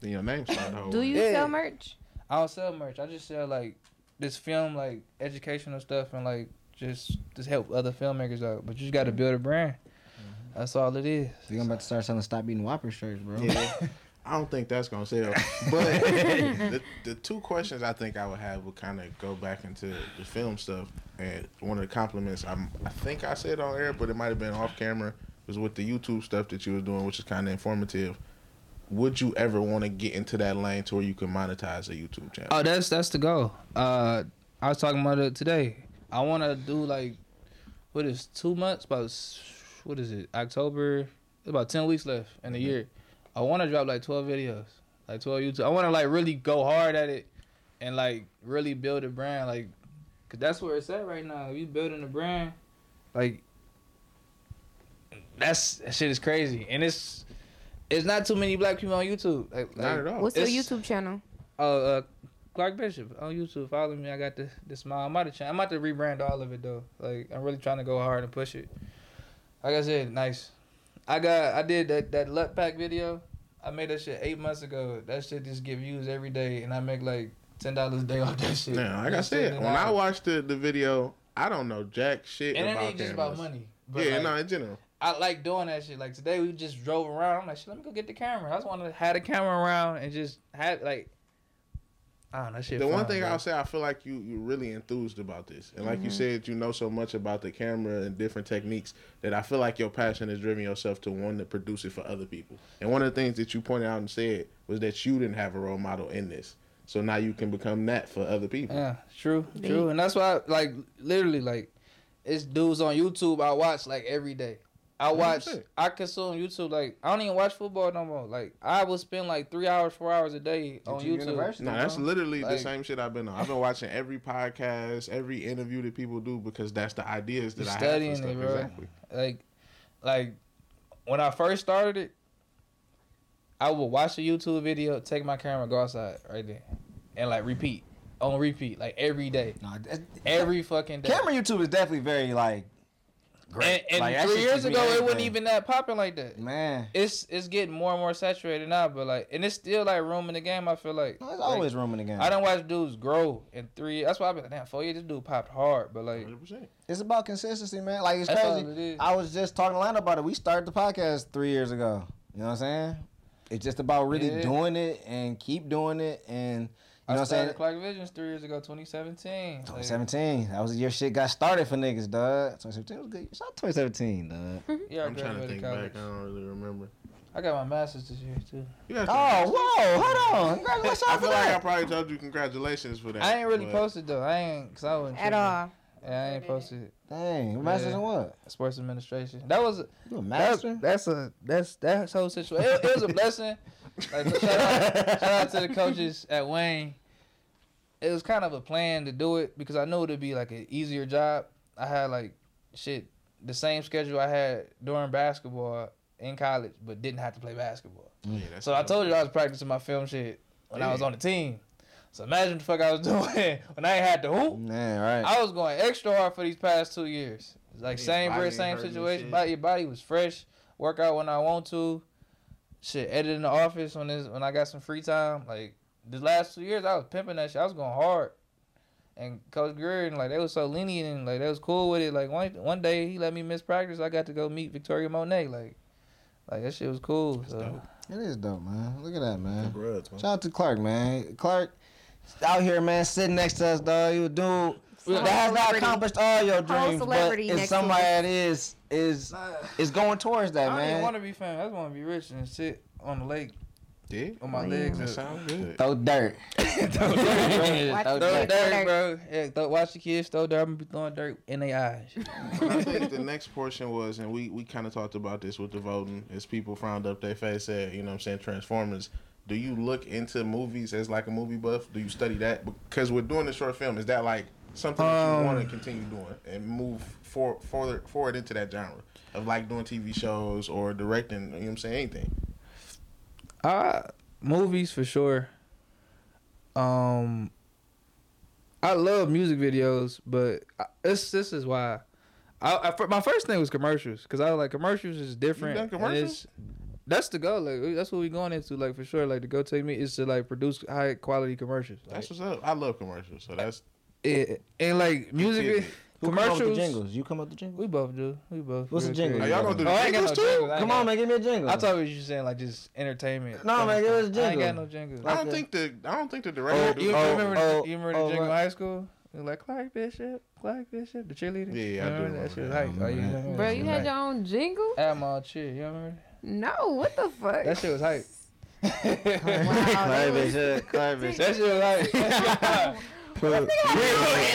Then your name start the Do you Yeah. sell merch? I don't sell merch. I just sell like this film, like educational stuff, and like just just help other filmmakers out. But you just got to build a brand. Mm-hmm. That's all it is. You about to start selling stop eating Whopper shirts, bro. Yeah. I don't think that's gonna sell. But the, the two questions I think I would have would kind of go back into the film stuff. And one of the compliments I'm, I think I said on air, but it might have been off camera, was with the YouTube stuff that you were doing, which is kind of informative. Would you ever want to get into that lane to where you can monetize a YouTube channel? Oh, that's that's the goal. Uh, I was talking about it today. I want to do like, what is two months? About what is it? October. About ten weeks left in the year. I want to drop like twelve videos, like twelve YouTube. I want to like really go hard at it, and like really build a brand, like, cause that's where it's at right now. If you building a brand, like, that's that shit is crazy, and it's it's not too many black people on YouTube. Like, Not like, at all. What's your YouTube channel? Oh, uh, Clark Bishop on YouTube. Follow me. I got the the smile. I'm about to change. I'm about to rebrand all of it though. Like I'm really trying to go hard and push it. Like I said, nice. I got. I did that that Lut Pack video. I made that shit eight months ago. That shit just get views every day, and I make like ten dollars a day off that shit. Now, like I said, when I watched the, the video, I don't know jack shit and it about ain't just cameras. about money. But Yeah, like, no, in general. I like doing that shit. Like today, we just drove around. I'm like, shit, let me go get the camera. I just want to have the camera around and just have like. I that Shit The one thing bro. I'll say, I feel like you you really enthused about this, and like you Mm-hmm. said, you know so much about the camera and different techniques that I feel like your passion has driven yourself to want to produce it for other people. And one of the things that you pointed out and said was that you didn't have a role model in this, so now you can become that for other people. Yeah, true, true, and that's why, like, literally, like, it's dudes on YouTube I watch like every day. I watch, 100%. I consume YouTube. Like, I don't even watch football no more. Like, I will spend like three hours, four hours a day on YouTube YouTube. No, that's uh-huh. literally the same shit I've been on. I've been watching every podcast, every interview that people do because that's the ideas that You I have studying for stuff. it, bro. Exactly. Like, like when I first started it, I would watch a YouTube video, take my camera, go outside right there, and like repeat on repeat, like every day, No, that's- every fucking day. camera YouTube is definitely very like great. And, and Like, three years ago, it wasn't even that popping like that. man. It's it's getting more and more saturated now, but like, and it's still like room in the game. I feel like No, there's Like, always room in the game. I don't watch dudes grow in three. That's why I've been like, damn, four years. This dude popped hard, but like, 100%. It's about consistency, man. Like it's That's crazy. it is. I was just talking to Lando about it. We started the podcast three years ago. You know what I'm saying? It's just about really Yeah. doing it and keep doing it, and you I know what I'm saying. started Clark Visions three years ago, 2017. Like, 2017. That was the year shit got started for niggas, dog. 2017 was good. year. Shout out 2017, dog. yeah, I I'm trying to think college. back. I don't really remember. I got my master's this year too. You got Oh, whoa, hold on. Congratulations I for feel like I probably told you congratulations for that. I ain't really but- posted though. I ain't cause I wasn't At all. Yeah, I ain't posted Dang, masters Yeah. in what? sports administration. That was You a that, master? that's a that's that whole situation. It, it was a blessing. Like shout out, shout out to the coaches at Wayne. It was kind of a plan to do it because I knew it'd be like an easier job. I had like shit the same schedule I had during basketball in college, but didn't have to play basketball. Yeah, So I told you I was practicing my film shit when I was on the team. So imagine the fuck I was doing when I had to hoop. Man, right. I was going extra hard for these past two years. Like Yeah, same ain't same situation. Body, your body was fresh. Work out when I want to. Shit, edit in the office when this when I got some free time. Like the last two years, I was pimping that shit. I was going hard. And Coach Greer like they was so lenient and like they was cool with it. Like one one day he let me miss practice. I got to go meet Victoria Monet. Like, like that shit was cool. So It is dope, man. Look at that, man. Congrats, man. Shout out to Clark, man. Clark out here, man, sitting next to us, dog. You a dude that has not accomplished all your dreams, but celebrity is somebody that is is is going towards that, I don't want to be famous. I just want to be rich and sit on the lake Yeah, with my legs. that sounds good. Throw dirt. throw dirt, bro. Watch throw the dirt, kids throw bro. Yeah, throw, watch the kids throw dirt. I'm gonna be throwing dirt in their eyes. I think the next portion was, and we, we kind of talked about this with the voting, is people frowned up their face, said, you know what I'm saying, Transformers. Do you look into movies as like a movie buff? Do you study that? Because we're doing the short film. Is that like something that you Um, want to continue doing and move for, forward forward into that genre of like doing TV shows or directing. You know what I'm saying? Anything. Uh movies for sure. Um, I love music videos, but I, this this is why. I, I my first thing was commercials because I was like commercials is different. commercials? it's- That's the goal. Like that's what we going into. Like for sure. Like the go take me is to like produce high quality commercials. Like, That's what's up. I love commercials, so that's it, and like music Period. vi- Who come up with the commercials. jingles? You come up with the jingles? We both do. We both. What's the jingle? quick. Are y'all gonna do the Oh, I ain't no jingles too? jingles. Come on, man, give me a jingle. I thought what you saying like just entertainment. No, man, give us a I ain't got no jingles. I don't Like think the I don't think the Oh, director. you, oh, that. remember? oh, the, you remember oh, the jingle in high school? It was like Clark Bishop, Clark Bishop, the cheerleader. Yeah, You I do remember remember that shit. was hype. Oh, you remember remember Bro, you had your own jingle? At my cheer. You remember? No, what the fuck? That shit was hype. Wow, that Clark Clarence. That shit was hype. Okay,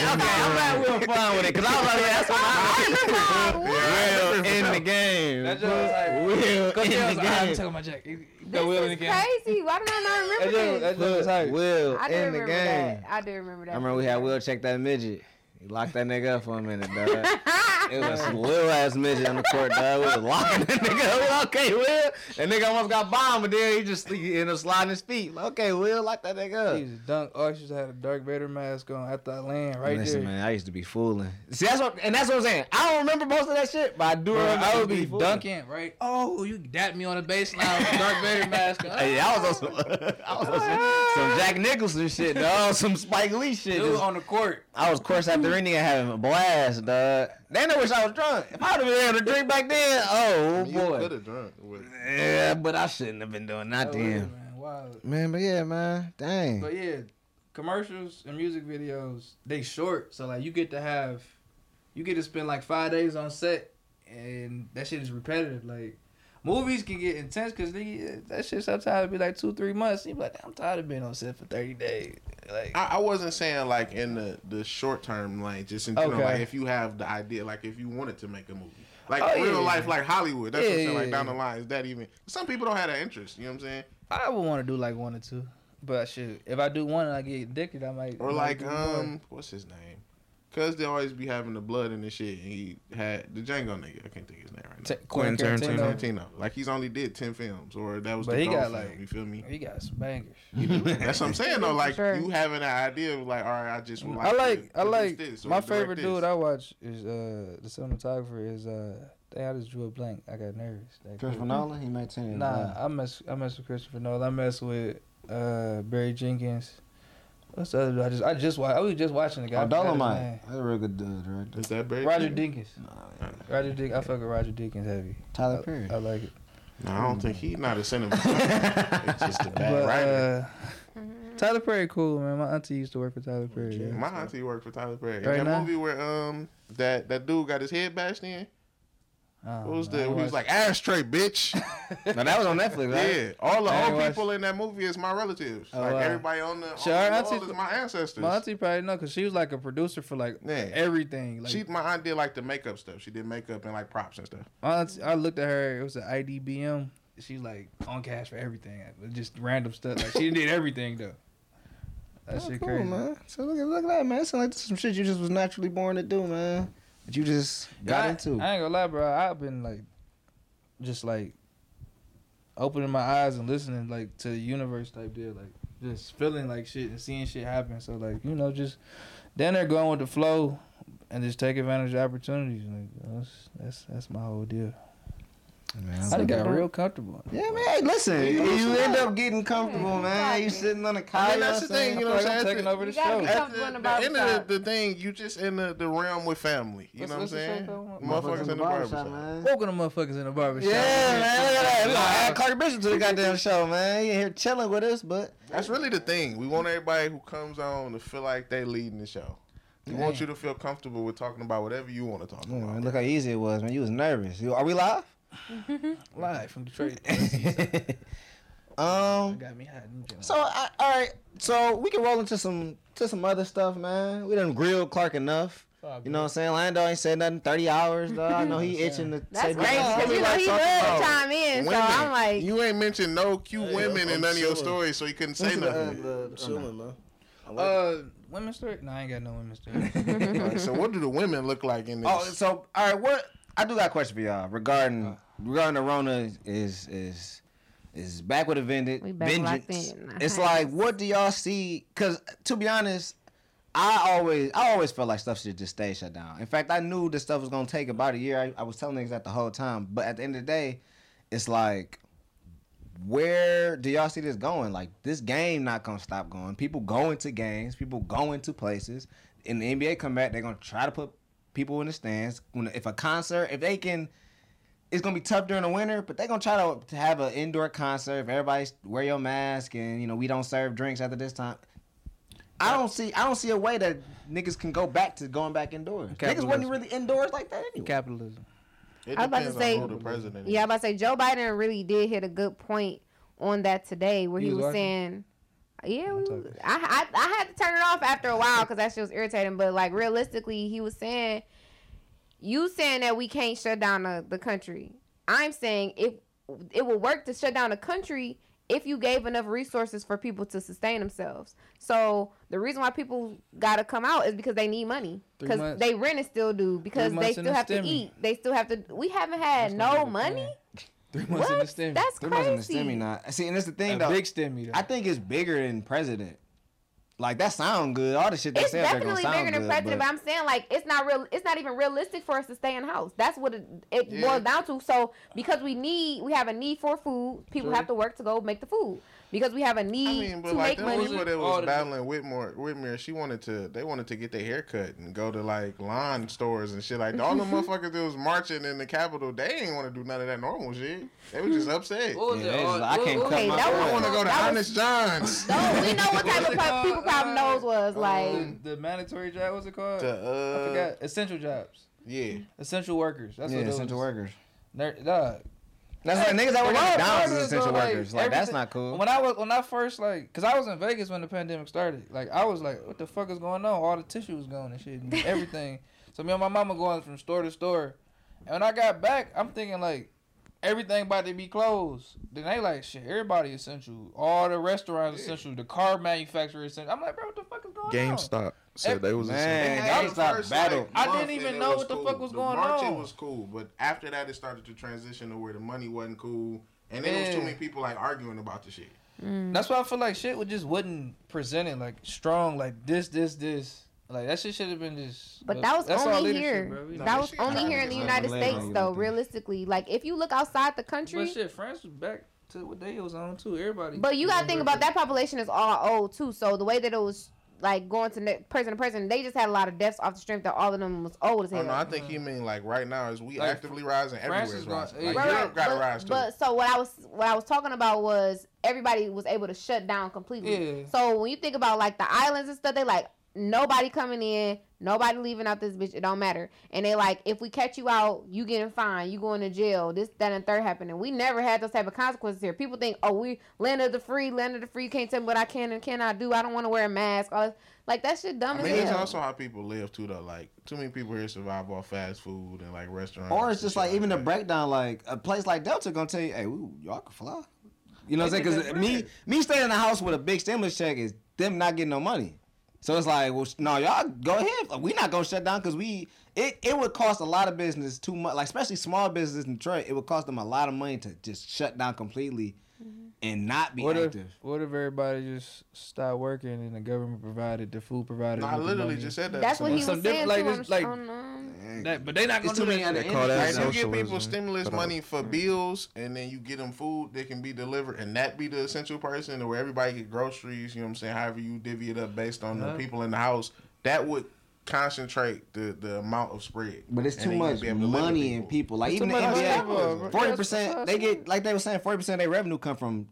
I'm glad we were fine with it, cause I was like, yeah, that's what I Will in the game. That shit was hype. Will in the was like, I'm game. taking my jacket. This Will in the game. crazy. Why did I not remember shit that shit was hype. Will I do in the remember game. that. I do remember that. I remember we had Will check that midget. He locked that nigga up for a minute, dog. It was a little ass midget on the court, dog. We was locking that nigga up. Okay, Will. That nigga almost got bombed, but then he just he ended up sliding his feet. Okay, Will, lock that nigga He up. used to dunk. Oh, she just had a Darth Vader mask on after I land right Listen, there. man, I used to be fooling. See, that's what, and that's what I'm saying. I don't remember most of that shit, but I do Bro, remember. I used would to be fooling. dunking, right? Oh, you dapped me on the baseline with the Darth Vader mask on. Hey, I was on some, I was on some, some Jack Nicholson shit, dog. Some Spike Lee shit. Dude Just- on the court. I was course after ending and having a blast, dog. They know wish I was drunk. If I would have been able to drink back then, oh You boy. could have drunk. with- Yeah, but I shouldn't have been doing that Oh, then. man, wild. Man, but yeah, man. Dang. But yeah, commercials and music videos, they short. So like you get to have you get to spend like five days on set and that shit is repetitive. Like movies can get intense because that shit sometimes be like two, three months. You be like, I'm tired of being on set for thirty days. Like I, I wasn't saying like in the the short term, like just in general, Okay. like if you have the idea, like if you wanted to make a movie, like Oh, real yeah. life, like Hollywood. That's what I'm Yeah, saying. Like down the line, is that even? Some people don't have that interest. You know what I'm saying? I would want to do like one or two. But shit, if I do one and I get addicted, I might. Or I might like do more. um, what's his name? Cause they always be having the blood and the shit. And he had the Django nigga. I can't think of his name right now. T- Quentin Quentin Tarantino. Tarantino. Like he's only did ten films, or that was But the he goal got, film, like- you feel me? He got some bangers. That's what I'm saying though. Like Sure. you having an idea of like, all right, I just would like I to like I like this my favorite this. dude I watch is uh the cinematographer is uh dang, I just drew a blank. I got nervous. That Christopher quick. Nolan, he made ten. Nah, I mess I mess with Christopher Nolan. I mess with uh Barry Jenkins. What's the other? I just I just watched I was just watching the guy. Oh, I forgot his Dolomite. That's a real good uh, director. Is that Barry? Roger Jenkins? Dinkins. Roger Dick I fuck with Roger Dinkins heavy. Tyler Perry. I, like it. No, I don't think he's not a cinematographer. it's just a bad But writer. uh Tyler Perry cool, man. My auntie used to work for Tyler Perry. yeah. My auntie worked for Tyler Perry. Right that now? movie where um that that dude got his head bashed in. I What was the? He was like ashtray, bitch. now that was on Netflix, right? yeah, all the old watched- people in that movie is my relatives. Oh, like wow. everybody on the, on the auntie- is my ancestors. My auntie probably know because she was like a producer for like Yeah. everything. Like she, my aunt did like the makeup stuff. She did makeup and like props and stuff. My auntie- I looked at her. It was an IDBM. She's like on cash for everything, just random stuff. Like she did everything though. That Oh, shit cool, crazy. man. So look at look at that, man. It sounds like some shit you just was naturally born to do, man. That you just got I, into. I ain't gonna lie, bro. I've been like, just like opening my eyes and listening like to the universe type deal, like just feeling like shit and seeing shit happen. So like you know, just then they're going with the flow and just take advantage of opportunities. Like that's that's that's my whole deal. Man, I done got real comfortable. Yeah, man. Listen, you end up getting comfortable, man. You sitting on the couch. I mean, that's the thing, you know what I'm I'm saying? taking over the You show. At the, the the end of the, the thing, you just in the, the realm with family. You What's- know what I'm saying? show called? Motherfuckers in the barbershop. Welcome to motherfuckers in the barbershop. Yeah, man. Look at that. We gonna add Carter Bishop to the goddamn show, man. You in here chilling with us, but That's really the thing. We want everybody who comes on to feel like they leading the show. We want you to feel comfortable with talking about whatever you want to talk about. man, look how easy it was, man. You was nervous. You, are we live? Live from Detroit. um. got me hot. So I, all right. So we can roll into some to some other stuff, man. We done grilled Clark enough. You know what I'm saying? Lando ain't said nothing 30 hours, though. I know he itching to That's say crazy because you know he Talk to chime in. So Women. I'm like, you ain't mentioned no cute women in I'm none of your chilling. stories, so you couldn't say Listen to, nothing. uh, the- I'm chilling, man. I like it. Uh, women's story? No, I ain't got no women's story. Like, so what do the women look like in this? Oh, so all right, what I do got a question for y'all regarding uh. regarding the Rona is is is back with a vengeance. We back vengeance. in. It's like, what do y'all see? Because to be honest, I always I always felt like stuff should just stay shut down. In fact, I knew this stuff was gonna take about a year. I, I was telling niggas that the whole time. But at the end of the day, it's like, where do y'all see this going? Like this game not gonna stop going. People going to games. People going to places. In the NBA come back, they're gonna try to put people in the stands. When if a concert, if they can, it's gonna be tough during the winter, but they're gonna try to, to have an indoor concert. If everybody wear your mask and you know we don't serve drinks after this time. I don't see. I don't see a way that niggas can go back to going back indoors. Niggas Capitalism. wasn't really indoors like that anyway. Capitalism. it I was about to say- who the president. Yeah, I'm is. about to say Joe Biden really did hit a good point on that today, where You he was was watching? saying, "Yeah, we. I, I I had to turn it off after a while because that shit was irritating." But like realistically, he was saying, "You saying that we can't shut down the, the country? I'm saying if it will work to shut down the country." If you gave enough resources for people to sustain themselves, so the reason why people gotta come out is because they need money, because they rent and still do, because they still have to eat, they still have to. We haven't had That's no money. Plan. Three months in the What? stimmy. That's Three months in the crazy. stimmy not. See, and that's the thing a though. big stimmy. Though. I think it's bigger than president. Like that sound good. All the shit they It's say up there gonna definitely sound bigger than good, president, but, but- I'm saying like it's not real. It's not even realistic for us to stay in house. That's what it, it Yeah. boils down to. So because we need, we have a need for food. People True. have to work to go make the food because we have a need I mean, but to like make them money. people that All was the- battling Whitmore, Whitmere, she wanted to. They wanted to get their hair cut and go to like lawn stores and shit. Like all the motherfuckers that was marching in the Capitol, they ain't want to do none of that normal shit. They was just upset. What was Yeah, it? they was like, I can't what- cut Okay, my that hair. was- I want to go to That was- Honest John's. No, we know what type of pro- people problem Uh, those was like. um, the mandatory job. What's it called? To, I uh, forgot. Essential jobs. yeah. Essential workers. That's yeah, what those essential workers. Ner- dog. That's like niggas that work at McDonald's is essential workers. Like that's not cool. When I was when I first like, cause I was in Vegas when the pandemic started. Like I was like, what the fuck is going on? All the tissue was gone and shit, and everything. so me and my mama going from store to store, and when I got back, I'm thinking like, everything about to be closed. Then they like, shit, everybody essential. All the restaurants essential. The car manufacturer essential. I'm like, bro, what the fuck is going on? GameStop said they was Man, They had GameStop battle. like, I didn't even know was what the cool. fuck was The going March, on. It was cool, but after that, it started to transition to where the money wasn't cool, and there was too many people like arguing about the shit. That's why I feel like shit would just wasn't presented like strong, like this, this, this. Like that shit should have been just. But that was only here. bro. We No, that was shit only here in the United I'm States, though. on. Realistically, like if you look outside the country, But country, shit, France was back to what they was on too. Everybody. But you gotta think about that population is all old too. So the way that it was like going to ne- to president, they just had a lot of deaths off the strength that all of them was old as Oh hell. no, I think he mean like right now is we Like, actively rising, France everywhere is is going- rising. Like Right, Europe right. got to but, rise too. But so what I was what I was talking about was everybody was able to shut down completely. Yeah. So when you think about like the islands and stuff, they like nobody coming in, nobody leaving out this bitch. It don't matter. And they like if we catch you out, you getting fined, you going to jail. This, that, and third happening. We never had those type of consequences here. People think, oh, we land of the free, land of the free. You can't tell me what I can and cannot do. I don't want to wear a mask. All this. Like that shit dumb I as mean, it's hell. also how people live too, though. Like too many people here survive off fast food and like restaurants. Or it's just shit like even the breakdown, like a place like Delta gonna tell you, hey, we, y'all can fly. You know what I'm saying? Because me, me staying in the house with a big stimulus check is them not getting no money. So it's like, well, no, y'all go ahead. Like, we not gonna shut down because we it, it would cost a lot of business too much, like especially small business in Detroit. It would cost them a lot of money to just shut down completely and not be What if active. what if everybody just stopped working and the government provided the food provided? No, I literally just said that. That's to what he somebody. was Some saying. different- like too, this- like- on, um, That, but they not gonna It's do too that. They call that Like, industries. if you give people stimulus but, money for bills, and then you get them food that can be delivered, and that be the essential person, or where everybody get groceries. You know what I'm saying? However you divvy it up based on Yeah. the people in the house, that would concentrate the the amount of spread. But it's too much be to live with money in people. Like It's even the much money, bro. NBA, forty percent they get like they were saying, forty percent of their revenue come from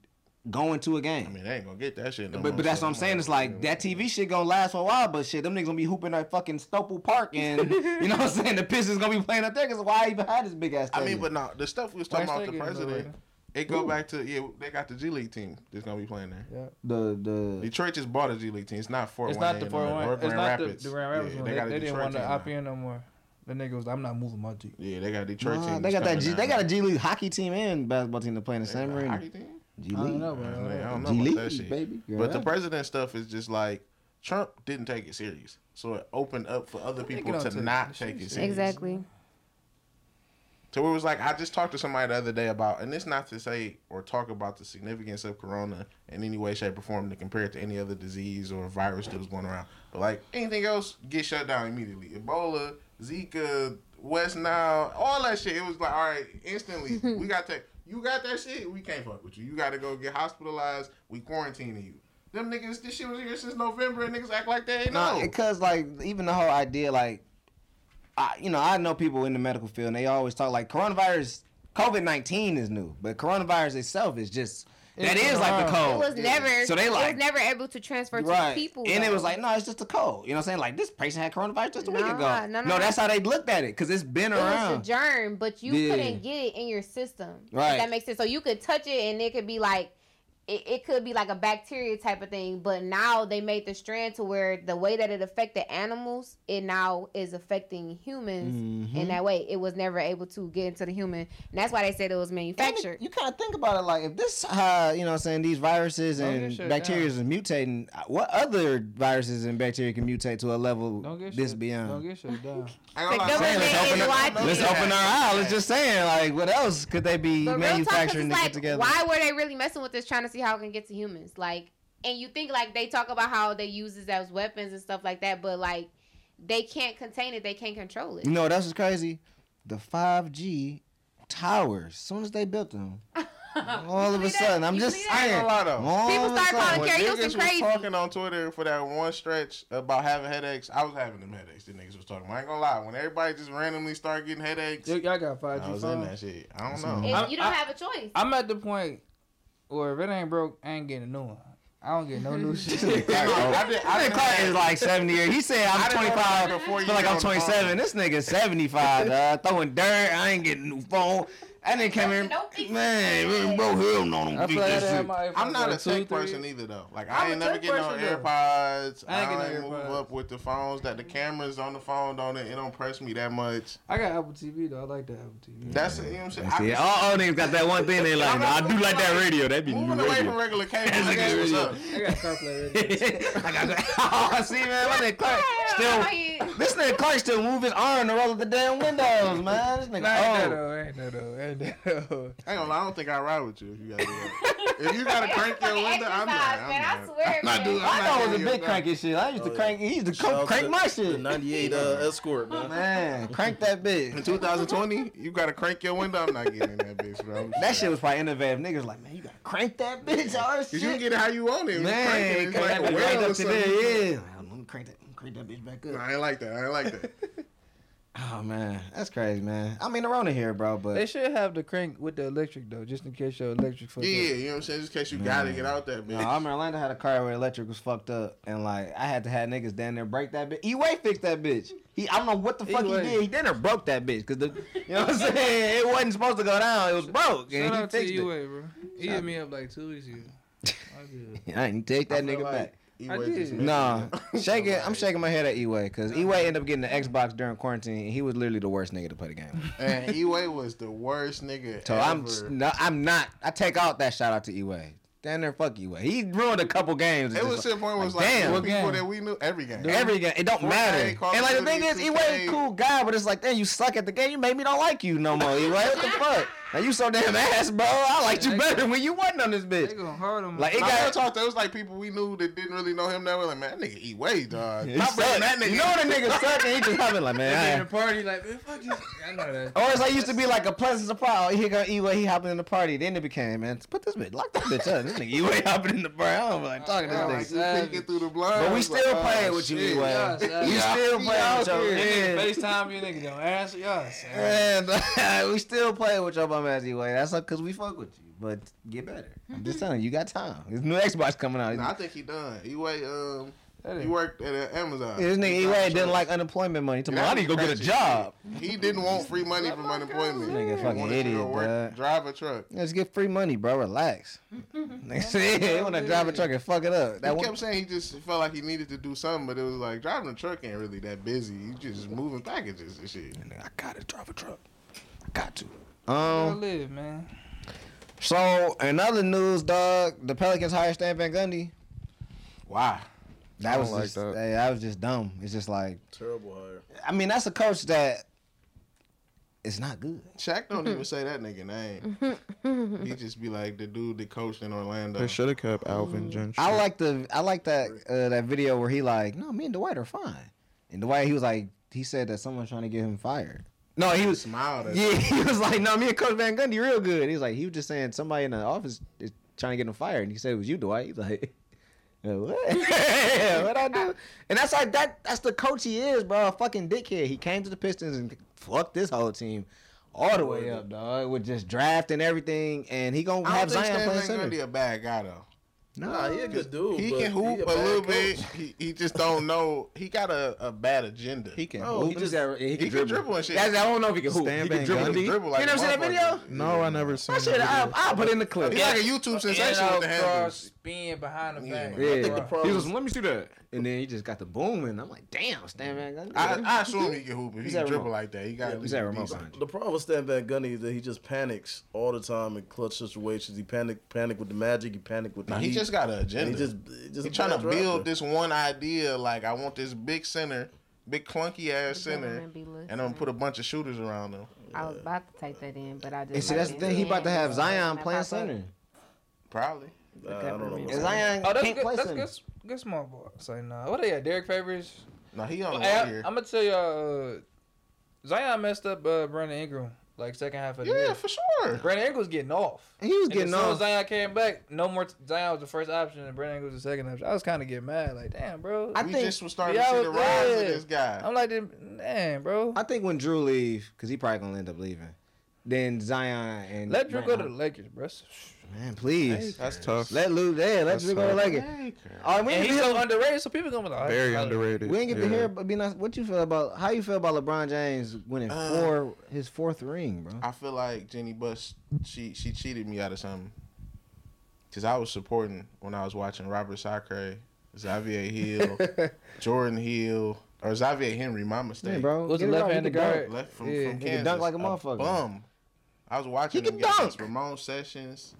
going to a game. I mean, they ain't gonna get that shit. No But, but that's what I'm saying. It's like that TV shit gonna last for a while, but shit, them niggas gonna be hooping at fucking Stoepel Park, and you know what I'm saying. The Pistons gonna be playing up there because why I even had this big ass. I mean, but no, the stuff we was talking Why about the president, lower? It go back to yeah, they got the G League team that's gonna be playing there. Yeah. the the Detroit just bought a G League team. It's not Fort It's Wayne not the or- Fort Wayne. It's Grand not the, Rapids. the Grand Rapids Yeah, they They, got a they didn't want to team opt in no more. The nigga was, I'm not moving my team. Yeah, they got Detroit Nah, team. they got that. G, they got a G League hockey team and basketball team to play in the They same got a arena. hockey team? G I don't League, know, bro. I don't know G about League, that shit. baby. You But the that? president stuff is just like Trump didn't take it serious, so it opened up for other people to not take it serious. Exactly. So it was like I just talked to somebody the other day about, and it's not to say or talk about the significance of Corona in any way, shape, or form to compare it to any other disease or virus that was going around. But like anything else, get shut down immediately. Ebola, Zika, West Nile, all that shit. It was like, all right, instantly, we got that. You got that shit, we can't fuck with you. You got to go get hospitalized. We quarantining you. Them niggas, this shit was here since November, and niggas act like they ain't No, know. because like even the whole idea, like, I you know I know people in the medical field, and they always talk like coronavirus, COVID nineteen is new, but coronavirus itself is just that It's is like the around. cold. It was never. So they it like- was never able to transfer to Right, people. and it was like, no, it's just a cold. You know what I'm saying? Like this patient had coronavirus just a week ago. no, no, no, no. that's how they looked at it because it's been It was a around. germ, but you Yeah. couldn't get it in your system. Right. that makes sense. So you could touch it, and it could be like, it, it could be like a bacteria type of thing. But now they made the strand to where the way that it affected animals, it now is affecting humans Mm-hmm. in that way. It was never able to get into the human, and that's why they said it was And it- manufactured. You kind of think about it like if this, uh, you know, what I'm saying these viruses Don't and get bacteria down. is mutating. uh, What other viruses and bacteria can mutate to a level Don't get this shut, beyond? Don't get shut down. I The lie, Saying, let's government open, is our, watching. let's open our eyes. Let's just saying, like, what else could they be But real talk, 'cause manufacturing it's to like, get together? why were they really messing with this, trying to see how it can get to humans? Like, and you think like they talk about how they use this as weapons and stuff like that, but like they can't contain it, they can't control it. You know, that's what's crazy. The 5G towers, as soon as they built them, all of a sudden, I'm just believe saying. gonna lie all People start calling When Keri niggas Hilson was talking on Twitter for that one stretch about having headaches, I was having them headaches. The niggas was talking. about. I ain't gonna lie. When everybody just randomly started getting headaches, Y- Y'all got five I G was in that shit. I don't know. If you don't I- have a choice. I'm at the point where if it ain't broke, I ain't getting a new one. I don't get no new shit. I did, I did, Clark is like 70 years. He said I I'm 25. like a four I feel like I'm 27. This nigga 75, dog. Throwing dirt. I ain't getting a new phone. That nigga came here. Nope, fix Man, it. bro, hell no, don't I fix feel like I that done had shit. my iPhone I'm not like a tech three person years. either though. Like I'm I a ain't never tech getting no person, though. AirPods. I ain't I getting ain't no move AirPods. up with the phones that the cameras on the phone don't it don't press me that much. I got Apple TV though. I like the Apple TV. That's it. You know what I'm saying? See, I- all, all niggas got that one thing they like. I'm I do like that radio. That be Moving new away from radio. regular cable. That's a That's good what's radio. up. I got CarPlay. Radio. I got that. Oh, see, man, my nigga Clark still. Still, This nigga Clark still move his arm to roll up the damn windows, man. This Nah, nigga ain't that old. though. Ain't that though. Ain't that though. I ain't gonna I don't think I ride with you if you gotta do that. if you gotta crank your window, I'm not. I'm man. I swear, I'm not man. doing. I I'm know it was a big your cranky shit. I used to Oh, yeah. crank. He used to Shout crank, out crank to my The shit. 98 uh, Escort, man. Man, crank that bitch. In 2020, you gotta crank your window. I'm not getting in that bitch, bro. That shit was probably innovative. Niggas like, man, you gotta crank that bitch. All that You can shit. get it how you want it. It's Man, cranking. It's crank like that a bitch right or up to something. there. Yeah. Let me crank that. Crank that bitch back Nah, up. I ain't like that. I ain't like that. Oh man, that's crazy, man. I mean, around here, bro, but They should have the crank with the electric though, just in case your electric fucked Yeah, up. you know what I'm saying? Just in case you gotta get out that no, bitch. I remember Orlando had a car where electric was fucked up, and like I had to have niggas down there break that bitch. E-Way fixed that bitch. He, I don't know what the fuck E-Way. he did. He down there broke that bitch because the, you know what I'm saying? It wasn't supposed to go down. It was broke, and Shout he out to fixed it. Bro. He hit me up like two weeks ago. I did. I didn't take that I nigga like back. E-Way I did. just messed Nah, me up. shaking. I'm shaking my head at E-Way because E-Way ended up getting the Xbox during quarantine. And he was literally the worst nigga to play the game. with. And E-Way was the worst nigga So ever. I'm no, I'm not. I take out that shout out to E-Way. Damn there, fuck E-Way. He ruined a couple games. It was just to the point where it was like, like, damn. the What people game? that we knew every game. Every game, it don't matter. Call And like the thing is, E-Way 2K. a cool guy, but it's like, damn, you suck at the game. You made me don't like you no more. E-Way, what the fuck? Now you so damn ass, bro. I liked you better when you wasn't on this They bitch. gonna hard him. Like it I never got. talked to. It was like people we knew that didn't really know him that well. Like, man, that nigga eat way, dog. He Stop bringing that nigga. You know when a nigga suck and he just having like, man. be in man. the party like, man, fuck you. I know that. Or it's like used to be like a pleasant surprise. Oh, he here go E-Way, he hopping in the party. Then it became, man, put this bitch, lock that bitch up. This nigga E-Way hopping in the party. I don't like talking to Like, this you nigga. peeking through the blinds. But we like, still oh, playing with you, shit. E-Way. Yeah, son. We Yeah. still He playing with your here. FaceTime you nigga don't answer y'all. son. And we still playing with your bum ass E-Way. That's because we fuck with you. But get better. I'm just telling you, you got time. There's new Xbox coming out. Nah, I think he done. E-Way, um, he ain't- worked at uh, Amazon. this nigga He E-Way didn't shit. like unemployment money. He told me, Yeah, I need to go get a job. He didn't want free money from unemployment. Nigga He fucking wanted to go idiot, work, dog. Drive a truck. Let's get free money, bro. Relax. Nigga said, he want to drive a truck and fuck it up. That he one, kept saying he just felt like he needed to do something, but it was like driving a truck ain't really that busy. You just moving packages and shit. Nigga, I gotta drive a truck. I got to. Gotta Um. live, man. So in other news, dog, the Pelicans hired Stan Van Gundy. Why? That I was don't like just that. that. that was just dumb. It's just like Terrible hire. I mean that's a coach that is not good. Shaq don't even say that nigga name. he just be like the dude that coached in Orlando. They should have kept Alvin Gentry. I like the I like that uh, that video where he like no me and Dwight are fine, and Dwight he was like he said that someone's trying to get him fired. No, he was smiled at yeah he was like no me and Coach Van Gundy real good. He was like he was just saying somebody in the office is trying to get him fired, and he said it was you Dwight. He's like. "Uh, What? what I do? And that's like that. That's the coach he is, bro. A fucking dickhead. He came to the Pistons and fucked this whole team all the way up, dog. With just draft and everything, and he gonna have Zion playing center. Gundy a bad guy though. Nah, he a good dude. He but can hoop a a, little coach. bit. He, he just don't know. He got a, a bad agenda. He can. Oh, hoop. he just got, he, can can dribble and shit. That's, I don't know if he can hoop. Stan he can Van dribble. Gundy? You Dribble like never a seen that video? no, I never seen. I should. that I'll. I'll put in the clip. He like a YouTube sensation with the handles. Spin behind the Yeah. back. Yeah, I think the he was. is- Let me see that. And then he just got the boom, and I'm like, damn, Stan Van Gundy. I, I assume he can hoop if he can dribble like that. He got Yeah, at he's at remote behind you. The problem with Stan Van Gundy is that he just panics all the time in clutch situations. He panic, panic with the Magic. He panic with the Nah, he just got an And agenda. he just, he just He's trying to bad drafter. build this one idea. Like I want this big center, big clunky ass center, and I'm gonna put a bunch of shooters around him. I was about to take that in, but I just. And see, that's the thing. He about to have Zion playing center. Probably. Nah, I don't know. Zion Oh, that's can't good. play That's center. good. Good small ball. Say nah. What they got? Derrick Favors. No, he on the Hey, I, here. I'm gonna tell y'all. Uh, Zion messed up uh, Brandon Ingram like second half of the Yeah, year. for sure. Brandon Ingram was getting off. He was And getting as soon off. Zion came back, no more. Zion was the first option, and Brandon Ingram was the second option. I was kind of getting mad, like, damn, bro. I we think- just was starting Yeah, to see I the was rise of this guy. I'm like, damn, bro. I think when Jrue leave, because he probably gonna end up leaving, then Zion and Let Jrue go to the Lakers, bro. Man, please. That's tough. Let Lou, yeah, let That's Jrue go to tough. Lakers. All right, we And ain't he's so to underrated, so people gonna be like, Very underrated. we ain't get to Yeah. hear, but be nice. What you feel about how you feel about LeBron James winning Uh, four his fourth ring, bro? I feel like Jeanie Buss she she cheated me out of something. Cause I was supporting when I was watching Robert Sacre, Xavier Hill, Jordan Hill, or Xavier Henry. My mistake. Yeah, bro. Was Get the it right, left-handed he can dunk. guard? Left from, Yeah. from He Kansas. can dunk like a motherfucker. Bum. I was watching He him can against dunk. Ramon Sessions.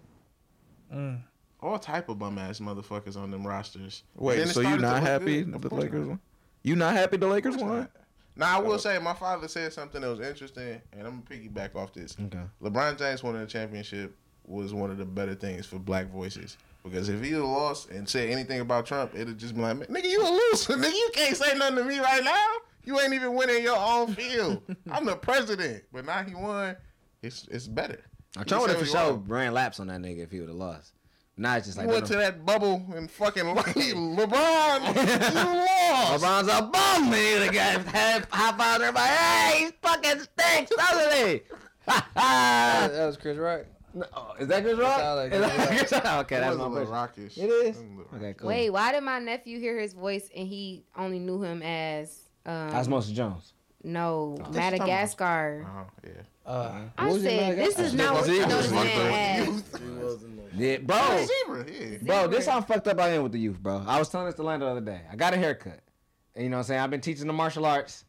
Mm. All type of bum ass motherfuckers on them rosters. Wait, so you not happy. The Lakers won? You not happy the Lakers won? Now I will say my father said something that was interesting, and I'm gonna piggyback off this. Okay. LeBron James winning the championship was one of the better things for black voices. Because if he lost and said anything about Trump, it'd just be like, nigga, you a loser. nigga, you can't say nothing to me right now. You ain't even winning your own field. I'm the president. But now he won. It's it's better. I Trump would have for He sure ran laps on that nigga if he would have lost. Now it's just he like went to that bubble and fucking LeBron, you lost. LeBron's a bum, man. The guy had high five everybody. Hey, he fucking stinks, doesn't he? That, that was Chris Rock. No, is that Chris Rock? sound like that Chris Rock? Okay, It that's was my a little question. rockish. It is? was a little Okay, cool. Wait, why did my nephew hear his voice and he only knew him as um, Osmosis Jones. no That's Madagascar? Oh, yeah. Uh, I What was said this is not what Was you he- know was man as. He wasn't no- Yeah, bro. Oh, Zebra, yeah. Bro, this how fucked up I am with the youth, bro. I was telling this to Lando the other day. I got a haircut. And you know what I'm saying? I've been teaching the martial arts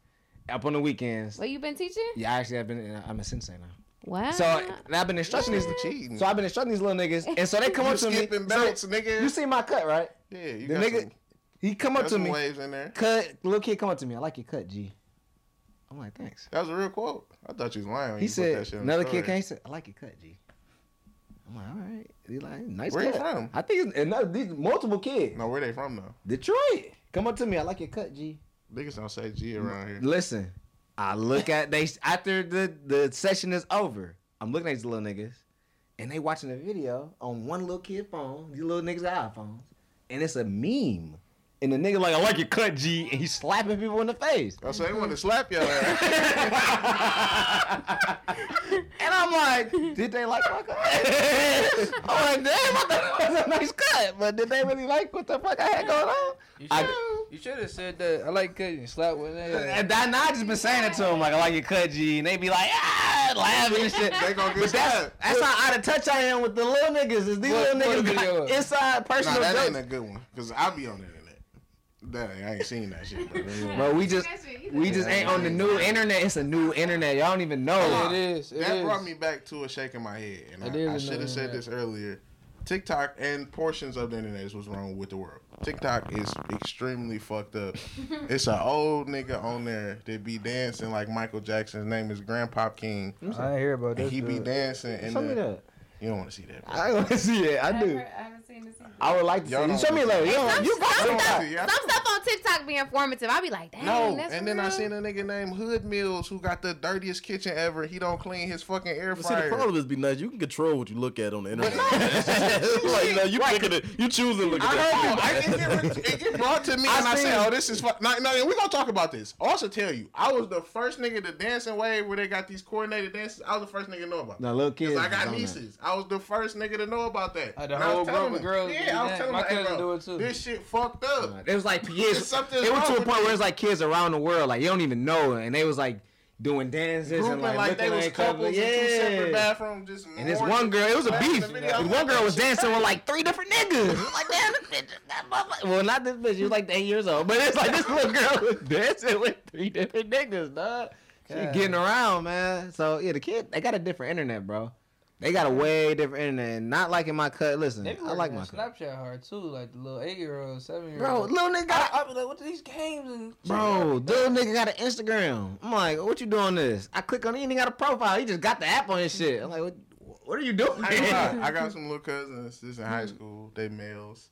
up on the weekends. What you been teaching? Yeah, actually I've been. I'm a sensei now. Wow. So and I've been instructing these. cheating. So I've been instructing these little niggas, and so they come up to me. skipping so- belts, nigga. you see my cut, right? yeah, you The got nigga, some, he come up got to some me. waves in there. Cut, little kid come up to me. I like your cut, G. I'm like, thanks. That was a real quote. I thought you was lying when He you put that said, shit another kid came. Said, I like your cut, G. I'm like, all right. He like, nice Where you from? I think it's another, these multiple kids. No, where they from though? Detroit. Come up to me. I like your cut, G. Niggas don't say G around here. Listen, I look at they after the the session is over. I'm looking at these little niggas, and they watching a video on one little kid phone. These little niggas got iPhones, and it's a meme. And the nigga like, I like your cut, G, and he's slapping people in the face. I say they want to slap your ass. And I'm like, did they like my cut? I'm like, damn, I thought it was a nice cut, but did they really like what the fuck I had going on? you should you should have said that. I like cutting and slap with that. And that, now I just been saying it to them like I like your cut, G, and they be like, ah, laughing and shit. They gonna get But that's slapped. that's how out of touch I am with the little niggas. Is these What- little niggas video? got inside nah, personal that ain't a good one. Cause I be on the internet. That I ain't seen that shit. Bro. Bro, we just we just ain't on the new internet. It's a new internet. Y'all don't even know. Yeah, it is. It that is. brought me back to a shaking my head. And It I, is I a should have said this earlier. TikTok and portions of the internet is what's wrong with the world. TikTok is extremely fucked up. it's an old nigga on there that be dancing like Michael Jackson. His name is Grandpa King. I didn't hear about And this. he be dancing and me that. You don't want to see that. Bro. I want to see it. I do. I haven't seen this either. I would like to Y'all see. don't Show me a wanna little. You Some, You some, I stuff, see some stuff on TikTok be informative. I be like, dang, No, that's and then I seen a nigga named Hood Mills who got the dirtiest kitchen ever. He don't clean his fucking air But see, the problem is be nice. You can control what you look at on the internet. like, you know, you picking it, you choosing to look I at know. that. I, it, get, it get brought to me, I and I seen- say, "Oh, this is fun." No, no, we gonna talk about this. I also tell you, I was the first nigga to dance and wave where they got these coordinated dances. I was the first nigga to know about. No, little kids. Cause I got nieces. I was the first nigga to know about that. Uh, the And I was whole telling group of them, girls Yeah, I was telling My them, hey, cousin bro, do it too. This shit fucked up. It was like kids. something's It went to a point where it. it's like kids around the world, like you don't even know, and they was like doing dances and like, like, they was at each couples in two separate bathrooms. Just And this more one girl, it was a Back in beef. the This one girl was dancing with like three different niggas. Like, damn, this bitch, that motherfucker- well, not this bitch. She was like eight years old, but it's like this little girl was dancing with three different niggas, dog. She Yeah. getting around, man. So yeah, the kid, they got a different internet, bro. They got a way different internet. And Not liking my cut. Listen, I like on my cut. Snapchat hard too, like the little eight year old, seven year old. Bro, old. little nigga got I be like, what are these games and? Bro, little nigga got an Instagram. I'm like, what you doing this? I click on it, he ain't got a profile. He just got the app on his shit. I'm like, what, what are you doing? I, ain't I got some little cousins. This in high school. They males.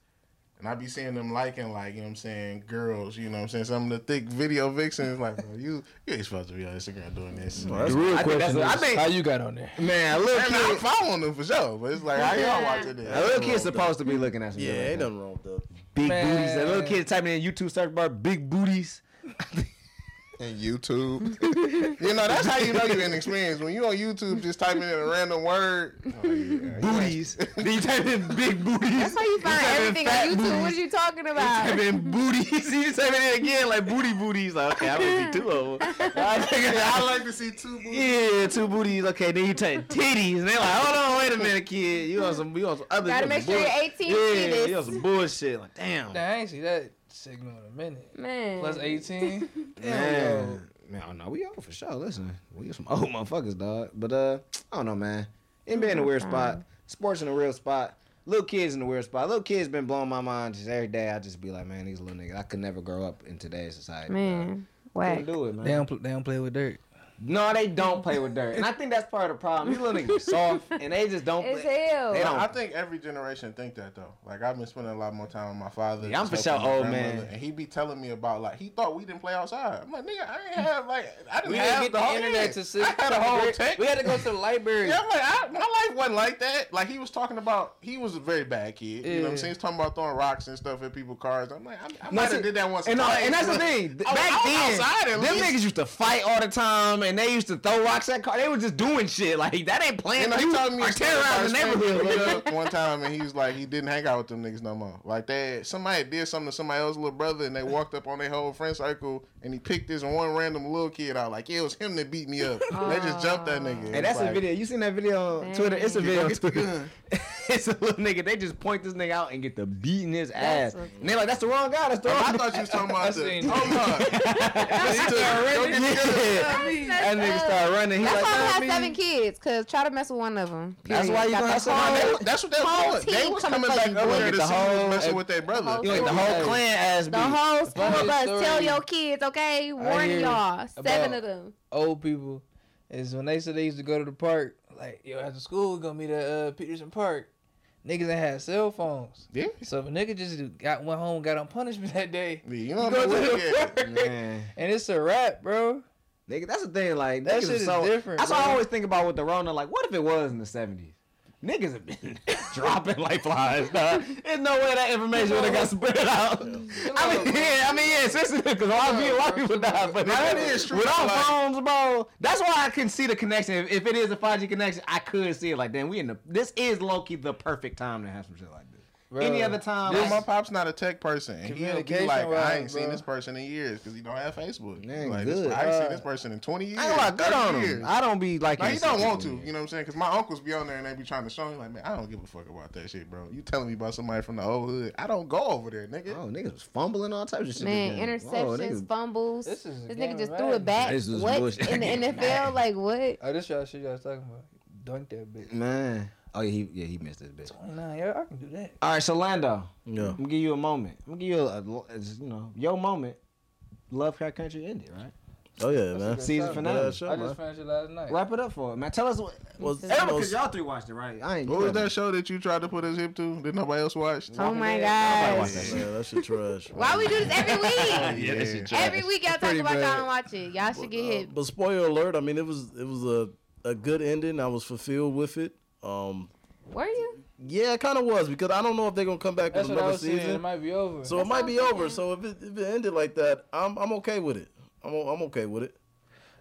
And I be seeing them liking, like, you know what I'm saying, girls, you know what I'm saying? Some of the thick video vixens, like, bro, you, you ain't supposed to be on Instagram doing this. Well, that's- The real I question that's is, I think, how you got on there. man, a little And I'm following them for sure, but it's like, how y'all watching a this? little kid's supposed to be looking at some Yeah, shit like ain't that. nothing wrong with that. big Man. booties. That little kid typing in YouTube search bar, big booties. And YouTube. You know, that's how you know you're inexperienced. When you on YouTube just typing in a random word, oh, yeah. Booties. then you type in big booties. That's how you find type in everything on YouTube. booties. What are you talking You about? type in booties. You type it in again like booty booties. Like, okay, I don't see two of them. I like to see two booties. Yeah, two booties. Okay, then you take titties, and they're like, hold on, wait a minute, kid. You on some, you on some other. Gotta you make some sure you're 18 Yeah, you on some bullshit. Like, damn, Damn, I ain't see that signal in a minute. Man. Plus 18. Damn, man. Man, oh, no, we old for sure. Listen, we some old motherfuckers, dog. But uh, I don't know, man. NBA in a weird spot. Sports in a real spot. Little kids in a weird spot. Little kids been blowing my mind just every day. I just be like, man, these little niggas. I could never grow up in today's society. Man. Couldn't do it, man. They don't, pl- they don't play with dirt. No, they don't play with dirt, and I think that's part of the problem. These little niggas soft, and they just don't. As play. hell. They don't. I think every generation think that though. Like I've been spending a lot more time with my father. Yeah, I'm for sure old man. And he be telling me about like he thought we didn't play outside. I'm like, nigga, I didn't mm. have like I didn't We have didn't get the the whole internet yeah. to see. I had a whole tech. We had to go to the library. Yeah, I'm like, I, my life wasn't like that. Like he was talking about, he was a very bad kid. You know what I'm saying? He's talking about throwing rocks and stuff at people's cars. I'm like, I, I No, might see, have did that once. And, no, and that's the but thing. I was- Back I was then, outside them niggas used to fight all the time, and they used to throw rocks at cars. They were just doing shit like that. Ain't playing. You know, you he told me are terrorizing the neighborhood. picked me nigga. up one time, and he was like, he didn't hang out with them niggas no more. Like that, somebody did something to somebody else's little brother, and they walked up on their whole friend circle, and he picked this one random little kid out. Like, yeah, it was him that beat me up. they just jumped that nigga. Hey, that's It's a video. You seen that video on Twitter? It's a Dang. video on Twitter. it's a little nigga. They just point this nigga out and get the beating his ass. what's- And they like, that's the wrong guy. That's the Oh, wrong. I thought you was talking about the. seen Oh my! He started running. Yeah. That nigga started running. He That's like, why "Nah, I have seven kids, cause try to mess with one of them. That's why you Got gonna have some- whole- That's what they was doing. They team was coming coming back you, up boy. there Get to the see whole- messing with their brother. You like the whole clan ass beat. The whole school bus. Tell your kids, okay? Warning hear y'all. Seven of them. Old people is when they said they used to go to the park. Like, yo, after school, we gonna meet at uh, Peterson Park. Niggas ain't had cell phones. Yeah. So if a nigga just got went home and got on punishment that day, Yeah, You know what I'm saying? and it's a wrap, bro. Nigga, that's the thing. Like That shit is is so different, That's what I always think about with the Rona. Like, what if it was in the seventies? Niggas have been dropping like flies. Dog. There's no way that information would have got spread out. I mean, yeah, I mean, yeah, especially because a lot of people, a lot of people die. But That is true, Without like- phones, bro, that's why I can see the connection. If, if it is a 5G connection, I could see it. Like, damn, we in the. This is low key the perfect time to have some shit like this. Bro, Any other time, Well, like- my pop's not a tech person. And he'll be Communication like, I wise, ain't seen this person in years because he don't have Facebook. Dang, like, good. This, I ain't Uh, seen this person in 20 years. I ain't gonna lie, good 30 on years. him. I don't be like. No, he don't want to. You know what I'm saying? Because my uncles be on there and they be trying to show me like, man, I don't give a fuck about that shit, bro. You telling me about somebody from the old hood? I don't go over there, nigga. Oh, niggas was fumbling all types of shit. Man, interceptions, Whoa, niggas- fumbles. This is This nigga just of threw it back. This was What in the NFL? Like what? Oh, this y'all shit y'all was talking about. Dunk that bitch. Man, Oh yeah, he yeah he missed his bitch. Twenty nine, yeah, I can do that. All right, so Lando, yeah, I'm gonna give you a moment. I'm gonna give you a, a you know your moment. Lovecraft Country ended, right? Oh yeah, man. Season finale. Yeah, I just man. finished it last night. Wrap it up for it, man. Tell us what. Well, because y'all three watched it, right? I ain't. What was that show that you tried to put us hip to Did nobody else watch? Oh my god. Watched that yeah, that's your trash. Why we do this every week? yeah, yeah. That's trash. Every week y'all talk about bad. y'all don't watch it. Y'all should get uh, hit. But spoiler alert! I mean, it was it was a a good ending. I was fulfilled with it. Um, were you? Yeah, it kind of was because I don't know if they're gonna come back That's with another season. Saying. It might be over. So That's it might be over. So if it, if it ended like that, I'm I'm okay with it. I'm I'm okay with it.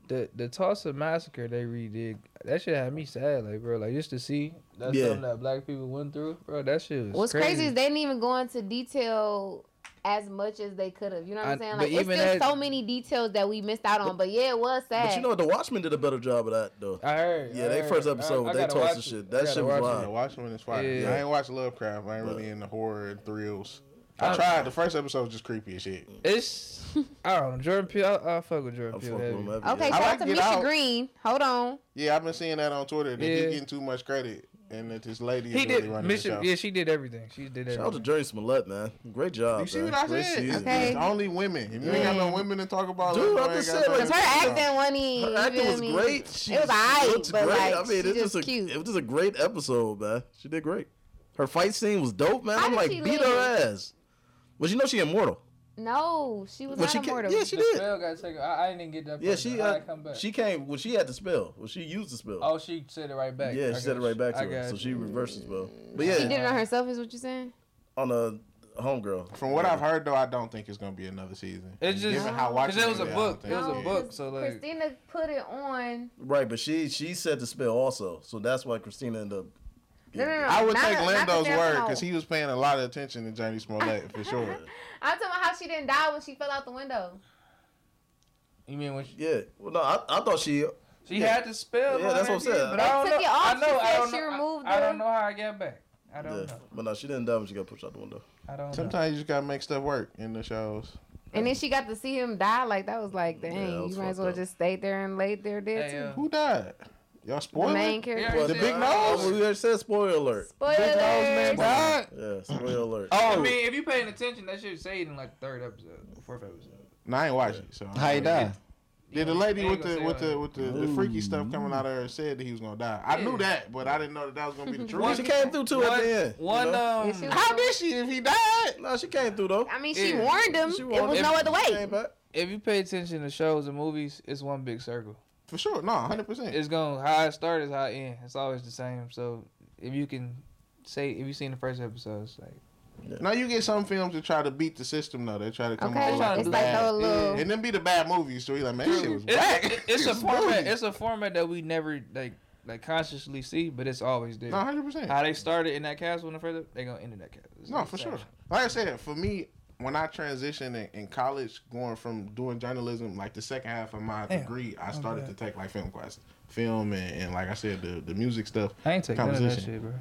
The the Tulsa massacre they redid that shit had me sad like bro like just to see that's yeah. something that black people went through bro that shit was what's crazy. crazy. is they didn't even go into detail as much as they could have. You know what I, am saying? Like, it's still that, so many details that we missed out on. But, but yeah, it was sad. But you know what? The Watchmen did a better job of that, though. I heard. Yeah, they first episode, I, I they tossed the shit. That shit was wild. The Watchmen is fire. Yeah. I ain't watched Lovecraft. I ain't really into horror and thrills. I tried. The first episode was just creepy as shit. It's I don't know. Jordan Peele. I, I fuck with Jordan Peele. Okay, yeah. shout like out to Misha Green. Hold on. Yeah, I've been seeing that on Twitter. They yeah. keep getting too much credit and that this lady he did really mission. Yeah, she did everything. She did everything. Shout out to Jurnee Smollett, man. Great job. You see man. what I Great said? Season. Okay. Only women. If you yeah. ain't got no women to talk about, dude, I just said like, her acting wasn't even. Her acting was great. It was alright, but great. like, I mean, it's just, just a, cute. It was just a great episode, man. She did great. Her fight scene was dope, man. How I'm like, beat live? her ass. But you know she immortal. No, she was well, not she immortal. Came, yeah, she the did. Spell got taken. I, I didn't get that. Yeah, she. I, uh, come back. She came. Well, she had the spell. Well, she used the spell. Oh, she said it right back. Yeah, I she said it right back to her. So she reversed the spell. But yeah, she did it on herself. Is what you're saying? On a homegirl. From what yeah. I've heard, though, I don't think it's gonna be another season. It's just given how watching it was a book. It was a book. So like Christina put it on. Right, but she she said the spell also, so that's why Christina ended up no, no, no, I would take Lando's word because he was paying a lot of attention to Jurnee Smollett for sure. I'm talking about how she didn't die when she fell out the window. You mean when? She, yeah. Well, no, I, I thought she. She yeah. had to spell. Yeah, that's what I'm saying. But I don't took know. It off. I know. I don't she know. removed. I, I, don't know how I got back. I don't yeah. know. But no, she didn't die when she got pushed out the window. I don't. Sometimes know. you just gotta make stuff work in the shows. And then she got to see him die. Like that was like, dang, yeah, was you might as well up. just stay there and laid there dead hey, too. Uh, Who died? Y'all spoiling? The main character. Yeah, the big nose. Oh, we said spoiler alert. Spoiler big man. Yeah, spoiler alert. Oh, I mean, if you paying attention, that should say it in like the third episode, fourth episode. No, I ain't watching. So how he die? Yeah, the lady with the, with the, with the the, freaky stuff coming out of her said that he was gonna die. I yeah. knew that, but I didn't know that that was gonna be the truth. well, she came through too at the end. One, you know? um, yeah, how did she? If he died, no, she came through though. I mean, she warned him. She warned it was no other way. If you pay attention to shows and movies, it's one big circle. For sure, no, hundred percent. It's going how it start is how it. It's always the same. So if you can say if you seen the first episodes, like yeah. Now you get some films that try to beat the system though. They try to come okay, like, it's like bad, yeah. and then be the bad movies. So you like, man, Dude, shit was it's, it's, it's a format. It's a format that we never like like consciously see, but it's always there. No, hundred percent. How they started in that castle in the first, they gonna end in that castle. It's no, for sad. sure. Like I said, for me, when I transitioned in, in, college, going from doing journalism, like the second half of my Damn. degree, I oh, started okay. to take like film classes, film and, and, like I said, the, the music stuff. I ain't taking that shit, bro.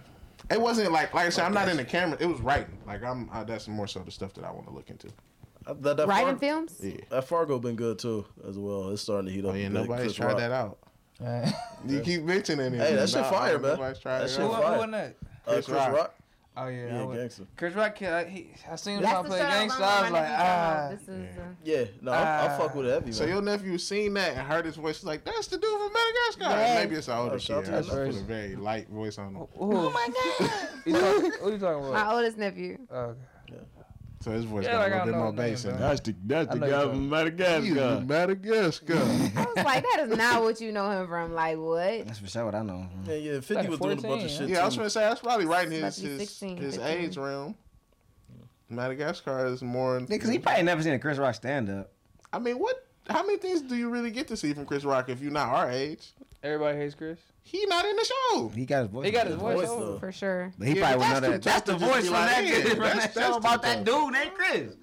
It wasn't like like I said, like I'm not in the camera. It was writing. Like I'm I, that's more so the stuff that I want to look into. Uh, writing Far- films. Yeah, that Fargo been good too as well. It's starting to heat up. Oh, yeah, nobody's tried that out. Right. you keep mentioning it. Hey, that shit fire, man. That shit fire. Who, who that? Uh, Chris, Rock. Oh yeah, yeah, gangster. Chris Rock, I, he, I seen him trying play gangster. I was like, ah, this is uh, yeah, no, I, I fuck with everybody. So your nephew seen that and heard his voice, she's like, that's the dude from Madagascar. Yeah. Maybe it's an older oh, kid. I put a very light voice on him. Oh, oh my god, what are you talking about? My oldest nephew. Oh, okay. So his voice yeah, got a little bit more bass in. That's the that's the guy from Madagascar. Madagascar. I was like, that is not what you know him from. Like what? That's for sure what I know. Yeah, yeah. Fifty like was 14, doing a bunch of shit. Yeah, too. I was gonna say that's probably right in his 16, his, his age realm. Madagascar is more because yeah, he probably never seen a Chris Rock stand up. I mean, what? How many things do you really get to see from Chris Rock if you're not our age? Everybody hates Chris. He not in the show. He got his voice. He got his voice, voice though. for sure. But he yeah, probably. That's the voice from that kid from that show about that dude named Chris.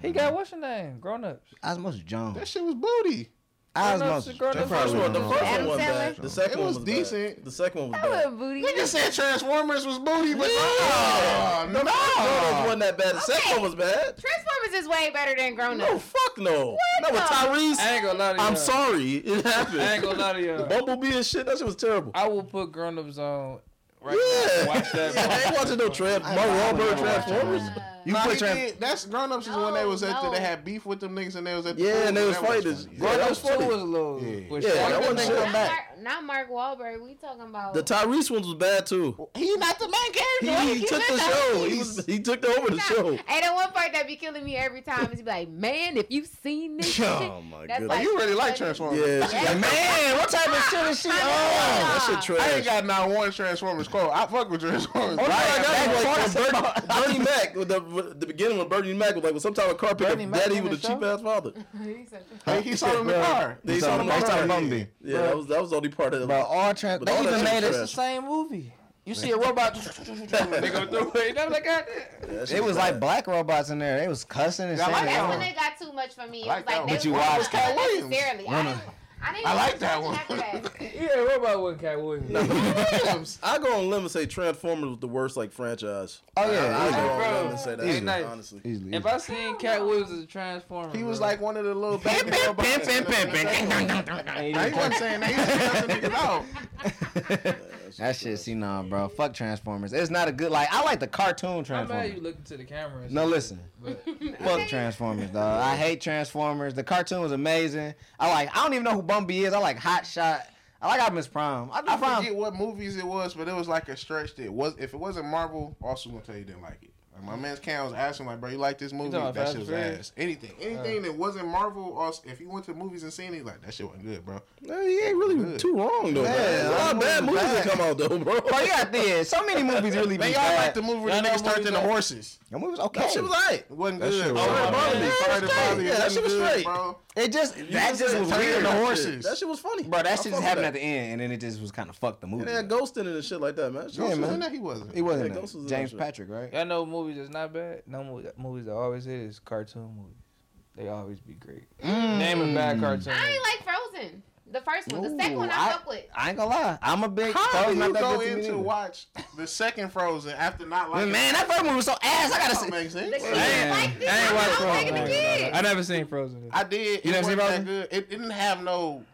He got what's your name? Grown ups. Osmosis Jones. That shit was booty. As much. most. The first one, the first one was bad. The second one was decent. The second one was bad. Booty. Nigga said Transformers was booty, but no, no, no, wasn't that bad. The second one was bad. Transformers is way better than Grown Ups. No, fuck no. What? No, with Tyrese. I ain't gonna lie to you. I'm sorry, it happened. I ain't gonna lie to you. Bumblebee and shit, that shit was terrible. I will put Grown Ups on. Right yeah. Now. Watch that. Yeah, I ain't watching no Trans. Mark Wahlberg Transformers. You nah, put that's grown ups is no, when they was at no. the, they had beef with them niggas and they was at the yeah and they was fighters. Yeah, grown ups too was a little yeah, was yeah that wasn't back. Not, Mark, Wahlberg. We talking about the Tyrese ones was bad too. He not the main character. He, he, he took the show. He, he took the over the not, show. And the one part that be killing me every time is be like, man, if you seen this, oh shit, oh my god, like, you really like Transformers? Yeah, yeah. Like, man, what type of shit is she on? that's a trash. I ain't got not one Transformers quote. I fuck with Transformers. Oh no, I got one. Bernie Mac with the the beginning when Bernie Mac was like, "Well, sometimes a car pickup daddy with a cheap ass father." he said, hey, he saw him in the car. They saw him in the car. Yeah, yeah that was that was the only part of it. But all trans, but they all even made it the same movie. You see a robot, they go through it. I'm like, Yeah, it was bad. like black robots in there. They was cussing and yeah, saying. That's when it got too much for me. It was like, "That's what you watch." Necessarily. I, I like that one. yeah, everybody with Katt Williams. I go on limb and say Transformers was the worst like franchise. Oh yeah, I, I go on bro. limb and say that. Easily. Nice. Honestly, easily. if I seen Katt Williams as a Transformer, he bro. was like one of the little baby pimp, pimp. wasn't saying that. He was nothing out. that shit, you know, bro. Fuck Transformers. It's not a good like. I like the cartoon Transformers. I'm mad you looking to the camera. No, listen. But. fuck Transformers, dog. I hate Transformers. The cartoon was amazing. I like. I don't even know who Bumby is. I like Hot Shot. I like Optimus Prime. I, I forget what movies it was, but it was like a stretch that was. If it wasn't Marvel, also gonna tell you didn't like it. Like my man's Cam was asking, like, bro, you like this movie? That shit was ass. Anything, anything uh, that wasn't Marvel, or if you went to movies and seen it, like that shit wasn't good, bro. No, he ain't really good. too wrong though. Man, a lot of bad movies that come out though, bro. Oh, you got. So many movies really. Man, y'all like the movie where the niggas turned into horses. The movie was okay. That shit was alright. It wasn't that good. Shit was oh, right. yeah, yeah, that, yeah, yeah, that shit was straight, bro. It just you that just was weird. The horses. That shit was funny, bro. That shit just happened at the end, and then it just was kind of fucked the movie. And they had ghost in it and shit like that, man. Yeah, man. He wasn't. He wasn't. James Patrick, right? I know movie movies is not bad, no movies that always hit is cartoon movies. They always be great. Mm. Name a bad cartoon. I ain't like Frozen. The first one. Ooh, the second one I, I fuck with. I ain't gonna lie. I'm a big How Frozen. How you go in to watch the second Frozen after not liking Man, it? that first movie was so ass. I gotta see. Makes sense. The I I never seen Frozen. I did. You it never seen Frozen? That good. It didn't have no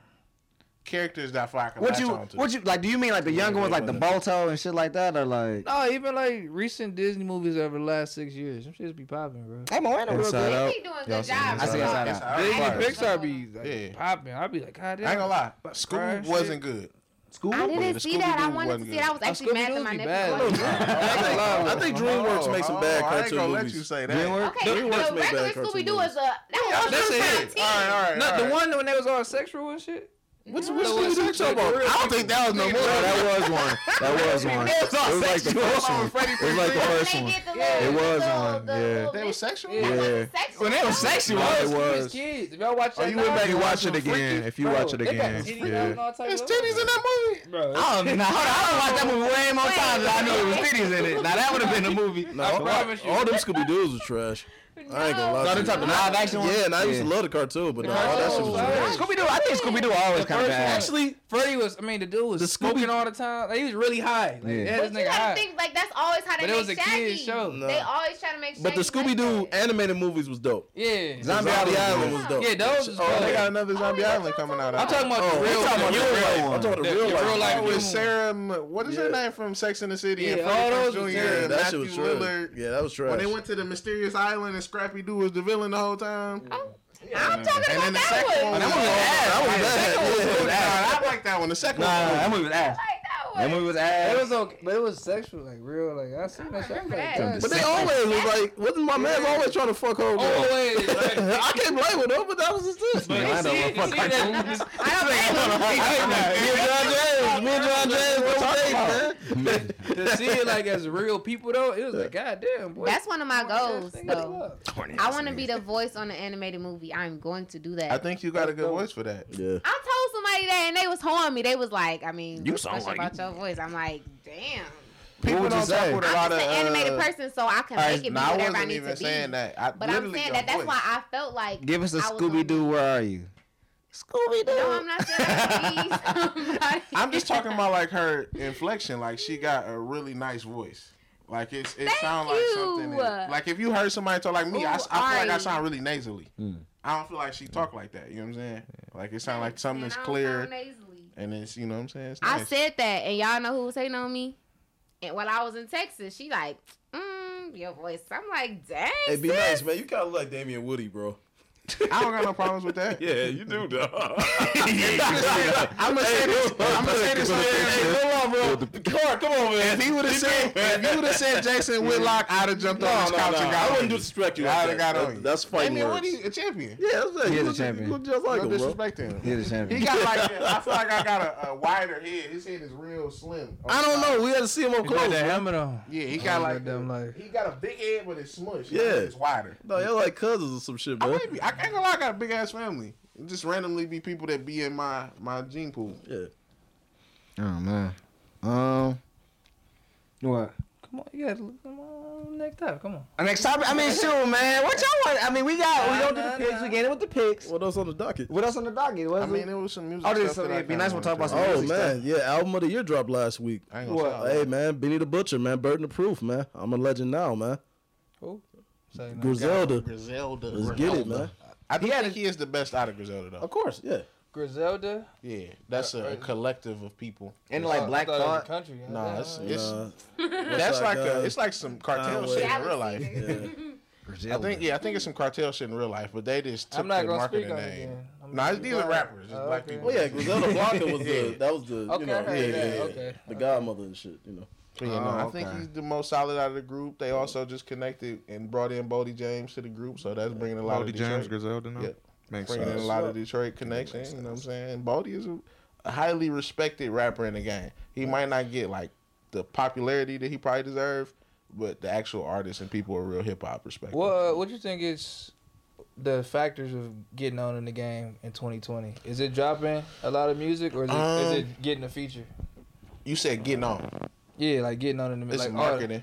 characters that Fly can what you, on What you like? Do you mean like the younger yeah, ones, like the Balto and shit like that, or like? No, even like recent Disney movies over the last six years, them shits be popping, bro. Hey, Moana, real good. He doing good job. I see Inside Out. Disney Pixar be like, yeah. popping. I be like, God damn. I ain't gonna lie, but School wasn't good. School? I didn't yeah, see that. I wanted to see that. I was actually mad at my nephew. I think oh, DreamWorks oh, makes some bad oh, cartoon I ain't gonna Let you say that. DreamWorks, okay, DreamWorks the regular Scooby Doo was a that was yeah, that's team. All right, all right. Not the one when they was all sexual and shit. Which what so Scooby Doo talking about? I don't think that was no more. No, that was one. That was one. it was like the first one. It was like the first one. It was one. Yeah. They were sexual. Yeah. When they were sexual, it was. Kids, if y'all watch you went back and watch it again. If you watch it again, yeah. There's titties in that movie. Bro. Oh, now hold on. I don't watch that movie way more times than I knew there was titties in it. Now that would have been the movie. No, all them Scooby Doo's were trash. I ain't gonna lie. Live action one. Yeah, and I used to love the cartoon, but no, all that shit was. Scooby Doo. I think Scooby Doo always kind of bad. Actually, Freddie was, I mean, the dude was the smoking Scooby- all the time. Like, he was really high. Like, yeah. yeah this but nigga you gotta high. think, like, that's always how they but make it was a Kid's show. No. They always try to make Shaggy But the Scooby Doo like animated movies was dope. Yeah. Zombie Island, was dope. Yeah, those was dope. Oh, they got another oh, Zombie oh, Island coming out. I'm talking about oh, the real, one. I'm talking about the, real, one. Like With Sarah, what is her name from Sex and the City? Yeah, all those Yeah, that shit was true. Yeah, that was trash. When they went to the mysterious island and Scrappy Doo was the villain the whole time. Oh. I'm talking and about that, second, one. That one was ass. One ass. I like that one. The second one. Nah, that one was ass. Like, and we was ass. It was okay, but it was sexual, like real, like I seen that shit. Like, God, But they always was like, wasn't my man always trying to fuck her? Bro. Always. Like, I can't blame him but that was his list. But I know what fuck I don't blame him. Me and John James, me and John James, what's up, man. To see it like as real people though, it was like, goddamn, boy. That's one of my goals though. I want to be the voice on the animated movie. I'm going to do that. I think you got a good voice for that. Yeah. I told somebody that and they was hoeing me. They was like, I mean, you sound like about you. your voice. I'm like, damn. People don't say? With a lot I'm just of, an animated uh, person, so I can right, make it nah, be whatever I, I need to be. I but I'm saying that. Voice. That's why I felt like. Give us a Scooby Doo. Where are you? Scooby Doo. No, I'm not saying that. I'm just talking about like her inflection. Like she got a really nice voice. Like it's it sounds like something. That, like if you heard somebody talk like me, Ooh, I, I feel like I sound really nasally. Mm. I don't feel like she talk like that. You know what I'm saying? Like it sounds like something Man, that's I don't clear and it's you know what I'm saying. It's I said that, and y'all know who was hating on me? And while I was in Texas, she like, mm, your voice. I'm like, dang. Hey, be sis. nice, man. You kind of look like Damien Woody, bro. I don't got no problems with that. Yeah, you do, dog. I'm gonna say this. I'm gonna say this. on camera. Come on, bro. Car, come on, man. If he would have said, if he would have said Jason Whitlock, I'd have jumped on No, his no, couch no. and I got wouldn't on disrespect you. I'd Like have got on you. That's fighting Damien words. Woody, a champion. Yeah, that's right. He a champion. You look just like No him, bro. disrespect to him. He the champion. He got like I feel like I got a, a wider head. His head is real slim. I don't know. We had to see him up He got close. that helmet on. Yeah, he got like goddamn life. he got a big head, but it's smushed. Yeah. it's wider. No, y'all like cousins or some shit, I man. I ain't gonna lie. I got a big ass family. It just randomly be people that be in my my gene pool. Yeah. Oh man. Um. What? Come on, you got to look. come on next up. Come on. Uh, Next topic. I mean, shoot, man. What y'all want? I mean, we got. we Nah, don't do the picks. We get it with the picks. What else on the docket? What else on the docket? What I is mean, it? it was some music. Oh, this- stuff that it'd I be kinda nice we'll talk wanted about to- some Oh music man, yeah, album of the year dropped last week. I ain't gonna What? tell Hey man, Benny the Butcher, man, Burden of Proof, man. I'm a legend now, man. Who? Say no. Griselda, Griselda. let's get it, man. I do He had think he is the best out of Griselda though. Of course, yeah. Griselda. Yeah, that's a, Uh, a collective of people. And like Black thought it was country. Nah, it's, Uh, it's Nah, that's What's like a it's like some cartel Conway. shit in real life. yeah. I think yeah, I think it's some cartel shit in real life, but they just took I'm not the marketing speak name. then. I'm Nah, it's these are rappers, it's Oh, black okay. people. Well, yeah, Griselda Blanco was the Yeah. that was the Okay, you know I yeah, yeah, yeah. Okay. the godmother and shit, you know. But yeah, no, Oh, I think he's the most solid out of the group. They also just connected and brought in Boldy James to the group, so that's bringing a lot Boldy of James Detroit, Griselda now. Yeah. Makes bringing in a lot of Detroit connection. You know what I'm saying? Boldy is a, a highly respected rapper in the game. He might not get like the popularity that he probably deserves, but the actual artists and people are real hip hop respect. him. What uh, What you think is the factors of getting on in the game in 2020? Is it dropping a lot of music, or is it, is Um, it getting a feature? You said getting on. Yeah, like getting on in the It's like marketing.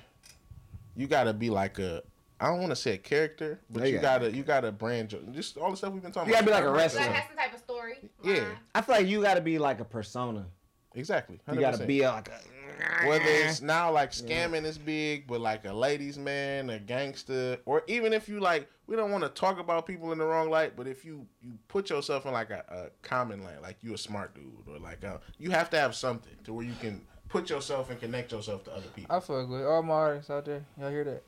You gotta be like a. I don't want to say a character, but Yeah, you you gotta you gotta brand your, just all the stuff we've been talking You about. gotta be like a Like, wrestler. have some type of story. Yeah. line. I feel like you got to be like a persona. Exactly. You got to be like a. whether it's now like scamming is big, but like a ladies man, a gangster, or even if you like, we don't want to talk about people in the wrong light, but if you you put yourself in like a, a common lane, like you a smart dude, or like uh you have to have something to where you can put yourself and connect yourself to other people. I fuck with all my artists out there. Y'all hear that?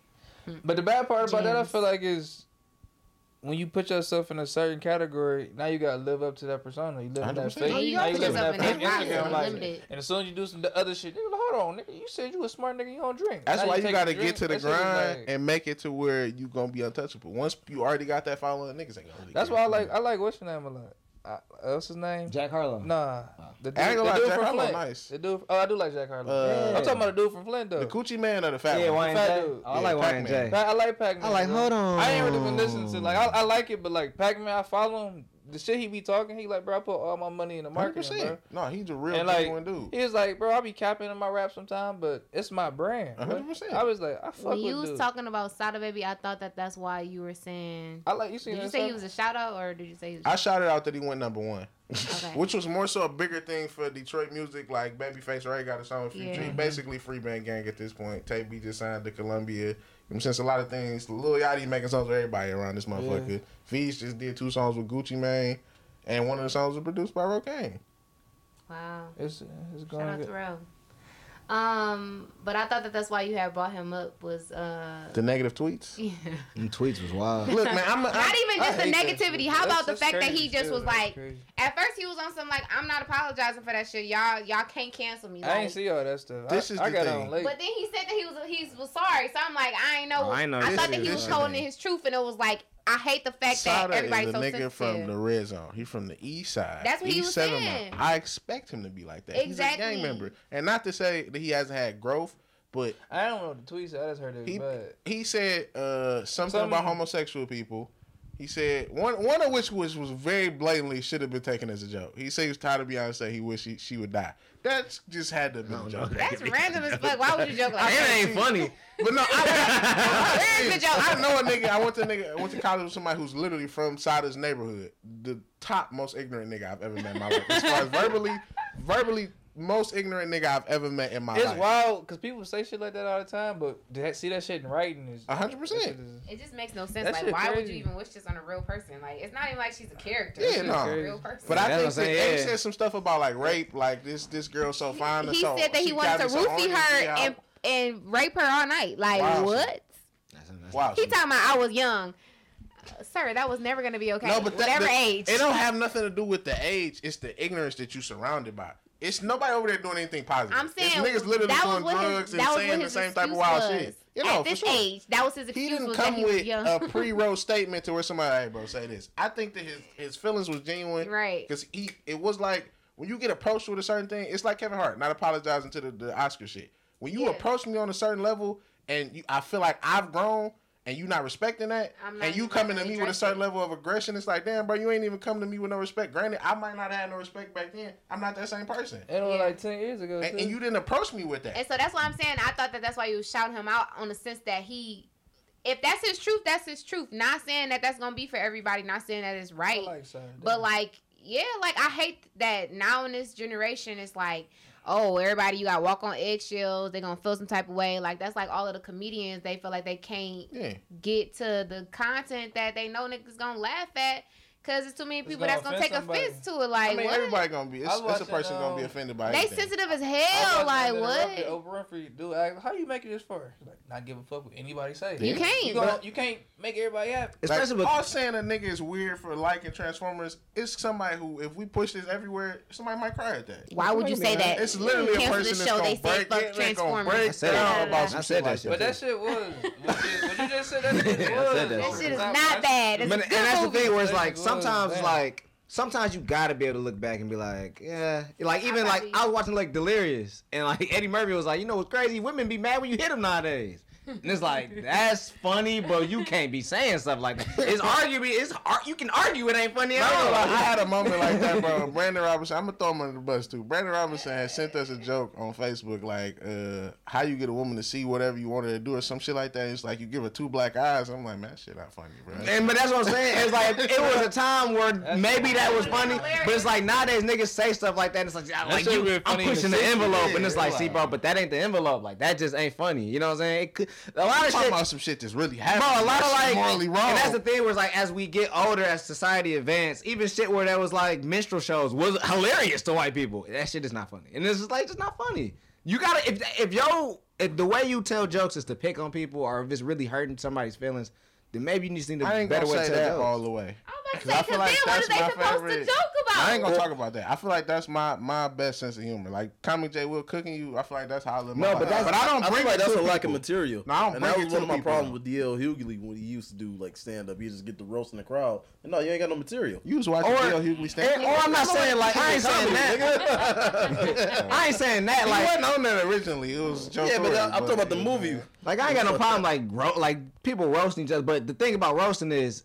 Hmm. But the bad part about that, I feel like is when you put yourself in a certain category, now you gotta live up to that persona. You live in that 100%. fake. Yeah, you gotta put yourself in that Instagram life. limited. And as soon as you do some the other shit, they be like, hold on, nigga, you said you a smart nigga, you don't drink. That's Now why you take got a to drink, get to the that grind like- and make it to where you gonna be untouchable. Once you already got that following, niggas ain't gonna. really That's why I like I like what's your name a lot. Uh, what's his name? Jack Harlow. Nah, the dude, I ain't gonna the lie, Jack Harlow Flint. nice. The dude, oh, I do like Jack Harlow. Uh, I'm talking about the dude from Flint though. The coochie man or the fat Yeah, one? YN Jay. Fat dude. Oh, I like Yeah, YN Jay. Pac-Man. I, I like Pac Man. I like, hold on. I ain't really been listening to like I, I like it, but like Pac Man, I follow him. The shit he be talking, he like, bro, I put all my money in the Hundred marketing, bro. percent. No, he's a real And like, genuine dude. he was like, bro, I be capping in my rap sometime, but it's my brand. bro. 100%. I was like, I fuck When with you was dude. talking about Sada Baby, I thought that that's why you were saying. I like you seen Did you say he was a shout out or did you say he was? I shouted out that he went number one, Okay. which was more so a bigger thing for Detroit music. Like Babyface Ray got a song with Future. Yeah. Basically free band gang at this point. Tape B just signed to Columbia. Since a lot of things, Lil Yachty making songs with everybody around this motherfucker. Fees just did two songs with Gucci Mane, and one of the songs was produced by Rocaine. Wow. It's, it's Shout going out to Ro. Um, but I thought that that's why you had brought him up was uh. The negative tweets. Yeah. Them tweets was wild. Look, man, I'm, Not I'm even just the negativity. shit. How That's- about the fact that crazy he just was like, crazy. at first he was on some like, I'm not apologizing for that shit. Y'all, y'all can't cancel me. I ain't see all that stuff. This I, is I the got thing. on late. But then he said that he was he was sorry. So I'm like, I ain't know. Oh, I ain't know I this thought that he this was is holding his truth, and it was like, I hate the fact Sada that everybody's is a so nigga sensitive. from the red zone. He's from the east side. That's what he was seven saying. mile. I expect him to be like that. He's a gang member, and not to say that he hasn't had growth, but I don't know the tweets. I just heard it he bad. he said uh, something Some- about homosexual people. He said one one of which was was very blatantly should have been taken as a joke. He said he was tired of Beyonce. He wished he, she would die. That's just had to be a joke. That's random as fuck. Why would you joke like that? It that? ain't funny. But no, I, Where is the joke? I know a nigga. I went to a nigga. I went to college with somebody who's literally from Sada's neighborhood. The top most ignorant nigga I've ever met in my life. As far as verbally, verbally most ignorant nigga I've ever met in my It's life. It's wild because people say shit like that all the time, but to ha- see that shit in writing is A hundred percent. It just makes no sense. That like, shit why would you even wish this on a real person? Like, it's not even like she's a character. Yeah, she's no. a real person. But I think what that saying, they yeah. said some stuff about like rape. Like this, this girl so fine. and he so said that he she wanted to me so roofie her and and rape her all night. Like Wow. what? That's- that's- Wow. He talking about I was young. Sir, that was never gonna be okay. No, but that, whatever the- age. it don't have nothing to do with the age. It's the ignorance that you surrounded by. It's nobody over there doing anything positive. I'm saying it's niggas literally doing what his- drugs and saying the same type of wild was. shit. You know, At this sure. age, that was his excuse. He didn't come he with a pre-roll statement to where somebody, hey, bro, say this. I think that his his feelings was genuine, Right. Because he, it was like when you get approached with a certain thing, it's like Kevin Hart not apologizing to the, the Oscar shit. When you Yeah. approach me on a certain level, and you, I feel like I've grown. And you not respecting that, not and you coming to me with a certain level of aggression, it's like, damn, bro, you ain't even come to me with no respect. Granted, I might not have had no respect back then. I'm not that same person, It was Yeah. like ten years ago. and, and you didn't approach me with that. And so that's why I'm saying I thought that that's why you was shouting him out on the sense that he, if that's his truth, that's his truth. Not saying that that's gonna be for everybody. Not saying that it's I right. like Sarah But like, yeah, like I hate that now in this generation, it's like, oh, everybody you got to walk on eggshells. They're gonna feel some type of way. Like that's like all of the comedians. They feel like they can't yeah, get to the content that they know niggas gonna laugh at. Cause it's too many people gonna that's gonna take somebody. offense to it. Like I mean, what? everybody gonna be. It's, I it's a watching, person gonna be um, offended by it. they anything. sensitive as hell. was Like watching what? Interrupted Oprah Winfrey do act. How you making this for? Like not give a fuck what anybody say. You can't. You, gonna, you can't make everybody happy. Especially like, with all saying a nigga is weird for liking Transformers. It's somebody who, if we push this everywhere, somebody might cry at that. Why would you say that? It's literally a Cancel person the that's show. gonna They say break fuck it, they gonna Transformers. break I said down that. about I some shit that like shit. But that shit was. What you, just said, that shit was. that That shit. shit is not bad. It's But, and that's the thing where it's like was sometimes bad. like sometimes you gotta be able to look back and be like, yeah, like even like probably- I was watching like Delirious and like Eddie Murphy was like, you know what's crazy? Women be mad when you hit them nowadays. And it's like that's funny, but you can't be saying stuff like that. It's arguably it's ar- you can argue it ain't funny at I, all. gonna I had a moment like that, bro. Brandon Robinson, I'm gonna throw him under the bus too. Brandon Robinson had sent us a joke on Facebook, like uh, how you get a woman to see whatever you want her to do or some shit like that. It's like you give her two black eyes. I'm like, man, that shit not funny, bro. And but that's what I'm saying. It's like it was a time where maybe that was funny, but it's like nowadays niggas say stuff like that. And it's like, I- like shit you, been I'm funny in the pushing the 60s, envelope, and it's like, it's see, bro, but that ain't the envelope. Like that just ain't funny. You know what I'm saying? It could, a lot of talking shit. about some shit that's really happening. Bro, a lot of like, morally wrong. and that's the thing. Where it's like, as we get older, as society advances, even shit where that was like minstrel shows was hilarious to white people. That shit is not funny, and it's just like it's not funny. You gotta if if yo if the way you tell jokes is to pick on people, or if it's really hurting somebody's feelings, then maybe you just need a I ain't better gonna way to say tell that jokes. all the way. I'm about to 'Cause say, I 'cause feel like then what that's are they my supposed favorite- to joke about? I ain't gonna talk about that. I feel like that's my my best sense of humor. Like Comic J Will cooking you. I feel like that's how I live my No, life. but that's- but I don't I bring feel like it that's a lack of material. No, I don't and that was it one of my problems with DL Hughley when he used to do like stand up. He just get the roast in the crowd. And no, you ain't got no material. You was watching Or- DL Hughley stand. And- or I'm not saying like I ain't saying that. I ain't saying that Like He like wasn't on that originally. It was Joe Yeah, but uh, I'm talking about the movie. Like I ain't got no problem like ro- like people roasting each other, but the thing about roasting is,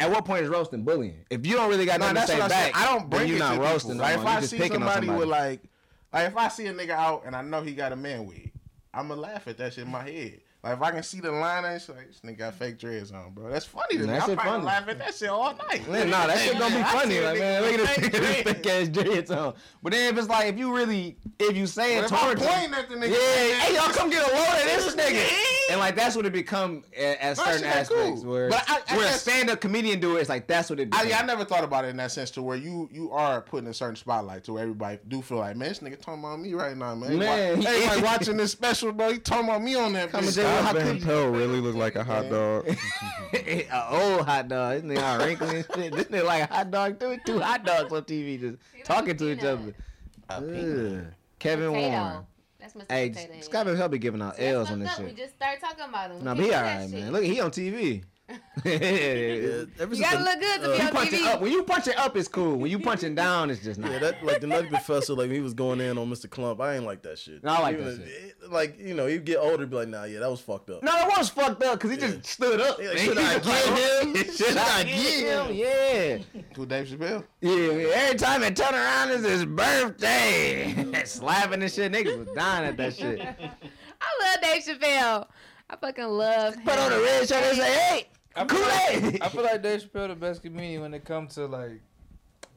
at what point is roasting bullying? If you don't really got No, nothing to say I back, I don't bring you not roasting. Like if I see somebody, somebody. with like, like if I see a nigga out and I know he got a man wig, I'ma laugh at that shit in my head. Like if I can see the line and shit, like this nigga got fake dreads on, bro. That's funny to me. That I'm probably funny. laugh at that shit all night. Man, nah, that shit gonna be funny. Like, man, look at this dreads. thick ass dreads on. But then if it's like, if you really, if you say it But if I'm towards him, pointing at the nigga, yeah, hey, y'all come get a load of this nigga. And like that's what it become at, at certain aspects. cool. Where, But I- I where a stand-up comedian do it, it's like that's what it. I. I never thought about it in that sense to where you you are putting a certain spotlight to where everybody do feel like, man, this nigga talking about me right now, man. Man, Man, everybody watching this special, bro. He talking about me on that. Bitch. and say, how Van? Pelt really look like a hot dog. an old hot dog. This nigga all wrinkly and shit. This nigga like a hot dog too. Two hot dogs on TV just talking to each other. Ugh. Kevin Potato. Warren. That's Mr. Hey, Potato Head. Scott Van Pelt be giving out See, L's on this up. We shit. just started talking about him. Nah, We but he alright, man. shit. Look, he on TV. Yeah, ever You gotta the- look good to uh, be You on punching TV. up. When you punching up, it's cool. When you punching down, it's just not. Yeah, that like the Nutty Professor, like when he was going in on Mr. Klump, I ain't like that shit. No, I like Even that if- it- Like you know, you get older, be like, nah, yeah, that was fucked up. No, it was fucked up because he just stood up. Yeah, like, should I was like, get him? Should, Should I I get get him? Yeah. Who Dave Chappelle? Yeah, every time it turn around, it's his birthday. Slapping and shit. Niggas was dying at that shit. I love Dave Chappelle. I fucking love him. Put on the red shirt and say, hey, I feel, like, I feel like Dave Chappelle the best comedian when it comes to like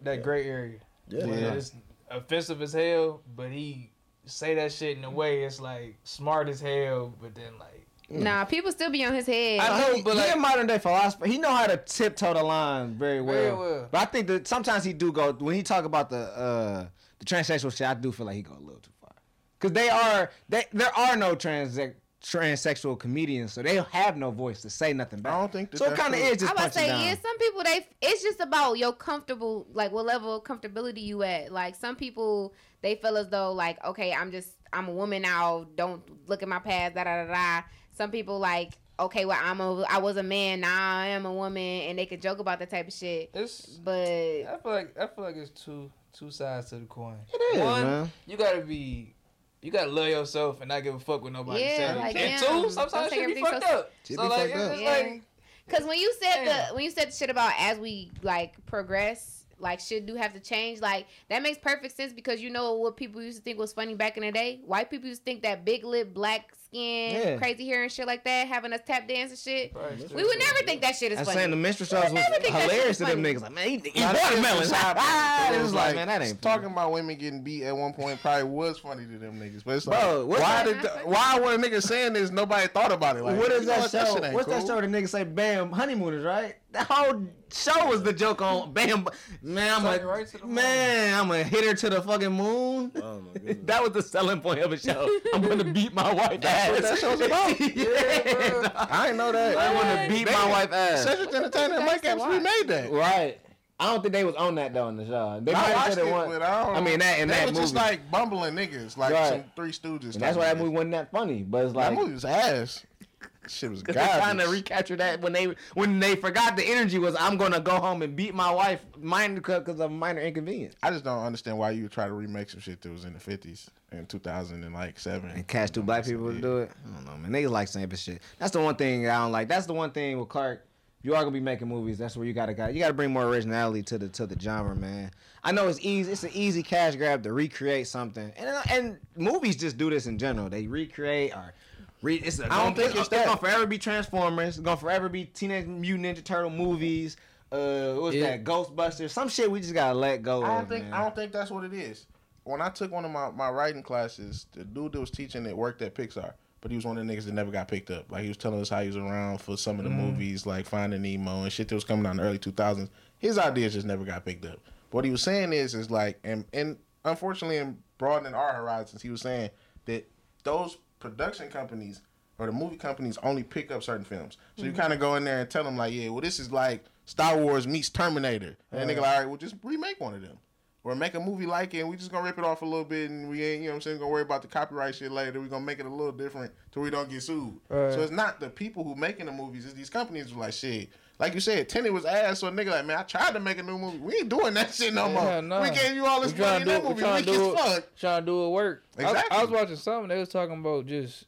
that gray area. Yeah, Where man. It's offensive as hell, but he say that shit in a way it's like smart as hell, but then like Nah, people still be on his head. I know, he, but he like- a modern day philosopher. He know how to tiptoe the line very well. Very well. But I think that sometimes he do go when he talk about the uh the transsexual shit. I do feel like he go a little too far. because they are they there are no trans transsexual comedians, so they have no voice to say nothing back. I don't think that so. It kind of true. is just I about to say, down. yeah, some people they it's just about your comfortable like what level of comfortability you at. Like some people they feel as though like, okay, I'm just I'm a woman now, don't look at my past, da da da da. Some people like, okay, well I'm a I was a man, now I am a woman and they could joke about that type of shit. It's But I feel like I feel like it's two two sides to the coin. It is, One, man. you gotta be. You gotta love yourself and not give a fuck with nobody Yeah, says. like, and damn, two, sometimes don't take shit be fucked so- up. Shit so be like, fucked it's up. Yeah. like Cause when you said Damn. the when you said the shit about as we like progress, like shit do have to change. Like that makes perfect sense because you know what people used to think was funny back in the day. White people used to think that big lip, black skin, Yeah. crazy hair and shit like that, having us tap dance and shit. Right. We would never think that shit is I'm funny. saying the minstrel shows was never think that shit hilarious to them niggas. Like, man, he, he Now, that's watermelon. Ah, it it was was like, man, that ain't talking about women getting beat at one point probably was funny to them niggas. But it's like, Bro, why that- did why when a nigga saying this nobody thought about it? Like, what is that That show? shit ain't What's that cool. show? The niggas say "Bam Honeymooners," right? That whole show was the joke on "Bam." Man, I'm Suck a right to the moon. man. I'm gonna hit her to the fucking moon. Oh my. That was the selling point of the show. I'm gonna beat my wife ass. That's what that show's about? yeah, dog. I ain't know that. I'm gonna beat my wife ass. Cedric Entertainment and Mike That's Epps a lot. remade that. Right. I don't think they was on that though in the show. They I watched it, it once. I don't. I mean, that in they that was movie. just like bumbling niggas, like Right. some Three Stooges. and that's why type that movie wasn't that funny. But it's like That like movie was ass. Shit was they trying to recapture that when they when they forgot the energy was I'm gonna go home and beat my wife minor because of minor inconvenience. I just don't understand why you would try to remake some shit that was in the fifties in two thousand and like seven. And catch two black people to do it. I don't know, man. Niggas like saying shit. That's the one thing I don't like. That's the one thing with Clark. You are gonna be making movies, that's where you gotta got you gotta bring more originality to the to the genre, man. I know it's easy. It's an easy cash grab to recreate something, and and movies just do this in general. They recreate or. Re, it's a, I don't think it's, it's that. gonna forever be Transformers. It's gonna forever be Teenage Mutant Ninja Turtle movies. Uh, what's Yeah. that? Ghostbusters. Some shit we just gotta let go I don't of, think man. I don't think that's what it is. When I took one of my, my writing classes, the dude that was teaching it worked at Pixar, but he was one of the niggas that never got picked up. Like he was telling us how he was around for some of the movies, like Finding Nemo and shit that was coming out in the early two thousands. His ideas just never got picked up. But what he was saying is, is like, and and unfortunately, in broadening our horizons, he was saying that those production companies or the movie companies only pick up certain films. So you mm-hmm. kind of go in there and tell them like, yeah, well, this is like Star Wars meets Terminator, and they nigga like, all right, well, just remake one of them. Or make a movie like it, and we just gonna rip it off a little bit, and we ain't, you know what I'm saying, gonna worry about the copyright shit later. we gonna make it a little different till we don't get sued. So it's not the people who making the movies, it's these companies who like, shit. Like you said, Tenet was ass, so a nigga like, man, I tried to make a new movie. We ain't doing that shit no Yeah, more. nah. We gave you all this We money in that it- we movie, tryna weak as fuck. trying to do it work. I was- I, was watching something. They was talking about just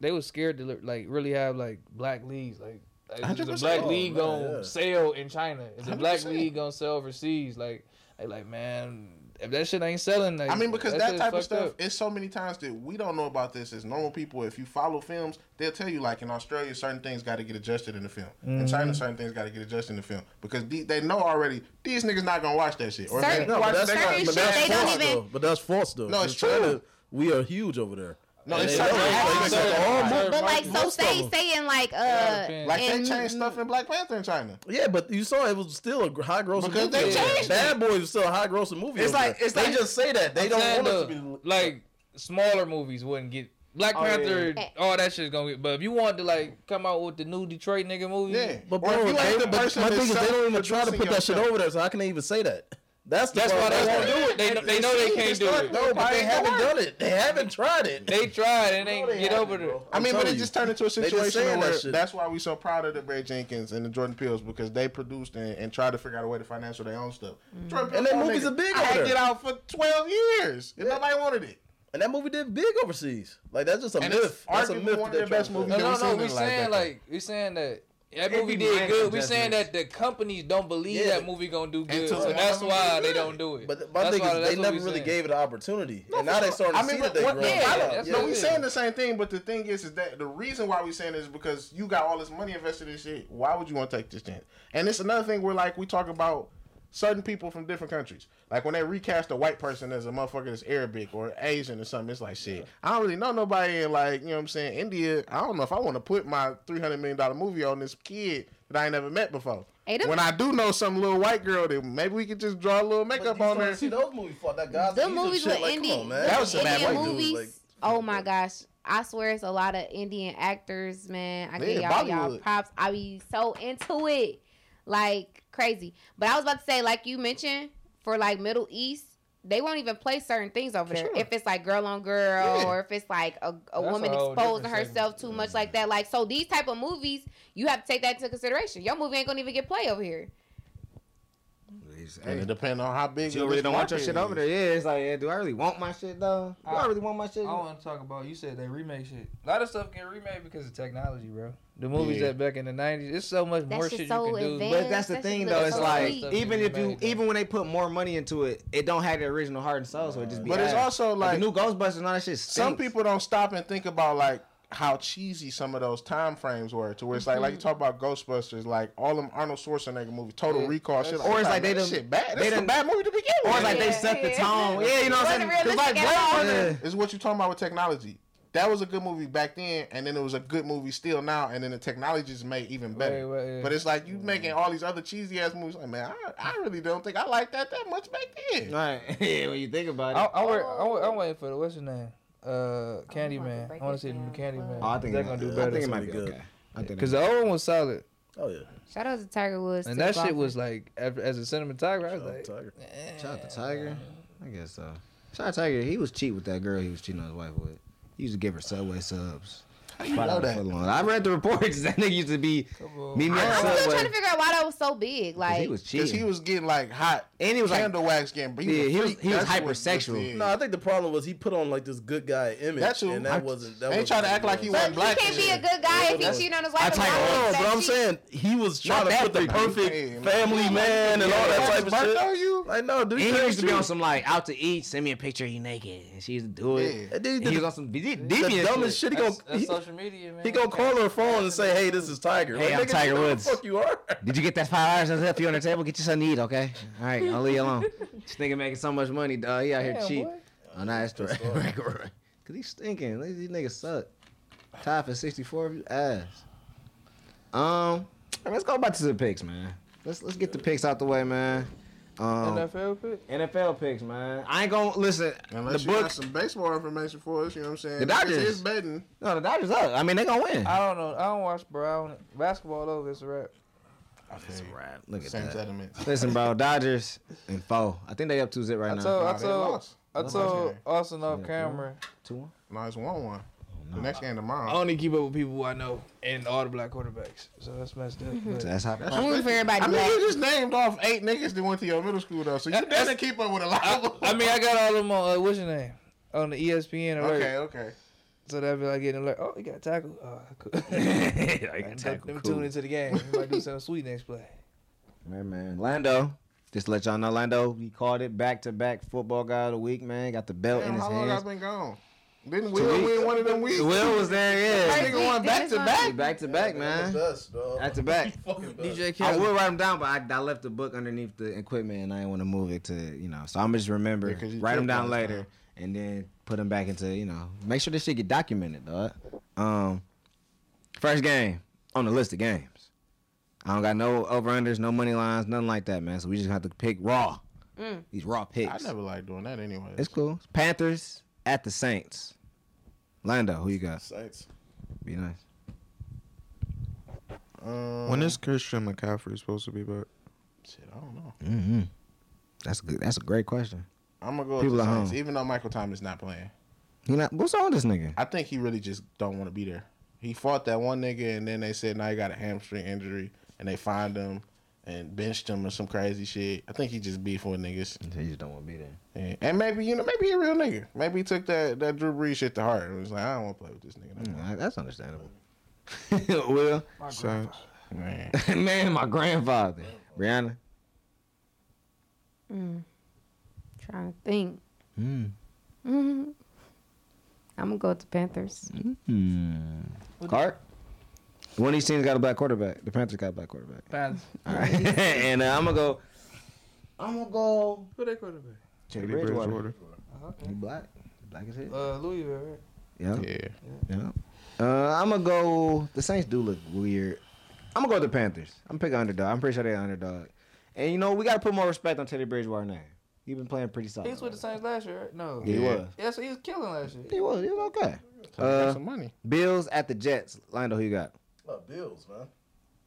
they was scared to like really have like black leagues. Like, like is the black Oh, league man, gonna yeah. sell in China? Is the black 100%. league gonna sell overseas? Like, like man, if that shit ain't selling, like, I mean, because that shit's type of stuff, up. it's so many times that we don't know about this as normal people. If you follow films, they'll tell you, like in Australia, certain things got to get adjusted in the film. In Mm-hmm. China, certain things got to get adjusted in the film because the, they know already these niggas not gonna watch that shit. Or if Certain- they No, watch but that's, they certain gonna- but shit that's false even- though. But that's false though. No, it's In China, true. We are huge over there. No, it's they certain- don't- like, like, all But like, so most say them. saying like, uh, like they in- changed stuff in Black Panther in China. Yeah, but you saw it was still a high grossing Because movie. they changed Bad Boys was still a high grossing movie. It's like- it's they like- just say that they I'm don't saying want it to be like smaller movies wouldn't get. Black Oh, yeah. Panther, Yeah. all that shit's gonna get. But if you want to like come out with the new Detroit nigga movie, Yeah, But Or bro, if you ain't they, the but person my that's thing is they don't even try to self-producing put that shit over there, so I can they even say that. That's the that's why they won't do it. They, they know they can't do it. No, No, but they haven't done it. They haven't tried it. They tried and No, ain't they get over there. bro. I mean, but telling it just turned into a situation where that that's why we so proud of the Barry Jenkins and the Jordan Peeles because they produced and, and tried to figure out a way to finance their own stuff. Mm. Jordan And Peele their told movies niggas, are big I had there." Get Out for twelve years and nobody wanted it. And that movie did big overseas. Like that's just a And it's myth. That's a myth. one of that the best trying movies No, no, no. We nothing saying like we saying that that It movie did good. We saying that the companies don't believe Yeah. that movie gonna do good, Until so that's why they don't do it. But my That's thing why- is, they never really saying. gave it an opportunity, No, and now for they sure. starting to I see mean, that they what, grow. yeah, I don't- that's no, we it is. saying the same thing, but the thing is, is that the reason why we saying is because you got all this money invested in shit. Why would you want to take this chance? And it's another thing where like we talk about certain people from different countries. Like when they recast a white person as a motherfucker that's Arabic or Asian or something, it's like shit. I don't really know nobody in like you know what I'm saying India. I don't know if I want to put my three hundred million dollar movie on this kid that I ain't never met before. Hey, them- when I do know some little white girl, that maybe we could just draw a little makeup you on her. see those movies fought that guys. The movies shit. with like, Indian- come on, man. That was some bad Indian white movies. Like, Oh my gosh. I swear it's a lot of Indian actors, man. I give y'all y'all props. I be so into it. Like crazy. But I was about to say, like you mentioned, for like Middle East, they won't even play certain things over there. sure. If it's like girl on girl Yeah. or if it's like a, a woman a exposing herself segment. too much like that. Like so these type of movies, you have to take that into consideration. Your movie ain't gonna even get play over here. And it depends on how big. You don't really don't want your shit is. over there. Yeah, it's like, yeah, do I really want my shit though? Do I, I- really want my shit? I want to talk about. You said they remake shit. A lot of stuff get remade because of technology, bro. The movies Yeah. that back in the '90s, it's so much That more shit shit so you can do. But that's the That thing though. It's so like even if you Amazing. even when they put more money into it, it don't have the original heart and soul. So it just be. But it's also like the new Ghostbusters and all that shit. some people don't stop and think about like how cheesy some of those time frames were. To where it's like, like you mm-hmm. talk about Ghostbusters, like all them Arnold Schwarzenegger movies, Total Yeah, Recall, shit. that's- like Or it's that. like they Man, done- shit bad. they That's a done- bad movie to begin with. Or it's like they Yeah, set the tone. Yeah, you know what I'm Wasn't saying? 'Cause like realistic at all. Blade Runner. is what you're talking about with technology. That was a good movie back then, and then it was a good movie still now, and then the technology just made even better. Wait, wait, yeah. But it's like you making all these other cheesy ass movies. Like, man, I, I really don't think I like that that much back then. Right. yeah, when you think about it. I, I'm, wait, I'm, wait- I'm waiting for the what's his name? Uh, about Candyman. I want to see the new down. Candyman. Oh, I think they're gonna do better. I better. think it might be gonna okay. I think Because the old one was solid, Oh yeah. Shout out to Tiger Woods. and to that shit was like, as as a cinematographer, I was Oh, like, Tiger. Shout out to Tiger. I guess so. Shout out to Tiger. He was cheap with that girl he was cheating on his wife with. He used to give her Subway subs. How you know that? I read the reports. That nigga used to be on. me I'm still trying to figure out why that was so big. Like he was Because cheating. he was getting like hot and he was like, candle wax getting. But he Yeah, was, he was- he was hypersexual. this. No, I think the problem was he put on like this good guy image, That too. and I- that wasn't. That ain't wasn't trying to act like he was. but wasn't he can't be a good guy if he's he cheating on his I wife. tell you and what, all No, that but I'm saying he was trying to put the perfect family man and all that type of Mark, shit. know? Like no, dude, he used to be on some like out to eat. Send me a picture. He naked, and she used to do it. Yeah. And then And he he was on some de- the deviant dumbest shit. He That's, gonna that's he, social media, man. he gonna call her phone and say, "Hey, this is Tiger." Hey, Like, I'm nigga, Tiger you know who the Woods. Fuck you are. Did you get that five hours left you on the table? Get you something to eat, okay? All right, I'll leave you alone. This nigga making so much money, dog. He out here Damn, cheap. boy. Oh, nah, that's right. right, right. Cause he's stinking. These niggas suck. Top for 64 of you ass. Um, let's go back to the picks, man. Let's let's get the picks out the way, man. Um, NFL pick. NFL picks, man. I ain't gonna listen. Unless the you got some baseball information for us, you know what I'm saying? The Dodgers. is betting. No, the Dodgers up. I mean, they gonna win. I don't know. I don't watch, bro. I don't, basketball though. It's a wrap. That's a wrap. Look at Same that. sentiments. Listen, bro. Dodgers and four. I think they up two zip right I now. told, I told. I told. Austin off Yeah, camera. Two one. No, it's one one. The next game tomorrow. I only keep up with people who I know and all the black quarterbacks. So that's messed up. Mm-hmm. But So that's how. That's I'm rooting for everybody I mean, black. you just named off eight niggas that went to your middle school though, so you That's- better keep up with a lot of them. I mean, I got all of them on uh, what's your name on the ESPN alert. okay, okay. So that'd be like getting alert. Oh, he got tackled. Oh, cool. yeah, Let them tune into the game. He might do something sweet next play. Man, man. Lando. Just to let y'all know, Lando, he called it back to back football guy of the week, man. Got the belt in Damn, his how long hands. I been gone? Didn't Two Will weeks. win one of them weeks? Will was there, That yeah. nigga won back to back. Back to back, man. Best, dog. Back to back. Fucking best. DJ I Khaled. would write them down, but I, I left the book underneath the equipment and I didn't want to move it to, you know. So I'm gonna just remember, Yeah, 'cause you write them down later, time. and then put them back into, you know, make sure this shit get documented, dog. Um, first game on the list of games. I don't got no over unders, no money lines, nothing like that, man. So we just have to pick raw. Mm. These raw picks. I never like doing that anyway. It's cool. Panthers at the Saints. Lando, who you got? Saints. Be nice. Um, When is Christian McCaffrey supposed to be back? shit? I don't know. Mm-hmm. That's good. That's a great question. I'm gonna go People with the Saints, home. even though Michael Thomas not playing. You know what's wrong with this nigga? I think he really just don't want to be there. He fought that one nigga, and then they said now he got a hamstring injury, and they fined him and benched him or some crazy shit. I think he just beefing with niggas, He just don't want to be there. and, and maybe you know maybe he a real nigga. Maybe he took that that Drew Brees shit to heart. and was like, I don't want to play with this nigga. No. Mm, that's understandable. Will, Saints. Man, man, my grandfather, Brianna. Mm. Trying to think. Mm. hmm I'm gonna go with the Panthers. Mm. Cart. One of these teams got a black quarterback. The Panthers got a black quarterback. Panthers. All right, and uh, I'm gonna go. I'm gonna go. Who they quarterback? Teddy Teddy Bridgewater. Bridgewater. Oh, He black. Black as hell. Uh, Louisville, right? Yeah. yeah. Yeah. Uh, I'm gonna go. The Saints do look weird. I'm gonna go with the Panthers. I'm picking underdog. I'm pretty sure they're underdog. And you know we gotta put more respect on Teddy Bridgewater's name. He been playing pretty solid. He was with the Saints last year, right? No. Yeah, he was. Yeah, so he was killing last year. He was. He was okay. So I got Uh, some money. Bills at the Jets. Lando, who you got? Oh, Bills, man.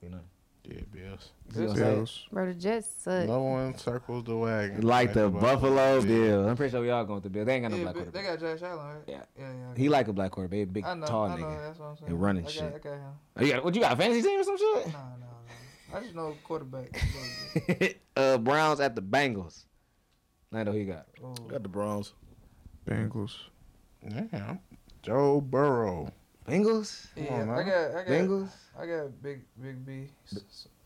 You know. Yeah, Bills. You gonna say it? Bills. Bro, the Jets suck. No one circles the wagon. Like the Buffalo Bills. Bills. I'm pretty sure we all going with the Bills. They ain't got no Yeah, black but they got Josh Allen, right? Yeah. Yeah, yeah. He like a black quarterback. He big, I know, tall I know, nigga. that's what I'm saying. And running I got, shit. I got him. Oh, you got, what you got? A fantasy team or some shit? No, no, no. I just know quarterback. uh, Browns at the Bengals. Lando, who you got? Oh. Got the Browns. Bengals. Yeah. Joe Burrow. Bengals? Yeah, on, I got, I got, Bengals? I got big, big B.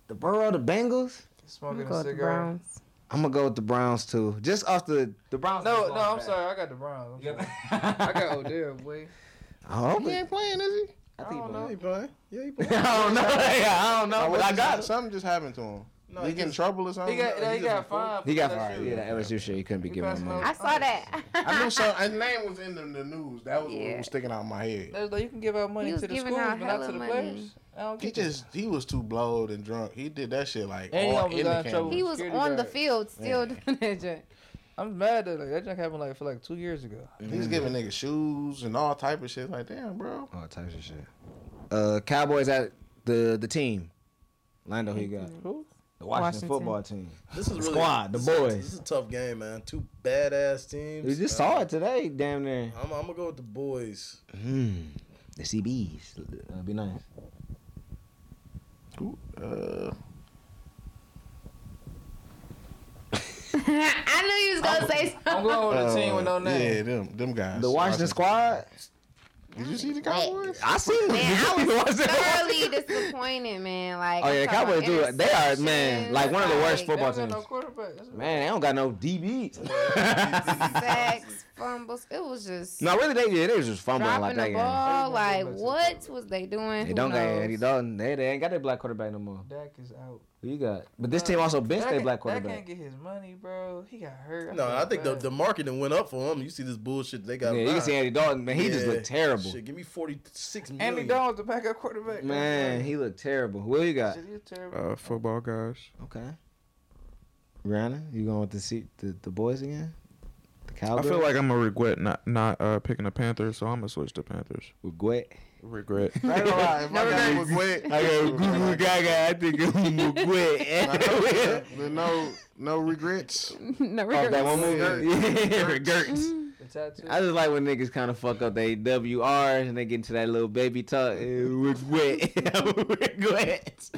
The Burrow, the Bengals? I'm Smoking gonna a go with the cigar. Browns. I'm gonna go with the Browns too. Just off the the Browns. No, no, I'm sorry. I got the Browns. I'm. I got Odell, boy. Oh, He okay. ain't playing, is he? I think I don't he know. He playing. Yeah, he playing. playing. I don't know. Yeah, I don't know, but what I got. Something just happened to him. No, he he get in trouble or something? He got, he he got been. He got for fired. Yeah, that LSU shit. He couldn't be He giving him money. I saw that. I knew so. His name was in the, the news. That was what was sticking out in my head. That's like you can give out money to the giving schools, out but not to the money. players. I don't He get that. just he was too blowed and drunk. He did that shit like And he all in the camera. trouble. he was Security on the field still doing that joint. I'm mad that like that junk happened like for like two years ago. He was giving niggas shoes and all type of shit. Like damn, bro. All types of shit. Uh, Cowboys at the the team. Lando, who you got? Who? The Washington, Washington. football team. This is really Squad, the this is- boys. This is a tough game, man. Two badass teams. We just Uh, saw it today, damn near. I'm, I'm gonna go with the boys. Hmm. The CBs. That'd be nice. Who, uh, I knew you was gonna say something. I'm something. going with a team with no uh, name. Yeah, them them guys. The Washington squad. Did you see the Cowboys? I seen Man, I was Washington- thoroughly disappointed, man. Like, Oh yeah, the Cowboys do it. They are man, like one of the worst like, football teams. no Man, they don't got no DBs. Sacks, fumbles. It was just no, really, they yeah, they was just fumbling dropping like the that game. ball. Like, what was they doing? They Who don't got knows? Andy Dalton. They, they ain't got their black quarterback no more. Dak is out. Who you got? But this team also benched Dak their can't- black Dak quarterback. can't get his money, bro. He got hurt. No, I think the, the marketing went up for him. You see this bullshit they got. Yeah, you can see Andy Dalton, man. He just looked terrible. Shit, give me forty six million. Andy Dalton was the backup quarterback. Man, he looked terrible. Who you got? Shit, he was terrible. Uh, football guys. Okay. Rihanna, you going with the seat, the, the boys again? The I feel like I'm gonna regret not not uh, picking the Panthers, so I'm gonna switch to Panthers. regret. Regret. I ain't gonna lie. If my guy was wet, I got Google Gaga. I think I'm regret. the no no regrets. no, Oh, that one regrets. movie. Yeah, regrets. I just like when niggas kind of fuck up they WRs and they get into that little baby talk. Eh, Regret. regret.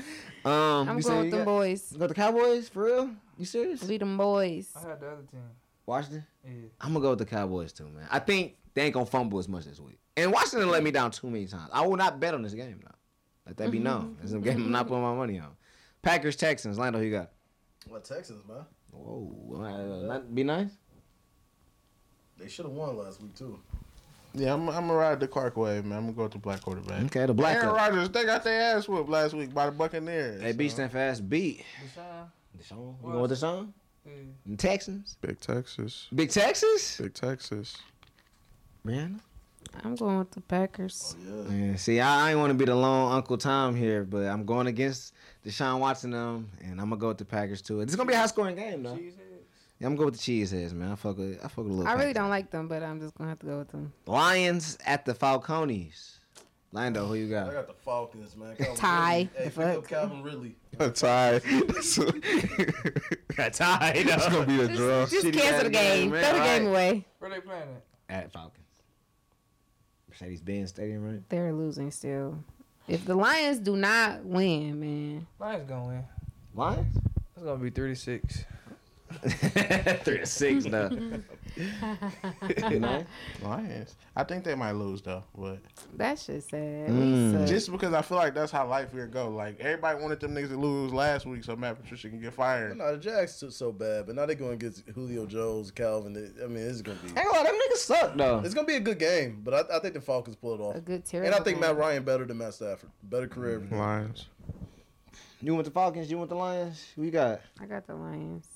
Um, I'm going with them got- boys. You got the Cowboys for real? You serious? Lead them boys. I had the other team. Washington. Yeah. I'm gonna go with the Cowboys too, man. I think they ain't gonna fumble as much this week. And Washington let me down too many times. I will not bet on this game though. Let that be known. It's a game I'm not putting my money on. Packers Texans. Lando, who you got? What Texans, man? Whoa, uh, that be nice. They should have won last week too. Yeah, I'm, I'm gonna ride the Clark wave, man. I'm gonna go with the black quarterback. Okay, the black. Aaron. Rodgers, they got their ass whooped last week by the Buccaneers. They beat so. stand fast. Beat. Deshaun. Deshaun. You going with Deshaun? Mm. Yeah. The Texans. Big Texas. Big Texas. Big Texas. Rihanna. I'm going with the Packers. Oh yeah. Yeah, see, I, I ain't want to be the lone Uncle Tom here, but I'm going against Deshaun Watson them, and I'm gonna go with the Packers too. It's gonna be a high scoring game though. Cheeseheads. Yeah, I'm gonna go with the Cheeseheads, man. I fuck with, I fuck with a little. I really Packers. don't like them, but I'm just gonna have to go with them. Lions at the Falconies. Lando, who you got? I got? got the Falcons, man. Calvin Tie. Ridley. Hey, The pick up fuck? Calvin Ridley. A tie. Got tied. It's gonna be a draw. Just Shitty cancel the game. game, Throw the man. game away. Where they playing at? At Falcons. Mercedes-Benz Stadium, right? They're losing still. If the Lions do not win, man, Lions gonna win. Lions. It's gonna be 36. Three to six now. you know? Lions. I think they might lose though, but that's just sad. Mm. We suck. just because I feel like that's how life here go. Like everybody wanted them niggas to lose last week, so Matt Patricia can get fired. No, the Jags took so bad, but now they're going against Julio Jones, Calvin. I mean, it's gonna be Hey, well, them niggas suck though. it's gonna be a good game, but I, I think the Falcons pull it off. a good terrible. And I think Matt game. Ryan better than Matt Stafford. Better career. Lions. You want the Falcons? You want the Lions? Who you got? I got the Lions.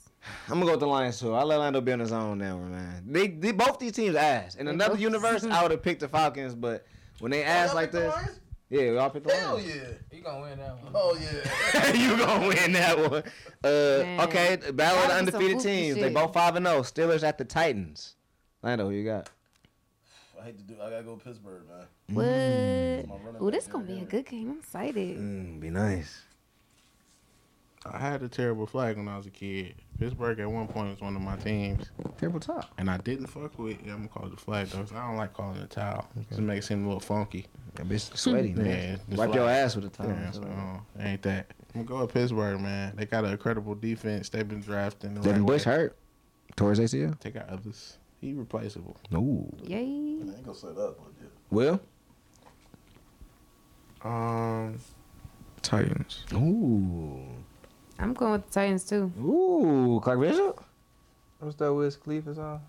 I'm gonna go with the Lions too. I let Lando be on his own now, man. They, they both these teams ass. In another universe, I would have picked the Falcons, but when they ass like this, Yeah, we all picked the Lions. Hell Lions. yeah. You gonna win that one. Oh yeah. you gonna win that one. Uh, okay, battle of the That was some undefeated goofy teams. They shit. both five and zero. Steelers at the Titans. Lando, who you got? I hate to do. I gotta go Pittsburgh, man. What? My running Oh, back this gonna be a good game. I'm excited. Mm, be nice. I had a terrible flag when I was a kid. Pittsburgh at one point was one of my teams, Terrible talk. and I didn't fuck with. Yeah, I'm gonna call it the flag though. 'cause I don't like calling it a towel. It makes him seem a little funky. That bitch sweaty, man. Yeah, Wipe flag. your ass with a towel. Yeah, so, uh, ain't that? I'm gonna go with Pittsburgh, man. They got an incredible defense. They've been drafting. The Devin right Bush way. hurt. Tore his ACL. They got others. He replaceable. No. Yay. I ain't gonna set up. but yeah. Will? Um, Titans. Ooh. I'm going with the Titans too. Ooh. Clark Bishop? What's that Wiz Khalifa song?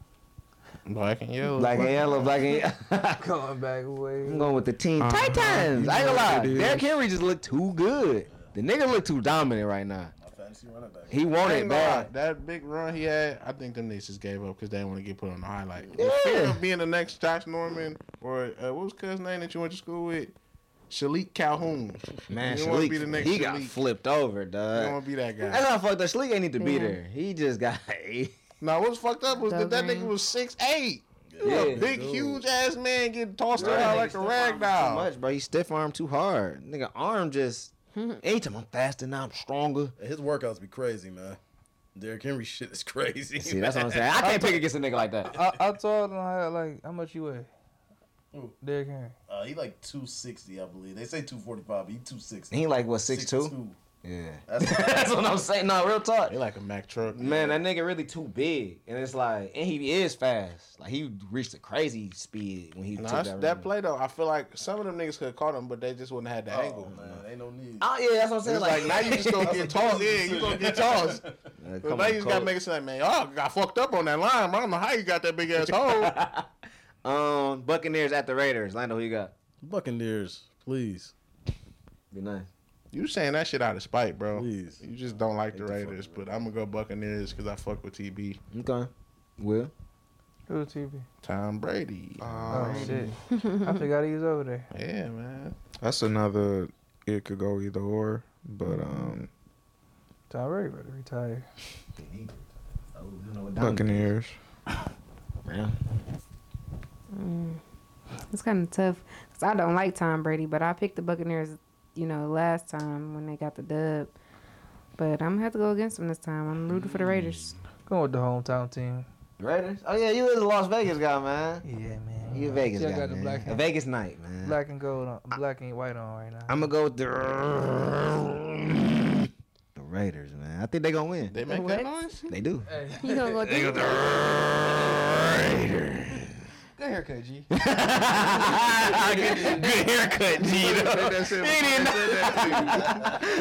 Black and yellow. Black and yellow, black and yellow. Going back way. I'm going with the Team Uh-huh. Titans. You I ain't gonna lie. what it is. Derrick Henry just looked too good. The nigga look too dominant right now. My fantasy running back. He I wanted ain't it gonna bad. That big run he had, I think them niggas just gave up because they didn't want to get put on the highlight. Yeah. The being the next Josh Norman or uh, what was cousin's name that you went to school with? Shilique Calhoun. Man, you Shilique, be the next he got Shilique. flipped over, You don't want to be that guy. That's how fucked up. Shilique ain't need to be Yeah. there. He just got. No, what's fucked up was that that nigga was six eight. Yeah. a big, huge ass man getting tossed Right. around like a rag doll. too much, bro. He stiff arm too hard. Nigga, arm just. Anytime I'm faster now, I'm stronger. His workouts be crazy, man. Derrick Henry shit is crazy. See, that's what I'm saying. I can't pick against a nigga like that. I, I told him how, like how much you weigh. Who? Derrick Henry. Uh, he like 260, I believe. They say 245, but he 260. He like what six two? 6'2". Yeah, That's- that's what I'm saying. No, real talk. They like a Mack truck. Man, that nigga really too big, and it's like, and he is fast. Like he reached a crazy speed when he Nah, took that. that, run. play though, I feel like some of them niggas could have caught him, but they just wouldn't have had the Oh, angle. man, ain't no need. Oh yeah, that's what I'm saying. It's like, now you just gonna get tossed. Yeah, you gonna get tossed. But come now on, you just gotta coach. make it sound like, man, y'all got fucked up on that line. I don't know how you got that big ass hole. Um, Buccaneers at the Raiders. Lando, who you got? Buccaneers, please. Be nice. you saying that shit out of spite, bro. Please. You just don't like the Hate the Raiders, but I'm gonna go Buccaneers because I fuck with TB. Okay. Will. Who TB? Tom Brady. Oh Um, shit. I forgot he was over there. yeah, man. That's another. It could go either or, but um, Tom Brady better retire. Buccaneers. Yeah. Mm. It's kind of tough because I don't like Tom Brady, but I picked the Buccaneers, you know, last time when they got the dub. But I'm gonna have to go against them this time. I'm rooting for the Raiders. Going with the hometown team. Raiders. Oh yeah, you was a Las Vegas guy, man. Yeah, man. You a Vegas Still guy, got the black a and, Vegas night, man. black and gold on, black and white on right now. I'm gonna go with the the Raiders, man. I think they gonna win. They make What? that noise? They do. Hey, You gonna go? They go do- Raiders. good haircut, G. good, good haircut, G. He didn't know.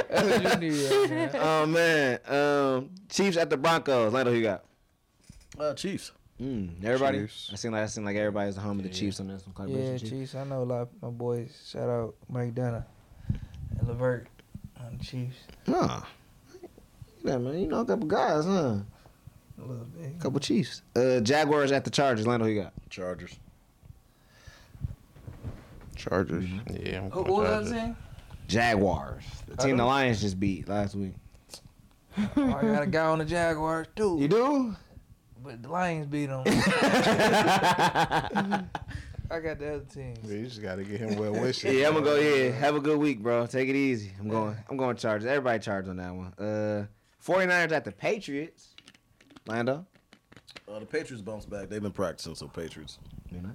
That's what you need. Oh man, um, Chiefs at the Broncos. Lando, who you got? Uh, Chiefs. Mm, everybody. Chiefs. I seem like I seem like everybody's the home of the Chiefs on this one. Clark Yeah, Chiefs. Chiefs. I know a lot of my boys. Shout out Mike Danna and Levert on the Chiefs. Nah. Yeah, man. You know a couple guys, huh? A little bit. couple Chiefs. Uh, Jaguars at the Chargers. Lando, who you got? Chargers. Chargers. Yeah, I'm Who going was Chargers. that? Jaguars. The team the Lions just beat last week. I got a guy on the Jaguars too. You do? But the Lions beat them. I got the other team. You just gotta get him well wishes. Yeah, I'm gonna go. Yeah, have a good week, bro. Take it easy. I'm going. I'm going Chargers. Everybody charged on that one. Uh, 49ers at the Patriots. Lando. Uh, the Patriots bounced back. They've been practicing, so Patriots. You know?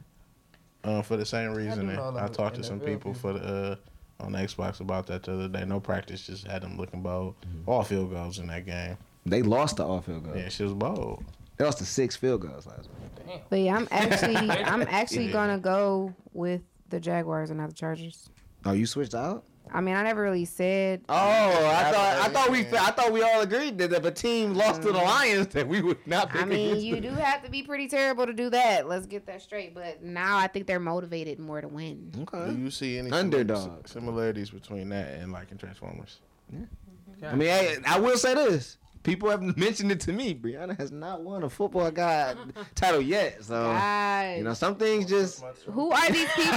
Uh, for the same reason, know a I of talked to some NFL people for the uh, on Xbox about that the other day. No practice, just had them looking bold. All field goals in that game. They lost the all field goal. Yeah, she was bold. They lost the six field goals last week. But yeah, I'm actually I'm actually gonna go with the Jaguars and not the Chargers. Oh, you switched out? I mean, I never really said. Oh, I thought I thought we I thought we all agreed that if a team lost to the mm. Lions, that we would not pick I mean, against you them. do have to be pretty terrible to do that. Let's get that straight. But now I think they're motivated more to win. Okay. Do you see any Underdogs. similarities between that and like in Transformers? Yeah. I mean, hey, I will say this: people have mentioned it to me. Brianna has not won a football god title yet. So God. you know, some things just Who are these people?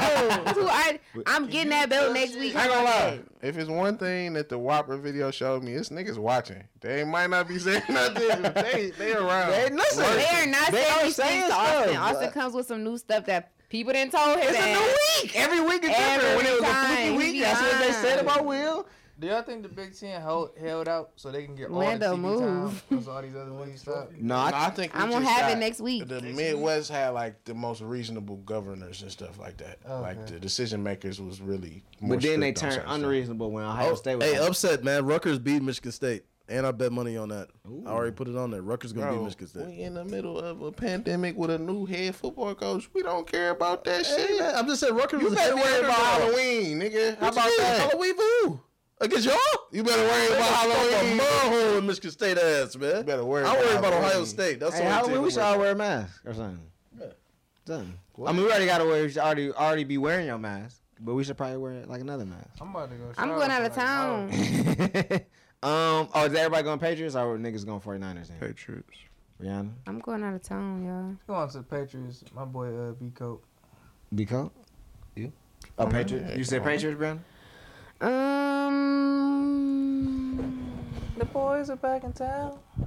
Who are? I'm getting that belt next week. I ain't gonna lie. If it's one thing that the Whopper video showed me, it's niggas watching. They might not be saying nothing, but they they around. They- listen, They are not They saying are saying things Austin. stuff, Austin comes with some new stuff that people didn't told him. it's a new week. Every week is different. Every When it was a time. fluky week, that's what they said about Will. Do y'all think the Big Ten held, held out so they can get Lando, all the TV move. time because all these other leagues stop? No, No, I, I think we I'm gonna just have it got- next week. The Midwest had like the most reasonable governors and stuff like that. Like the decision makers was really. More but then they strict on turned certain stuff. unreasonable when Ohio Oh, State was. hey, like, upset, man. Rutgers beat Michigan State. And I bet money on that. I already put it on there. Rutgers gonna beat Bro, Michigan State. we in the middle of a pandemic with a new head football coach. We don't care about that Hey, shit. man, I'm just saying Rutgers You was a better heavy worry about underdog. Halloween, nigga. How What you about that? Halloween for who? Against y'all? You better worry about gonna throw Halloween. A mud in Michigan State ass, man. You better worry I about worry about Ohio State. That's hey, the only Halloween, team we I'm should all wear a mask or something. Yeah. Something. I mean, we already got to wear. We should already already be wearing your mask, but we should probably wear like another mask. I'm about to go. I'm going out of town. um. Oh, is everybody going Patriots or niggas going 49ers? Then? Patriots. Rihanna, I'm going out of town, y'all. Go on to the Patriots. My boy uh, B Coat. B Coat. You? Oh, Patriots. You said Patriots, Brianna? Um. The boys are back in town. The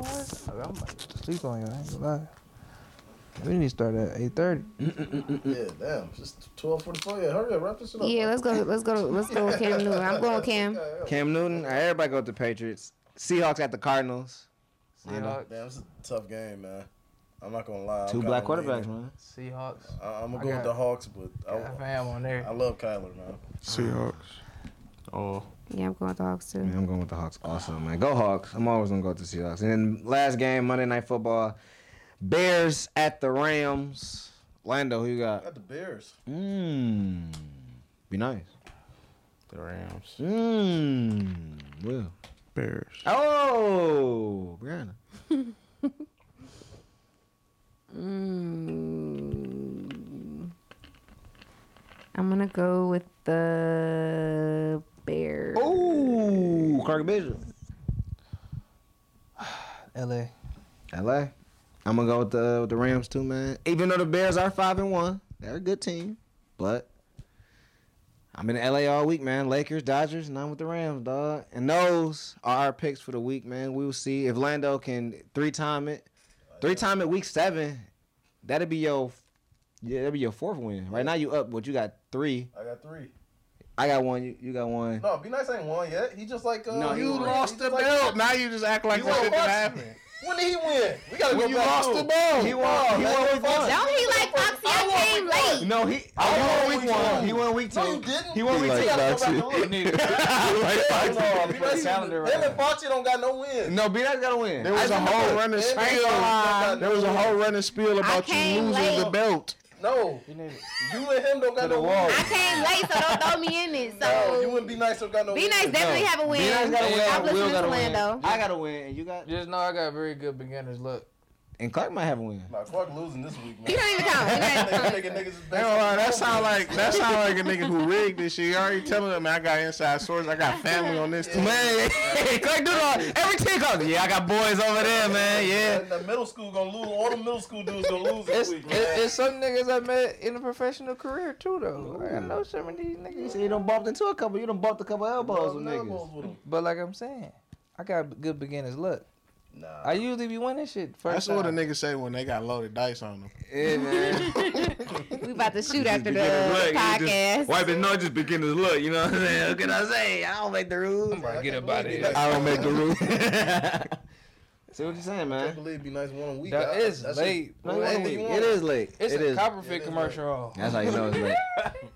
boys. I'm about to sleep on you. I ain't gonna lie. We need to start at 8:30. Yeah, damn. Just 12:44. Yeah, hurry up, wrap this up. Yeah, let's go. Let's go. Let's go with Cam Newton. I'm going with Cam. Cam Newton. Everybody go with the Patriots. Seahawks at the Cardinals. Seahawks. Damn, it's a tough game, man. I'm not gonna lie. I'm Two black quarterbacks, leaning- man. Seahawks. I- I'm gonna go with the Hawks, but Got I, fam on I love Kyler, man. Seahawks. Oh, Yeah, I'm going with the Hawks too. Yeah, I'm going with the Hawks Awesome, man. Go Hawks. I'm always gonna go with the Seahawks. And then last game, Monday Night Football, Bears at the Rams. Lando, who you got? got the Bears. Mmm. Be nice. the Rams. Mmm. Will. Bears. Oh, Brianna. Mm. I'm gonna go with the Bears. Ooh, Clark Bishop. LA. LA. I'm gonna go with the with the Rams too, man. Even though the Bears are five and one, they're a good team, but I'm in LA all week, man. Lakers, Dodgers, and I'm with the Rams, dog. And those are our picks for the week, man. We will see if Lando can three time it, three time it week seven. That'll be your, yeah, that'll be your fourth win. Right now you up, but you got three. I got three. I got one. You, you got one. No, Be Nice ain't won yet. He just like uh, No, he You won. lost the He's like- belt. Now you just act like You that didn't happen. When did he win? We gotta When go you back lost to the it. belt. He won. He won week one. Don't he like Foxy? I came late. No, he. I won won week week one. He won week two. No, you didn't. He won week two. We gotta go Foxy. back to it. Need it. Hell no, Be calendar right Him and. Foxy don't got no win. No, B Nice gotta win. There was I a whole running spiel. There was a whole running spiel about you losing the belt. No, You need it. you and him don't got To no wall. win. I came late, so don't throw me in it. No, you wouldn't Be Nice don't got no be nice, definitely have a win. B Nice gotta win. I'm Will listening gotta win. Lando. I gotta win, and you got. Just know I got very good beginner's luck. And Clark might have a win. Nah, Clark losing this week, man. He don't even count. He don't even count. Nigga, niggas is Ain't gonna that sound like that sound like a nigga who rigged this shit. You already telling them, man, I got inside sources. I got family on this team. Man, Clark do it all. Every team comes. Yeah, I got boys over there, man. Yeah. The middle school gonna lose. All the middle school dudes gonna lose It's, this week, it, man. it's some niggas I met in a professional career too, though. I know some of these You niggas. said you done bumped into a couple. You done bumped a couple elbows with Elbows niggas. with 'em. But like I'm saying, I got good beginner's luck. Nah. I usually be winning shit first That's what a time. nigga say when they got loaded dice on them. Yeah, man. We about to shoot after the Beginner's luck. You podcast. Wipe it, no, just beginner's look. You know what I'm saying? What can I say? I don't make the rules. I'm about to get up out of here. I don't make the rules. See what you're saying, man. I can't man? believe be nice one a week. That I- is that's late. No, boy. it late. It is late. It's it a is. Copperfit It is commercial. That's how you know it's late.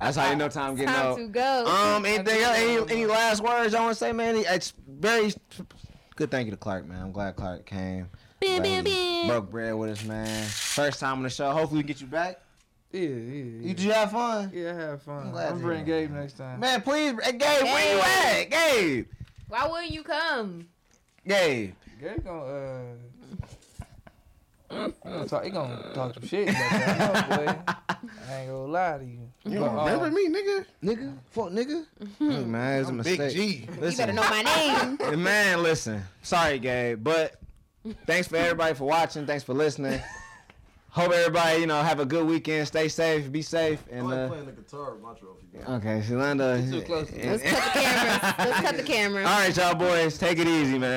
That's how you know time getting Time out. to go. Um, anything else? Any, any last words y'all want to say, man? It's very good. Thank you to Clark, man. I'm glad Clark came. Bam, Glad bam, bam. Broke bread with us, man. First time on the show. Hopefully we can get you back. Yeah, yeah, You yeah. did you have fun? Yeah, have fun. I'm glad I'm to bringing hear Gabe next time. Man, please, hey, Gabe, where you at? Gabe, Why wouldn't you come? Gabe. Gabe gonna uh. He gonna talk, he gonna talk some shit. About that. I know, boy. I ain't gonna lie. lie to you. You don't uh, remember me, nigga? Nigga, fuck nigga. Look, man, it's a I'm mistake. Big G. Listen, You better Listen, know my name. man, listen. Sorry, Gabe, but thanks for everybody for watching. Thanks for listening. Hope everybody, you know, have a good weekend. Stay safe, be safe, I and like uh, playing the guitar with my trophy. man. okay, Shalanda. Too close. Let's cut the cameras. Let's cut the cameras. All right, y'all boys, take it easy, man.